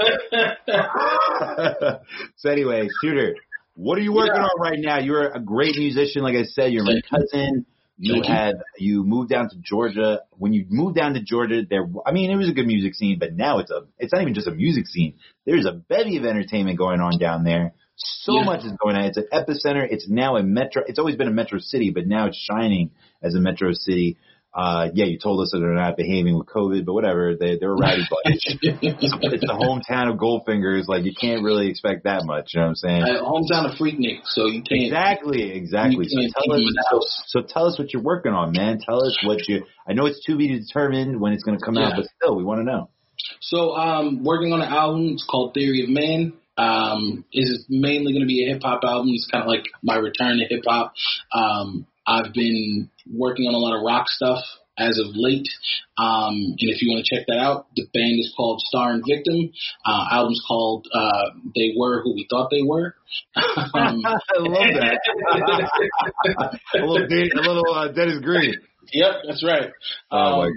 [SPEAKER 1] so anyway, shooter, what are you working
[SPEAKER 3] Yeah.
[SPEAKER 1] on right now? You're a great musician, like I said. You're my cousin. You
[SPEAKER 3] Thank you.
[SPEAKER 1] had you moved down to Georgia. When you moved down to Georgia, there I mean it was a good music scene, but now it's a it's not even just a music scene. There's a bevy of entertainment going on down there. So
[SPEAKER 3] Yeah.
[SPEAKER 1] much is going on. It's an epicenter. It's now a metro. It's always been a metro city, but now it's shining as a metro city. Uh, yeah, you told us that they're not behaving with COVID, but whatever. They they're a rowdy bunch. it's the hometown of Goldfingers. Like you can't really expect that much. You know what I'm saying?
[SPEAKER 3] Uh, hometown of Freaknik, so you can't.
[SPEAKER 1] Exactly, exactly. So
[SPEAKER 3] can't
[SPEAKER 1] tell us,
[SPEAKER 3] them in the
[SPEAKER 1] so, so tell us what you're working on, man. Tell us what you. I know it's to be determined when it's going to come out, but still, we want to know.
[SPEAKER 3] So, um, working on an album. It's called Theory of Man. Um, is mainly going to be a hip hop album. It's kind of like my return to hip hop. Um, I've been working on a lot of rock stuff as of late. Um, and if you want to check that out, the band is called Star and Victim. Uh, album's called uh, They Were Who We Thought They Were. um,
[SPEAKER 1] I love that. a little, a little uh, Dennis Green.
[SPEAKER 3] yep, that's right.
[SPEAKER 1] Oh my
[SPEAKER 3] Um,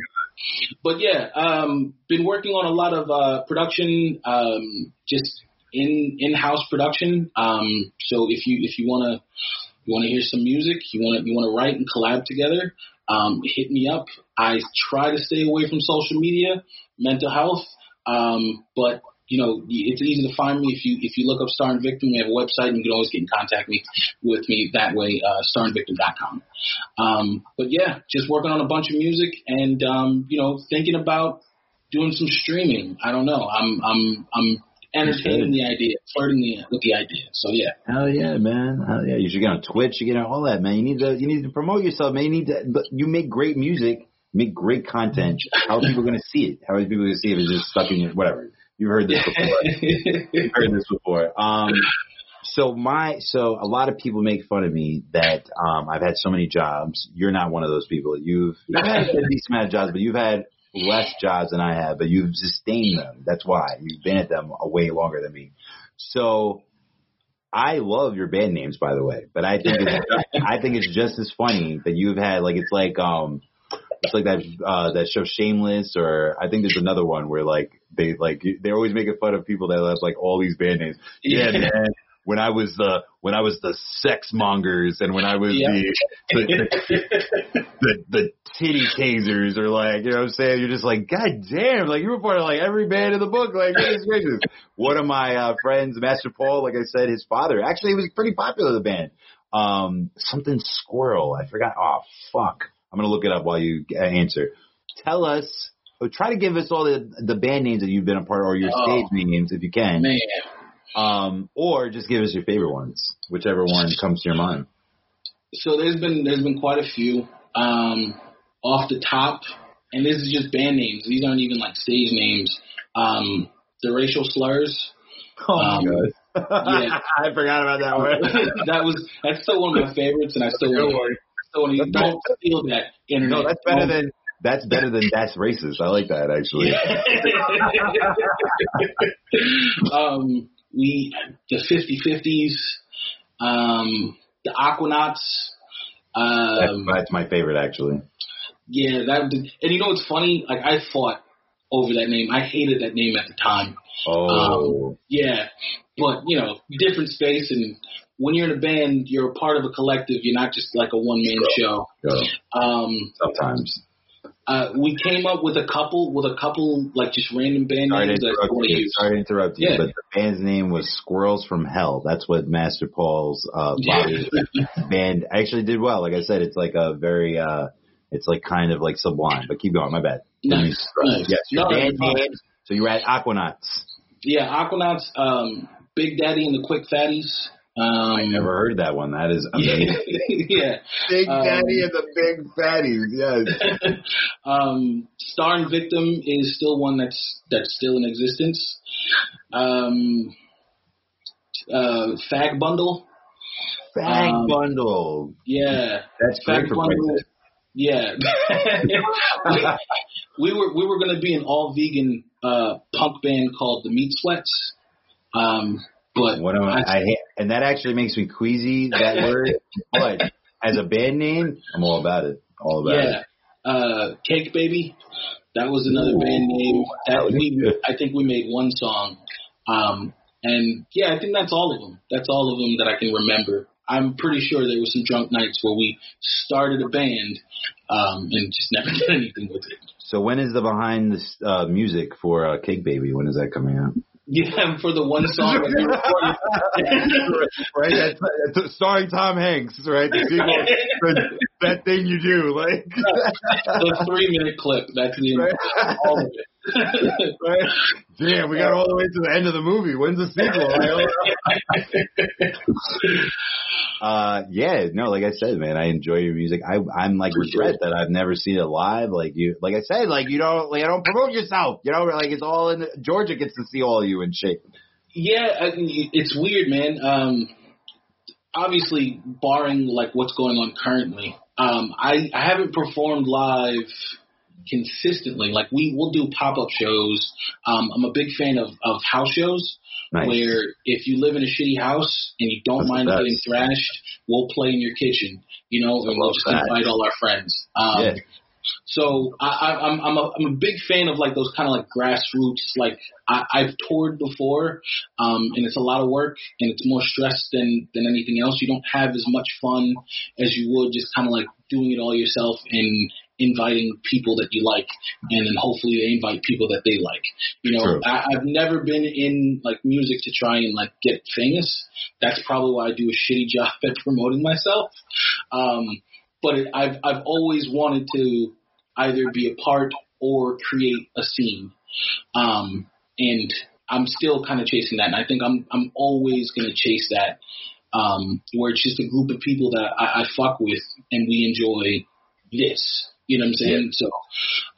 [SPEAKER 3] but yeah, um, been working on a lot of uh, production, um, just in in house production. Um, so if you if you wanna you wanna hear some music, you wanna you wanna write and collab together, um, hit me up. I try to stay away from social media, mental health, um, but you know it's easy to find me if you if you look up Star and Victim. We have a website, and you can always get in contact me with me that way. Uh, starandvictim.com. Um, but yeah, just working on a bunch of music and um, you know thinking about doing some streaming. I don't know. I'm I'm I'm entertaining the idea, flirting the, with the idea. So yeah.
[SPEAKER 1] Hell yeah, man. Hell yeah. You should get on Twitch. You get on all that, man. You need to you need to promote yourself, man. You need to. But you make great music, make great content. How are people going to see it? How are people going to see it if it's just stuck in your whatever? You've heard this before. You've heard this before. Um, so my so a lot of people make fun of me that um I've had so many jobs. You're not one of those people. You've you've had a decent amount of jobs, but you've had less jobs than I have, but you've sustained them. That's why you've been at them a way longer than me. So I love your band names, by the way, but I think it's, I think it's just as funny that you've had like it's like um it's like that uh that show Shameless or I think there's another one where like they like they're always making fun of people that have like all these band names. Yeah, man. When I was the when I was the sex mongers and when I was
[SPEAKER 3] Yeah.
[SPEAKER 1] the, the the the titty tasers or like you know what I'm saying? You're just like god damn like you were part of like every band in the book like goodness gracious one of my uh, friends Master Paul like I said his father actually he was pretty popular the band. Um something squirrel I forgot oh fuck. I'm gonna look it up while you uh, answer. Tell us try to give us all the the band names that you've been a part of or your
[SPEAKER 3] Oh.
[SPEAKER 1] stage names if you can.
[SPEAKER 3] Man,
[SPEAKER 1] um or just give us your favorite ones whichever one comes to your mind
[SPEAKER 3] so there's been there's been quite a few um, off the top, and this is just band names. These aren't even like stage names. Um, the racial slurs.
[SPEAKER 1] oh
[SPEAKER 3] Um,
[SPEAKER 1] my god
[SPEAKER 3] yeah.
[SPEAKER 1] I forgot about that one.
[SPEAKER 3] that was that's still one of my favorites, and I still want to. Still want to don't steal that internet.
[SPEAKER 1] No, that's better than that's better than that's racist. I like that actually.
[SPEAKER 3] um, we the 50-50s, um, the Aquanauts.
[SPEAKER 1] That's,
[SPEAKER 3] Um,
[SPEAKER 1] that's my favorite actually.
[SPEAKER 3] yeah, that and you know what's funny? Like I fought over that name. I hated that name at the time.
[SPEAKER 1] Oh,
[SPEAKER 3] Yeah, but you know, different space, and when you're in a band, you're a part of a collective. You're not just like a one man show.
[SPEAKER 1] go.
[SPEAKER 3] Um,
[SPEAKER 1] sometimes.
[SPEAKER 3] Uh, we came up with a couple, with a couple like just random band
[SPEAKER 1] Sorry
[SPEAKER 3] names that I
[SPEAKER 1] interrupt
[SPEAKER 3] want to
[SPEAKER 1] you.
[SPEAKER 3] use.
[SPEAKER 1] Sorry to interrupt you,
[SPEAKER 3] Yeah.
[SPEAKER 1] but the band's name was Squirrels from Hell. That's what Master Paul's uh, lobby band actually did well. Like I said, it's like a very, uh, it's like kind of like sublime. But keep going. My bad. Didn't mean to
[SPEAKER 3] Nice, nice.
[SPEAKER 1] Yes, your
[SPEAKER 3] No,
[SPEAKER 1] band
[SPEAKER 3] fine.
[SPEAKER 1] So you were at Aquanauts.
[SPEAKER 3] Yeah, Aquanauts, um, Big Daddy and the Quick Fatties, Um,
[SPEAKER 1] I never heard that one. That is amazing.
[SPEAKER 3] yeah.
[SPEAKER 4] Big
[SPEAKER 3] Um,
[SPEAKER 4] Daddy and the Big Fatties. Yes.
[SPEAKER 3] um, Star and Victim is still one that's that's still in existence. Um, uh, Fag Bundle,
[SPEAKER 1] Fag
[SPEAKER 3] Um,
[SPEAKER 1] bundle.
[SPEAKER 3] yeah,
[SPEAKER 1] That's great
[SPEAKER 3] Fag
[SPEAKER 1] for
[SPEAKER 3] Bundle,
[SPEAKER 1] Brexit.
[SPEAKER 3] yeah. we, we were we were gonna be an all vegan uh, punk band called the Meat Sweats, um, but
[SPEAKER 1] What am I, I hate, and that actually makes me queasy. That word, but as a band name, I'm all about it. All about
[SPEAKER 3] yeah,
[SPEAKER 1] it.
[SPEAKER 3] uh, Cake Baby. That was another
[SPEAKER 1] Ooh,
[SPEAKER 3] band name.
[SPEAKER 1] that
[SPEAKER 3] we,
[SPEAKER 1] good.
[SPEAKER 3] I think we made one song. Um, and yeah, I think that's all of them. That's all of them that I can remember. I'm pretty sure there was some drunk nights where we started a band um, and just never did anything with it.
[SPEAKER 1] So when is the behind the uh, music for uh, Cake Baby? When is that coming out?
[SPEAKER 3] Yeah, for the one song that we recorded.
[SPEAKER 4] right? That's, that's starring Tom Hanks, right? The sequel, the- that thing you do, like,
[SPEAKER 3] the three minute clip. That's the
[SPEAKER 4] Right.
[SPEAKER 3] all of it.
[SPEAKER 4] right? Damn, we got all the way to the end of the movie. When's the sequel? I don't know.
[SPEAKER 1] Uh, yeah, no, like I said, man, I enjoy your music. I, I'm like regret that I've never seen it live. Like you, like I said, like you don't, like I don't promote yourself. You know, like it's all in. Georgia gets to see all of you in shape.
[SPEAKER 3] Yeah, I, it's weird, man. Um, obviously, barring like what's going on currently, um, I, I haven't performed live consistently. Like we will do pop up shows. Um, I'm a big fan of of house shows
[SPEAKER 1] Nice.
[SPEAKER 3] where if you live in a shitty house and you don't
[SPEAKER 1] That's
[SPEAKER 3] mind getting thrashed, we'll play in your kitchen. You know, and we'll just
[SPEAKER 1] that.
[SPEAKER 3] invite all our friends. Um,
[SPEAKER 1] Yeah.
[SPEAKER 3] So I, I, I'm I'm a, I'm a big fan of like those kind of like grassroots. Like I, I've toured before, um, and it's a lot of work and it's more stress than than anything else. You don't have as much fun as you would just kind of like doing it all yourself and inviting people that you like, and then hopefully they invite people that they like. You know,
[SPEAKER 1] True.
[SPEAKER 3] I, I've never been in like music to try and like get famous. That's probably why I do a shitty job at promoting myself. Um, but it, I've I've always wanted to either be a part or create a scene, um, and I'm still kind of chasing that. And I think I'm I'm always going to chase that, um, where it's just a group of people that I, I fuck with and we enjoy this. You know what I'm saying? So,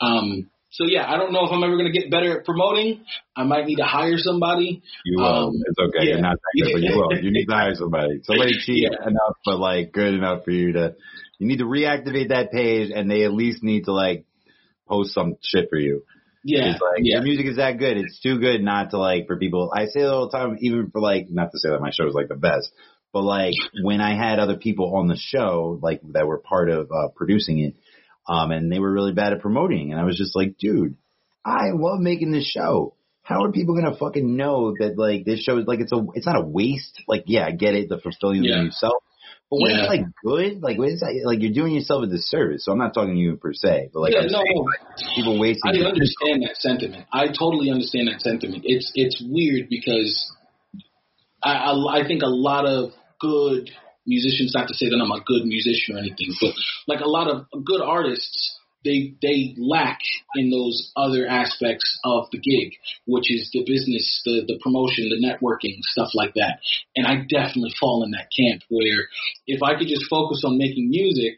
[SPEAKER 3] um, so yeah, I don't know if I'm ever going to get better at promoting. I might need to hire somebody.
[SPEAKER 1] You will.
[SPEAKER 3] Um,
[SPEAKER 1] it's okay.
[SPEAKER 3] yeah.
[SPEAKER 1] You're not that good, but you will. You need to hire somebody. Somebody cheap
[SPEAKER 3] Yeah.
[SPEAKER 1] enough, but like good enough for you to. You need to reactivate that page, and they at least need to like post some shit for you.
[SPEAKER 3] Yeah,
[SPEAKER 1] It's like
[SPEAKER 3] yeah.
[SPEAKER 1] your music is that good. It's too good not to like for people. I say it all the time, even for like not to say that my show is like the best, but like when I had other people on the show, like that were part of uh, producing it, um, and they were really bad at promoting, and I was just like, dude, I love making this show. How are people gonna fucking know that like this show is like it's a it's not a waste? Like yeah, I get it, the fulfilling
[SPEAKER 3] Yeah.
[SPEAKER 1] yourself. But when
[SPEAKER 3] Yeah.
[SPEAKER 1] it's like good, like when it's like, like you're doing yourself a disservice. So I'm not talking to you per se, but like
[SPEAKER 3] yeah, no,
[SPEAKER 1] saying, like, people wasting.
[SPEAKER 3] I understand that sentiment. I totally understand that sentiment. It's it's weird because I, I I think a lot of good musicians, not to say that I'm a good musician or anything, but like a lot of good artists, they they lack in those other aspects of the gig, which is the business, the the promotion, the networking, stuff like that. And I definitely fall in that camp where if I could just focus on making music,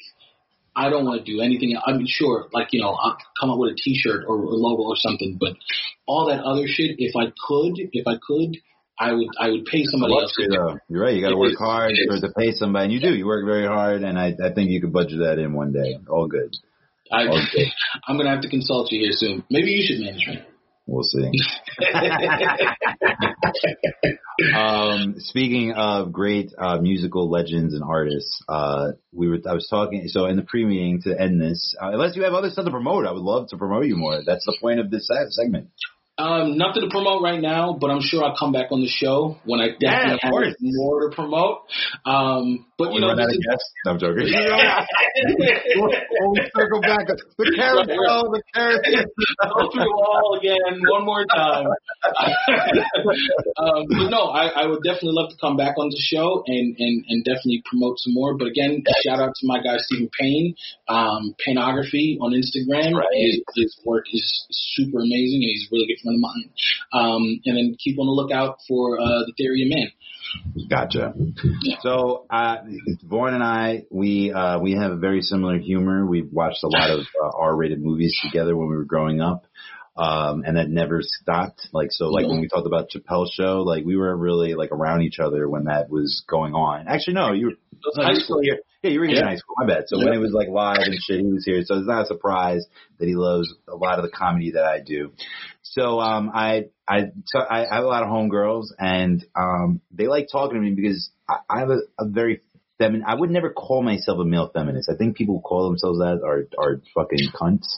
[SPEAKER 3] I don't want to do anything. I mean, sure, like you know, I'll come up with a T-shirt or a logo or something, but all that other shit, if I could, if I could, I would, I would pay somebody else.
[SPEAKER 1] to,
[SPEAKER 3] to do it.
[SPEAKER 1] though. You're right. You got to work
[SPEAKER 3] is.
[SPEAKER 1] hard
[SPEAKER 3] It
[SPEAKER 1] or to pay somebody, and you do. You work very hard, and I, I think you could budget that in one day. All good.
[SPEAKER 3] I,
[SPEAKER 1] Okay.
[SPEAKER 3] I'm gonna have to consult you here soon. Maybe you should manage me.
[SPEAKER 1] We'll see. um, speaking of great uh, musical legends and artists, uh, we were I was talking. So in the pre-meeting to end this, uh, unless you have other stuff to promote, I would love to promote you more. That's the point of this segment.
[SPEAKER 3] Um, nothing to promote right now, but I'm sure I'll come back on the show when I definitely
[SPEAKER 1] of
[SPEAKER 3] have more to promote. Um, but you know, this is-
[SPEAKER 1] guests. No, I'm joking.
[SPEAKER 4] When we circle back, the carousel, the carousel.
[SPEAKER 3] go through it all again one more time. um, but no, I, I would definitely love to come back on the show and, and, and definitely promote some more. But again, shout out to my guy Stephen Payne, um, Painography on Instagram.
[SPEAKER 1] Right.
[SPEAKER 3] His, his work is super amazing, and he's really good friend of mine. Um, and then keep on the lookout for uh, the Theory of Man.
[SPEAKER 1] Gotcha. So, uh, Vaughn and I, we uh, we have a very similar humor. We've watched a lot of uh, R-rated movies together when we were growing up, um, and that never stopped. Like so, like when we talked about Chappelle's show, like we were really like around each other when that was going on. Actually, no, you were
[SPEAKER 3] high
[SPEAKER 1] you
[SPEAKER 3] school.
[SPEAKER 1] here. Yeah, you were here in high school. My bad. So when it was like live and shit, he was here. So it's not a surprise that he loves a lot of the comedy that I do. So um, I I so I, I have a lot of homegirls, and um, they like talking to me because I, I have a, a very feminine. I would never call myself a male feminist. I think people who call themselves that are are fucking cunts.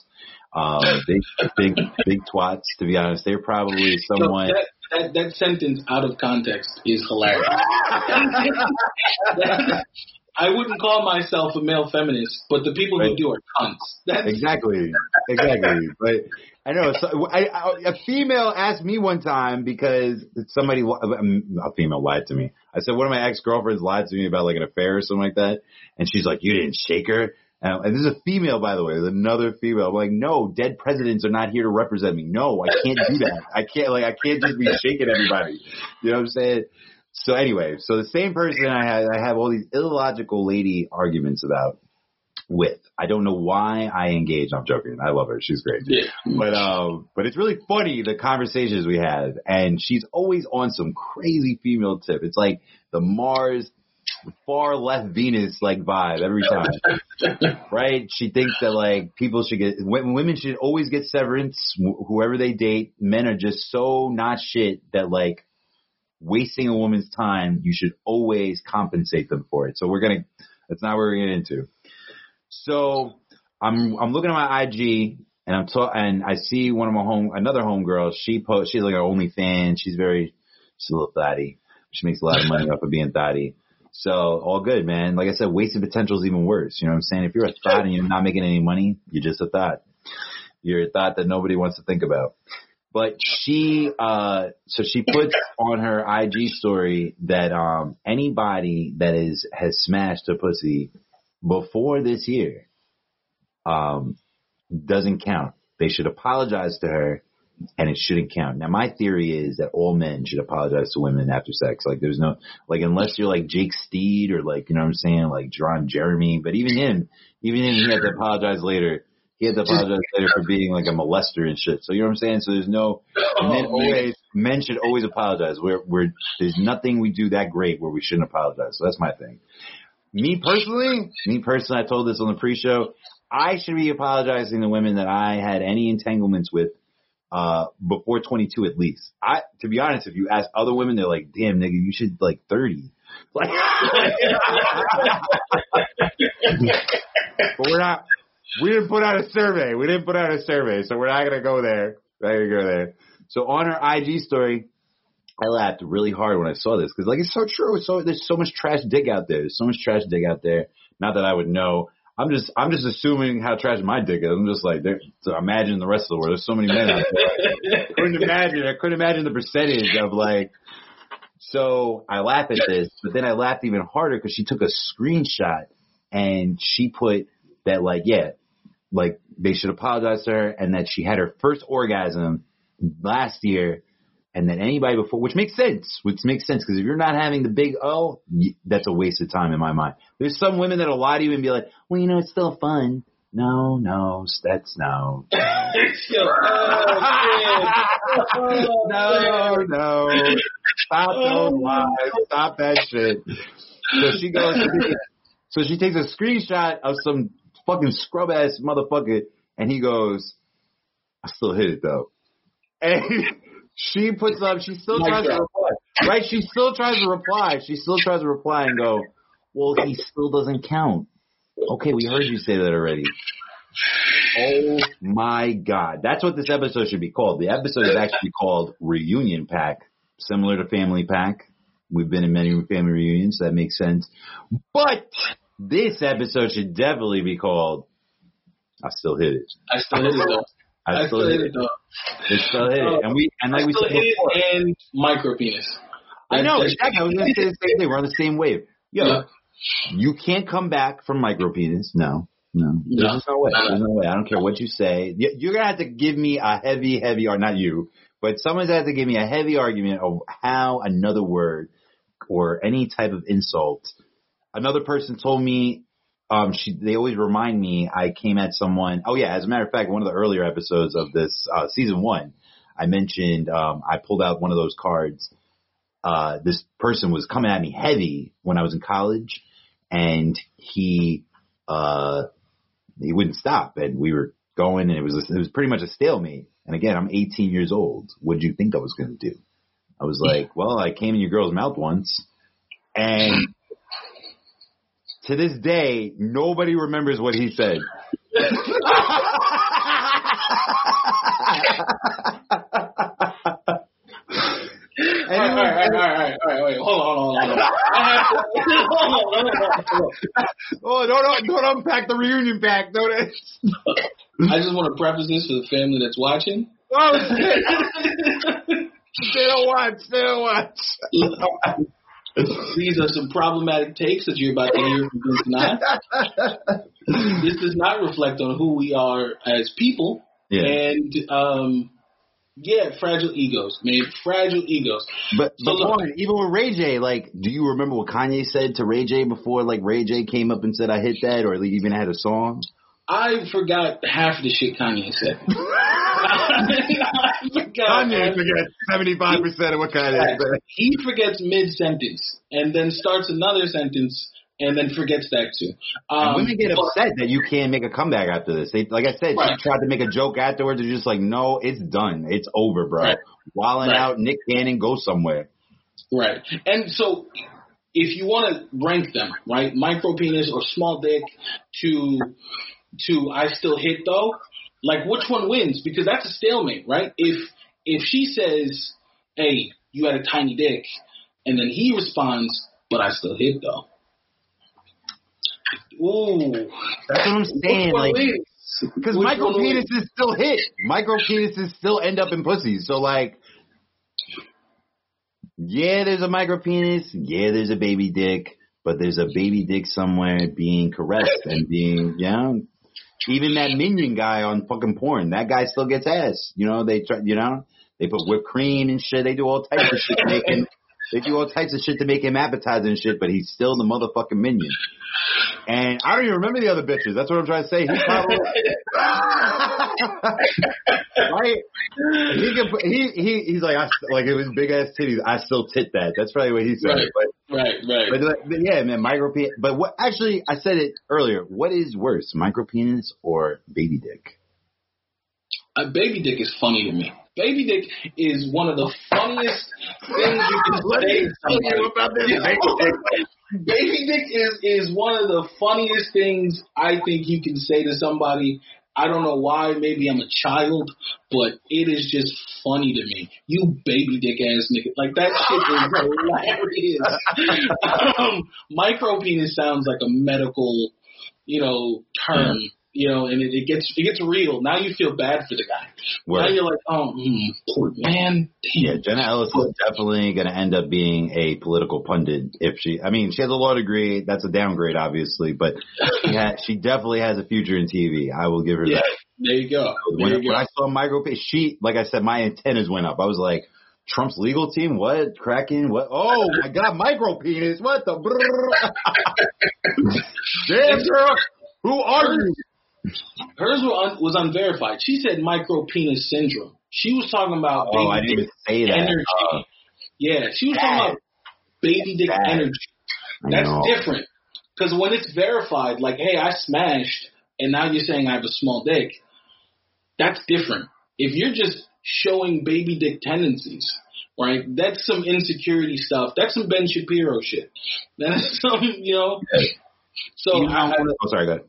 [SPEAKER 1] Um, big big big twats. To be honest, they're probably
[SPEAKER 3] So
[SPEAKER 1] someone.
[SPEAKER 3] that, that that sentence out of context is hilarious. I wouldn't call myself a male feminist, but the people who do are cunts. That's,
[SPEAKER 1] Exactly, exactly. But I know so, I, I, a female asked me one time because somebody, um, a female lied to me. I said one of my ex girlfriends lied to me about like an affair or something like that, and she's like, "You didn't shake her." And and this is a female, by the way, another female. I'm like, no, dead presidents are not here to represent me. No, I can't do that. I can't, like, I can't just be shaking everybody. You know what I'm saying? So anyway, so the same person I have, I have all these illogical lady arguments about with. I don't know why I engage. I'm joking. I love her. She's great.
[SPEAKER 3] yeah.
[SPEAKER 1] But um, but it's really funny the conversations we had, and she's always on some crazy female tip. It's like the Mars far left Venus like vibe every time, right? She thinks that like people should get wo- women should always get severance, wh- whoever they date. Men are just so not shit that like wasting a woman's time, you should always compensate them for it. So we're gonna that's not what we're gonna get into. So I'm I'm looking at my IG and I'm ta- and I see one of my home another homegirl. She post she's like an OnlyFans. She's very she's a little thotty. She makes a lot of money off of being thotty. So all good, man. Like I said, wasted potential is even worse. You know what I'm saying? If you're a thought and you're not making any money, you're just a thought. You're a thought that nobody wants to think about. But she, uh, so she puts on her IG story that, um, anybody that is, has smashed a pussy before this year, um, doesn't count. They should apologize to her and it shouldn't count. Now my theory is that all men should apologize to women after sex. Like there's no, like unless you're like Jake Steed or like, you know what I'm saying, like Ron Jeremy, but even him, even him, he had to apologize later. He had to apologize later for being like a molester and shit. So you know what I'm saying? So there's no,
[SPEAKER 3] Oh,
[SPEAKER 1] men always, men should always apologize. We're, we're, there's nothing we do that great where we shouldn't apologize. So that's my thing. Me personally, me personally, I told this on the pre-show. I should be apologizing to women that I had any entanglements with uh before 22 at least. I to be honest, if you ask other women, they're like, "Damn, nigga, you should like 30." Like, but we're not. We didn't put out a survey. We didn't put out a survey, so we're not gonna go there. We're not gonna go there. So on her IG story, I laughed really hard when I saw this because like it's so true. It's so there's so much trash dig out there. There's so much trash dig out there. Not that I would know. I'm just I'm just assuming how trash my dick is. I'm just like so imagine the rest of the world. There's so many men out there. I couldn't imagine. I couldn't imagine the percentage of like. So I laugh at this, but then I laughed even harder because she took a screenshot and she put that like yeah, like they should apologize to her and that she had her first orgasm last year and that anybody before, which makes sense, which makes sense because if you're not having the big O, that's a waste of time in my mind. There's some women that'll lie to you and be like, well, you know, it's still fun. No, no, that's no.
[SPEAKER 3] Oh,
[SPEAKER 1] no, no. Stop those lies. Stop that shit. So she goes, so she takes a screenshot of some fucking scrub ass motherfucker and he goes, I still hit it though. And she puts up, she still tries to reply. Right? She still tries to reply. She still tries to reply and go, well, he still doesn't count. Okay, we heard you say that already. Oh my god. That's what this episode should be called. The episode is actually called Reunion Pack, similar to Family Pack. We've been in many family reunions, so that makes sense. But this episode should definitely be called I still hit it.
[SPEAKER 3] I still hit it though.
[SPEAKER 1] I, still, hit it.
[SPEAKER 3] though.
[SPEAKER 1] It still hit it. And we and like
[SPEAKER 3] I
[SPEAKER 1] we said
[SPEAKER 3] hit
[SPEAKER 1] before.
[SPEAKER 3] it and micro penis.
[SPEAKER 1] I know, exactly. I was gonna say the same thing. We're on the same wave. Yo,
[SPEAKER 3] Yeah.
[SPEAKER 1] you can't come back from micropenis. No. No.
[SPEAKER 3] No.
[SPEAKER 1] There's no way.
[SPEAKER 3] No, no.
[SPEAKER 1] There's no way. I don't care what you say. You- You're gonna have to give me a heavy, heavy, or not you, but someone's gonna have to give me a heavy argument of how another word or any type of insult. Another person told me, um, she, they always remind me I came at someone. Oh yeah, as a matter of fact, one of the earlier episodes of this, uh, season one, I mentioned, um, I pulled out one of those cards. Uh, this person was coming at me heavy when I was in college and he, uh, he wouldn't stop and we were going and it was, it was pretty much a stalemate. And again, I'm 18 years old. What did you think I was going to do? I was like, well, I came in your girl's mouth once and to this day, nobody remembers what he said.
[SPEAKER 3] All right, all right, all right, all right, all right, wait, hold on, hold on, hold on. I have to, hold on, hold on,
[SPEAKER 1] oh, don't don't unpack the reunion pack. Don't it?
[SPEAKER 3] I just want to preface this for the family that's watching.
[SPEAKER 1] Oh shit! Still watch, still watch.
[SPEAKER 3] These are some problematic takes that you're about to hear from and This does not reflect on who we are as people.
[SPEAKER 1] Yeah.
[SPEAKER 3] And um, yeah, fragile egos, man, fragile egos.
[SPEAKER 1] But
[SPEAKER 3] So
[SPEAKER 1] but Lauren, even with Ray J, like, do you remember what Kanye said to Ray J before? Like Ray J came up and said, "I hit that," or even had a song.
[SPEAKER 3] I forgot half the shit Kanye said. I.
[SPEAKER 4] Kanye forgets seventy five percent of what Kanye said.
[SPEAKER 3] He forgets mid sentence and then starts another sentence and then forgets that too. Um,
[SPEAKER 1] women get
[SPEAKER 3] but-
[SPEAKER 1] upset that you can't make a comeback after this. They, like I said,
[SPEAKER 3] Right.
[SPEAKER 1] she tried to make a joke afterwards. They're just like, no, it's done. It's over, bro.
[SPEAKER 3] Right.
[SPEAKER 1] Wilding
[SPEAKER 3] Right.
[SPEAKER 1] out, Nick Cannon, go somewhere.
[SPEAKER 3] Right. And so if you want to rank them, right, micro penis or small dick to to I still hit though, like which one wins? Because that's a stalemate, right? If if she says, "Hey, you had a tiny dick," and then he responds, "But I still hit though." Ooh,
[SPEAKER 1] That's what I'm saying.
[SPEAKER 3] which
[SPEAKER 1] Like, because
[SPEAKER 3] Which
[SPEAKER 1] micro
[SPEAKER 3] one wins?
[SPEAKER 1] penises still hit. Micro penises still end up in pussies. So like, yeah, there's a micro penis. Yeah, there's a baby dick. But there's a baby dick somewhere being caressed and being, you know, even that minion guy on fucking porn, that guy still gets ass. You know, they try, you know, they put whipped cream and shit. They do all types of shit to make him, they do all types of shit to make him appetizing and shit, but he's still the motherfucking minion. And I don't even remember the other bitches. That's what I'm trying to say. He's probably, right? He can, he, he, he's like, I, like it was big ass titties. I still tit that. That's probably what he said.
[SPEAKER 3] Right.
[SPEAKER 1] But,
[SPEAKER 3] Right, right.
[SPEAKER 1] but, but yeah, man, micro penis. But what, actually, I said it earlier. What is worse, micro penis or baby dick?
[SPEAKER 3] A baby dick is funny to me. Baby dick is one of the funniest things you can say to somebody.
[SPEAKER 4] about this
[SPEAKER 3] You know? Baby dick is is one of the funniest things I think you can say to somebody. I don't know why. Maybe I'm a child, but it is just funny to me. You baby dick ass nigga, like that shit is hilarious. um, micro penis sounds like a medical, you know, term. You know, and it, it gets it gets real. Now you feel bad for the guy. Now you're like, oh, mm, poor man.
[SPEAKER 1] Yeah, Jenna Ellis is definitely going to end up being a political pundit if she. I mean, she has a law degree. That's a downgrade, obviously, but she, ha, she definitely has a future in TV. I will give her
[SPEAKER 3] Yeah,
[SPEAKER 1] that.
[SPEAKER 3] there you go. There
[SPEAKER 1] When,
[SPEAKER 3] you
[SPEAKER 1] when
[SPEAKER 3] go.
[SPEAKER 1] I saw micro, she like I said, my antennas went up. I was like, Trump's legal team, what cracking? What? Oh my God, micro penis! What the? Damn girl, who are you?
[SPEAKER 3] Hers were un, was unverified. She said micro penis syndrome. She was talking about
[SPEAKER 1] Oh, I
[SPEAKER 3] baby
[SPEAKER 1] didn't
[SPEAKER 3] dick
[SPEAKER 1] say that.
[SPEAKER 3] energy.
[SPEAKER 1] Uh,
[SPEAKER 3] yeah, she was talking about baby dick
[SPEAKER 1] Bad.
[SPEAKER 3] energy. That's different. Because when it's verified, like, hey, I smashed, and now you're saying I have a small dick, that's different. If you're just showing baby dick tendencies, right, that's some insecurity stuff. That's some Ben Shapiro shit. That's some, you know. So
[SPEAKER 1] You know,
[SPEAKER 3] I, I,
[SPEAKER 1] oh, sorry, go ahead.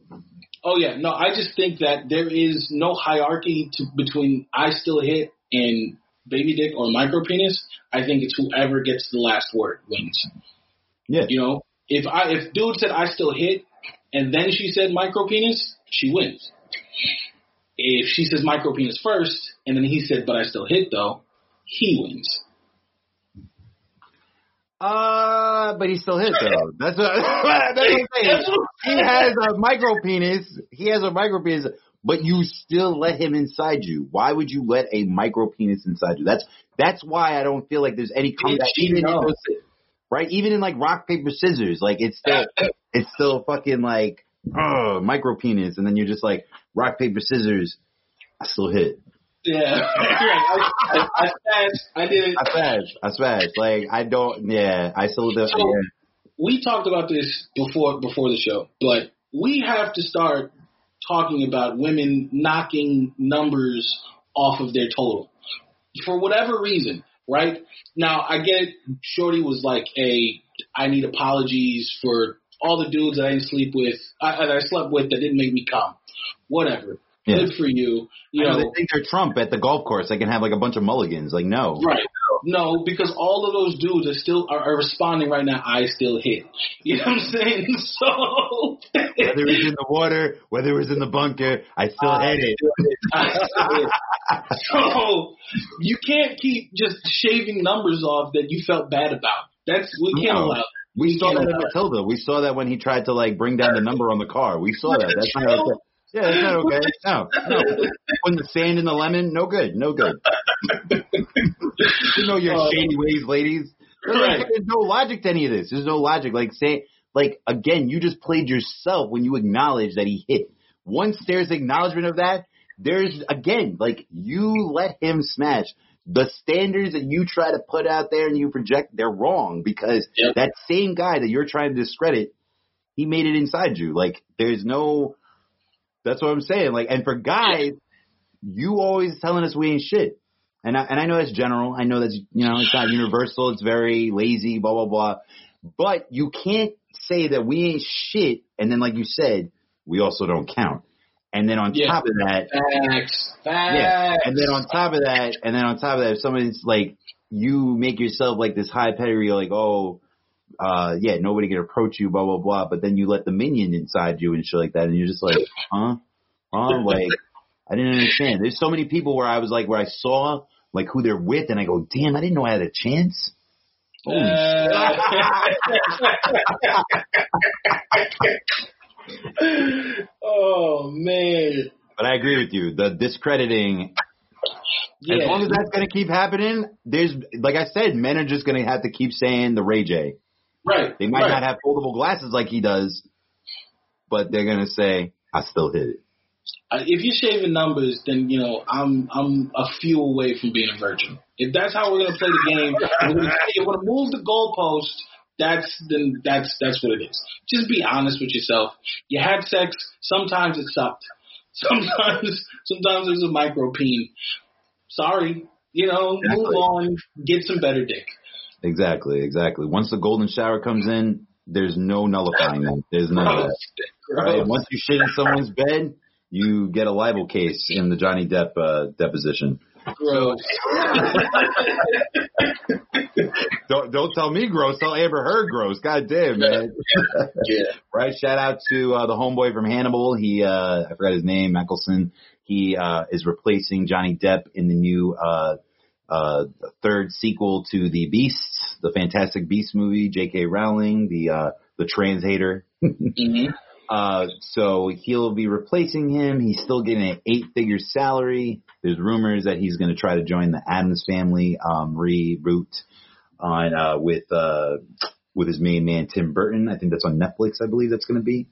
[SPEAKER 3] Oh yeah, no, I just think that there is no hierarchy to, between I still hit and baby dick or micro penis. I think it's whoever gets the last word wins.
[SPEAKER 1] Yeah.
[SPEAKER 3] You know, if I if dude said I still hit and then she said micro penis, she wins. If she says micro penis first and then he said but I still hit though, he wins.
[SPEAKER 1] Uh, but he still hit though. That's what, that's what I'm saying. He has a micro penis. He has a micro penis, but you still let him inside you. Why would you let a micro penis inside you? That's that's why I don't feel like there's any comeback. Even it was- right? Even in like rock paper scissors, like it's still it's still fucking like oh micro penis, and then you're just like rock paper scissors. I still hit.
[SPEAKER 3] Yeah, right. I, I, I smashed. I did it.
[SPEAKER 1] I smash. I smash. Like I don't. Yeah, I still do.
[SPEAKER 3] So-
[SPEAKER 1] Yeah.
[SPEAKER 3] we talked about this before before the show, but we have to start talking about women knocking numbers off of their total for whatever reason, right? Now I get it. Shorty was like, "A, I need apologies for all the dudes that I didn't sleep with, I, that I slept with that didn't make me come. Whatever.
[SPEAKER 1] Yeah.
[SPEAKER 3] Good for you. You
[SPEAKER 1] know,
[SPEAKER 3] know,
[SPEAKER 1] they think they're Trump at the golf course. They can have like a bunch of mulligans. Like no.
[SPEAKER 3] Right. No, because all of those dudes are still are, are responding right now. I still hit. You know what I'm saying? So
[SPEAKER 1] Whether it was in the water, whether it was in the bunker, I still hit it.
[SPEAKER 3] I still hit. so you can't keep just shaving numbers off that you felt bad about. That's we can't
[SPEAKER 1] No.
[SPEAKER 3] allow. that.
[SPEAKER 1] We saw that in. Matilda. We saw that when he tried to like bring down the number on the car. We saw that. That's not. Yeah, that's not okay. No, no. Putting the sand in the lemon, no good, no good. you know your
[SPEAKER 3] Uh,
[SPEAKER 1] shady ways, ladies. There's,
[SPEAKER 3] Right.
[SPEAKER 1] like, there's no logic to any of this. There's no logic. Like say, like again, you just played yourself when you acknowledge that he hit. Once there's acknowledgement of that, there's again, like you let him smash. The standards that you try to put out there and you project, they're wrong because
[SPEAKER 3] Yep.
[SPEAKER 1] that same guy that you're trying to discredit, he made it inside you. Like there's no, that's what I'm saying. Like, and for guys, you always telling us we ain't shit. And I, and I know that's general. I know that's, you know, it's not universal. It's very lazy, blah, blah, blah. But you can't say that we ain't shit. And then, like you said, we also don't count. And then on
[SPEAKER 3] Yeah.
[SPEAKER 1] top of that,
[SPEAKER 3] Facts. Facts.
[SPEAKER 1] yeah. And then on top of that, and then on top of that, if someone's like, you make yourself like this high pedigree, you're like, oh, uh, yeah, nobody can approach you, blah, blah, blah. But then you let the minion inside you and shit like that. And you're just like, huh? Huh? Like, I didn't understand. There's so many people where I was like, where I saw like who they're with and I go, damn, I didn't know I had a chance. Holy
[SPEAKER 3] oh man.
[SPEAKER 1] But I agree with you. The discrediting,
[SPEAKER 3] Yeah.
[SPEAKER 1] as long as that's going to keep happening, there's, like I said, men are just going to have to keep saying the Ray J.
[SPEAKER 3] right.
[SPEAKER 1] They might
[SPEAKER 3] right.
[SPEAKER 1] not have foldable glasses like he does, but they're going to say, I still hit it.
[SPEAKER 3] Uh, if you're shaving numbers, then you know I'm I'm a few away from being a virgin. If that's how we're gonna play the game, if we're gonna, if we're gonna move the goalpost. That's then that's that's what it is. Just be honest with yourself. You had sex. Sometimes it sucked. Sometimes sometimes there's a micro peen. Sorry, you know, move on. Get some better dick.
[SPEAKER 1] Exactly, exactly. Once the golden shower comes in, there's no nullifying that. There's none of that. Right? Once you shit in someone's bed, you get a libel case in the Johnny Depp uh, deposition.
[SPEAKER 3] Gross.
[SPEAKER 1] Don't don't tell me gross. Tell Amber Heard gross. God damn, man.
[SPEAKER 3] yeah.
[SPEAKER 1] right. Shout out to uh, the homeboy from Hannibal. He uh, I forgot his name, Mikkelsen. He uh, is replacing Johnny Depp in the new uh, uh, third sequel to the Beasts, the Fantastic Beast movie. J.K. Rowling, the uh, the trans hater.
[SPEAKER 3] hmm
[SPEAKER 1] Uh, so he'll be replacing him. He's still getting an eight-figure salary. There's rumors that he's going to try to join the Addams Family um, reboot on uh, with uh, with his main man Tim Burton. I think that's on Netflix. I believe that's going to be.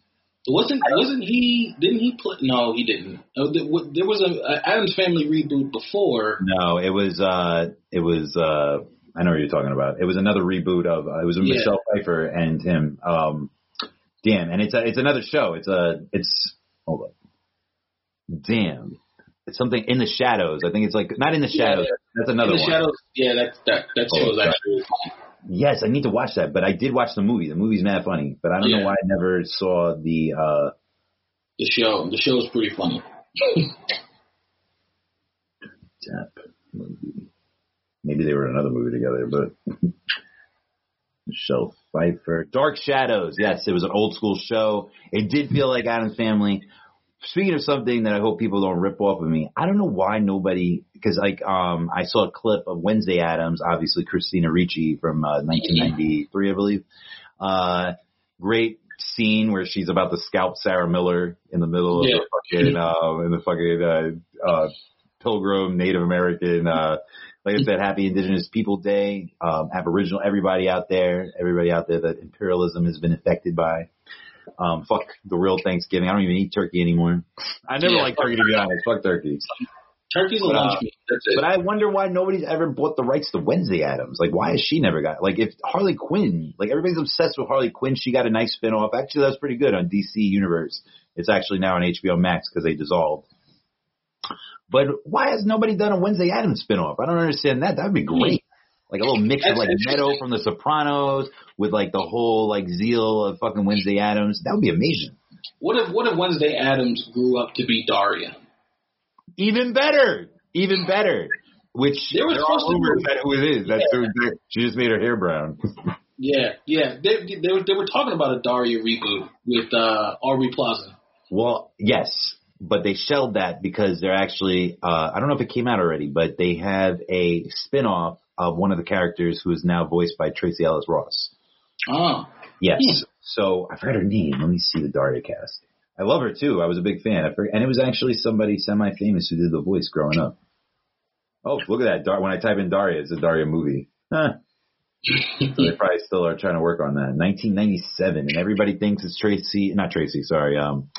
[SPEAKER 3] Wasn't wasn't he? Didn't he play? No, he didn't. There, was a, a Addams Family reboot before.
[SPEAKER 1] No, it was uh, it was uh, I know what you're talking about. It was another reboot of uh, it was
[SPEAKER 3] Yeah.
[SPEAKER 1] Michelle Pfeiffer and him. Um, damn, and it's a, it's another show. It's a it's hold up. Damn. It's something in the shadows. I think it's like not in the
[SPEAKER 3] Yeah,
[SPEAKER 1] shadows. That's another
[SPEAKER 3] In the
[SPEAKER 1] one.
[SPEAKER 3] Shadows. Yeah, that's that that
[SPEAKER 1] Oh,
[SPEAKER 3] show
[SPEAKER 1] okay.
[SPEAKER 3] actually.
[SPEAKER 1] Yes, I need to watch that, but I did watch the movie. The movie's mad funny, but I don't know why I never saw the uh
[SPEAKER 3] The show. The show's pretty funny.
[SPEAKER 1] Maybe they were in another movie together, but Michelle Pfeiffer. Dark Shadows. Yes, it was an old school show. It did feel like Addams Family. Speaking of something that I hope people don't rip off of me, I don't know why nobody, because like um I saw a clip of Wednesday Addams, obviously Christina Ricci from uh, 1993, I believe. Uh, great scene where she's about to scalp Sarah Miller in the middle
[SPEAKER 3] Yeah.
[SPEAKER 1] of the fucking uh, in the fucking uh, uh, pilgrim Native American uh, like I said, happy Indigenous People Day. Um, Aboriginal, everybody out there, everybody out there that imperialism has been affected by. Um, fuck the real Thanksgiving. I don't even eat turkey anymore. I never
[SPEAKER 3] Yeah,
[SPEAKER 1] liked turkey to be honest. Fuck turkey.
[SPEAKER 3] Turkey's a
[SPEAKER 1] But, uh,
[SPEAKER 3] lunch meat. That's it.
[SPEAKER 1] But I wonder why nobody's ever bought the rights to Wednesday Addams. Like, why has she never got? Like, if Harley Quinn, like everybody's obsessed with Harley Quinn, she got a nice spin off. Actually, that's pretty good on DC Universe. It's actually now on HBO Max because they dissolved. But why has nobody done a Wednesday Addams spin off? I don't understand that. That would be great. Like a little mix of like Meadow from The Sopranos with like the whole like zeal of fucking Wednesday Addams. That would be amazing.
[SPEAKER 3] what if what if Wednesday Addams grew up to be Daria?
[SPEAKER 1] Even better. Even better. Which
[SPEAKER 3] There was supposed to be-
[SPEAKER 1] that who it is. That's who she just made her hair brown.
[SPEAKER 3] Yeah, yeah. They, they were they were talking about a Daria reboot with uh, Aubrey Plaza.
[SPEAKER 1] Well, yes, but they shelled that because they're actually uh I don't know if it came out already, but they have a spin-off of one of the characters who is now voiced by Tracee Ellis Ross.
[SPEAKER 3] Oh,
[SPEAKER 1] Yes.
[SPEAKER 3] Hmm.
[SPEAKER 1] So I forgot her name. Let me see the Daria cast. I love her too. I was a big fan. I forget, and it was actually somebody semi-famous who did the voice growing up. Oh, look at that! Dar- when I type in Daria, it's a Daria movie. Huh. So they probably still are trying to work on that. 1997, and everybody thinks it's Tracy, not Tracy, sorry, um,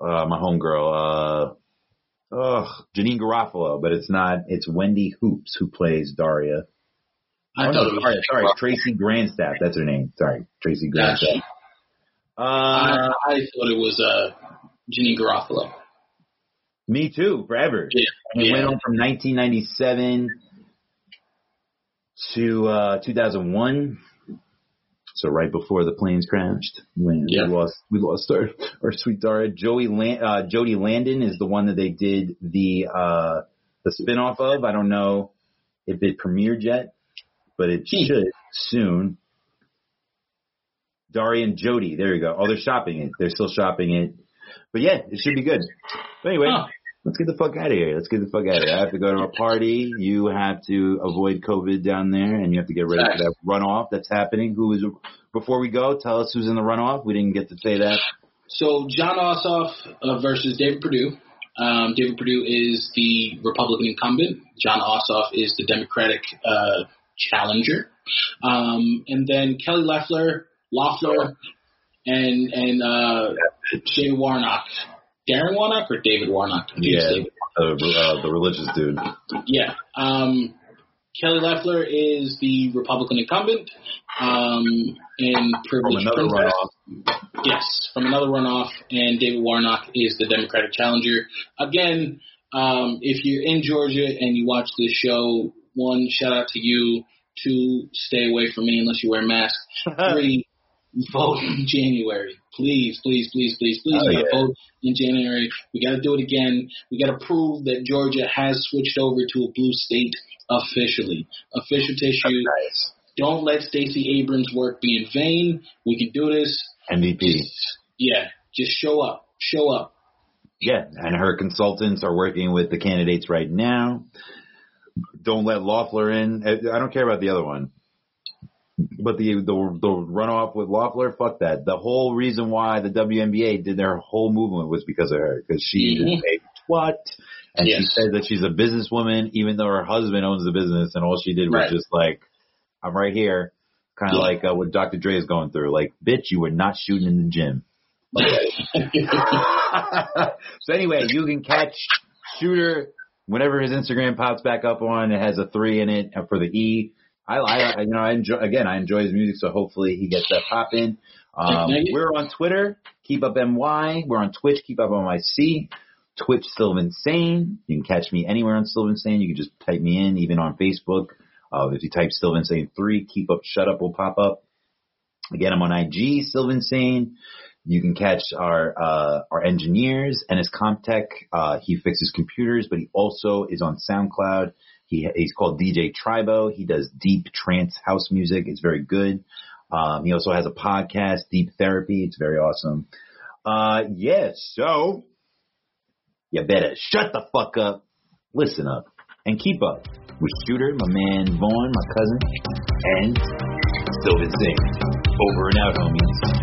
[SPEAKER 1] uh, my homegirl, uh, ugh, Janeane Garofalo, but it's not. It's Wendy Hoopes who plays Daria.
[SPEAKER 3] I
[SPEAKER 1] oh,
[SPEAKER 3] thought
[SPEAKER 1] no,
[SPEAKER 3] it was.
[SPEAKER 1] sorry, sorry, Tracy Grandstaff. That's her name. Sorry, Tracy Grandstaff.
[SPEAKER 3] I,
[SPEAKER 1] Uh,
[SPEAKER 3] I thought it was uh, Ginny Garofalo.
[SPEAKER 1] me too, forever.
[SPEAKER 3] Yeah,
[SPEAKER 1] And it
[SPEAKER 3] yeah.
[SPEAKER 1] went on from 1997 to uh, 2001. So right before the planes crashed, when
[SPEAKER 3] Yeah.
[SPEAKER 1] we lost, we lost our, our sweet Dara. Joey Lan- uh, Jodie Landon is the one that they did the uh, the spinoff of. I don't know if it premiered yet, but it
[SPEAKER 3] Hmm.
[SPEAKER 1] should soon. Dari and Jodie, there you go. Oh, they're shopping it. They're still shopping it. But yeah, it should be good. But anyway,
[SPEAKER 3] Huh.
[SPEAKER 1] Let's get the fuck out of here. Let's get the fuck out of here. I have to go to a party. You have to avoid COVID down there, and you have to get ready for that runoff that's happening. Who is before we go? Tell us who's in the runoff. We didn't get to say that.
[SPEAKER 3] So Jon Ossoff uh, versus David Perdue. Um, David Perdue is the Republican incumbent. Jon Ossoff is the Democratic uh, challenger. Um, and then Kelly Loeffler, Loeffler, and and uh, Jay Warnock. Darren Warnock or David Warnock? I think
[SPEAKER 1] Yeah,
[SPEAKER 3] David.
[SPEAKER 1] the, uh, the religious dude.
[SPEAKER 3] Yeah. Um, Kelly Loeffler is the Republican incumbent. Um, and
[SPEAKER 1] From
[SPEAKER 3] Privilege
[SPEAKER 1] another
[SPEAKER 3] Princess.
[SPEAKER 1] runoff.
[SPEAKER 3] Yes, from another runoff, and David Warnock is the Democratic challenger. Again, um, if you're in Georgia and you watch this show, one, shout out to you. Two, stay away from me unless you wear a mask. Three, vote in January. Please, please, please, please, please,
[SPEAKER 1] Oh, yeah.
[SPEAKER 3] vote in January. We got to do it again. We got to prove that Georgia has switched over to a blue state officially. Official tissue.
[SPEAKER 1] Nice.
[SPEAKER 3] Don't let Stacey Abrams' work be in vain. We can do this.
[SPEAKER 1] MVP.
[SPEAKER 3] Yeah, just show up. Show up.
[SPEAKER 1] Yeah, and her consultants are working with the candidates right now. Don't let Loeffler in. I I don't care about the other one. But the the the runoff with Loeffler, fuck that. The whole reason why the WNBA did their whole movement was because of her, because she
[SPEAKER 3] Mhm.
[SPEAKER 1] is a twat, and she
[SPEAKER 3] Yes.
[SPEAKER 1] said that she's a businesswoman, even though her husband owns the business, and all she did was
[SPEAKER 3] Right.
[SPEAKER 1] just like, I'm right here, kind of
[SPEAKER 3] Yeah.
[SPEAKER 1] like uh, what Dr. Dre is going through. Like, bitch, you were not shooting in the gym. so anyway, you can catch Shooter whenever his Instagram pops back up on. It has a three in it for the E. I, I, you know, I enjoy again. I enjoy his music, so hopefully he gets that popping. Um, we're on Twitter, keep up my. We're on Twitch, keep up NYC. Twitch Sylvan Sane. You can catch me anywhere on Sylvan Sane. You can just type me in, even on Facebook. Uh, if you type Sylvan Sane three, keep up, shut up will pop up. Again, I'm on IG, Sylvan Sane. You can catch our uh, our engineers and his Comtech. Uh, he fixes computers, but he also is on SoundCloud. He he's called DJ Tribo. He does deep trance house music. It's very good. Um, he also has a podcast, Deep Therapy. It's very awesome. Uh, yeah. So you better shut the fuck up, listen up, and keep up with Shooter, my man Vaughn, my cousin, and Sylvan Singh. Over and out, homies.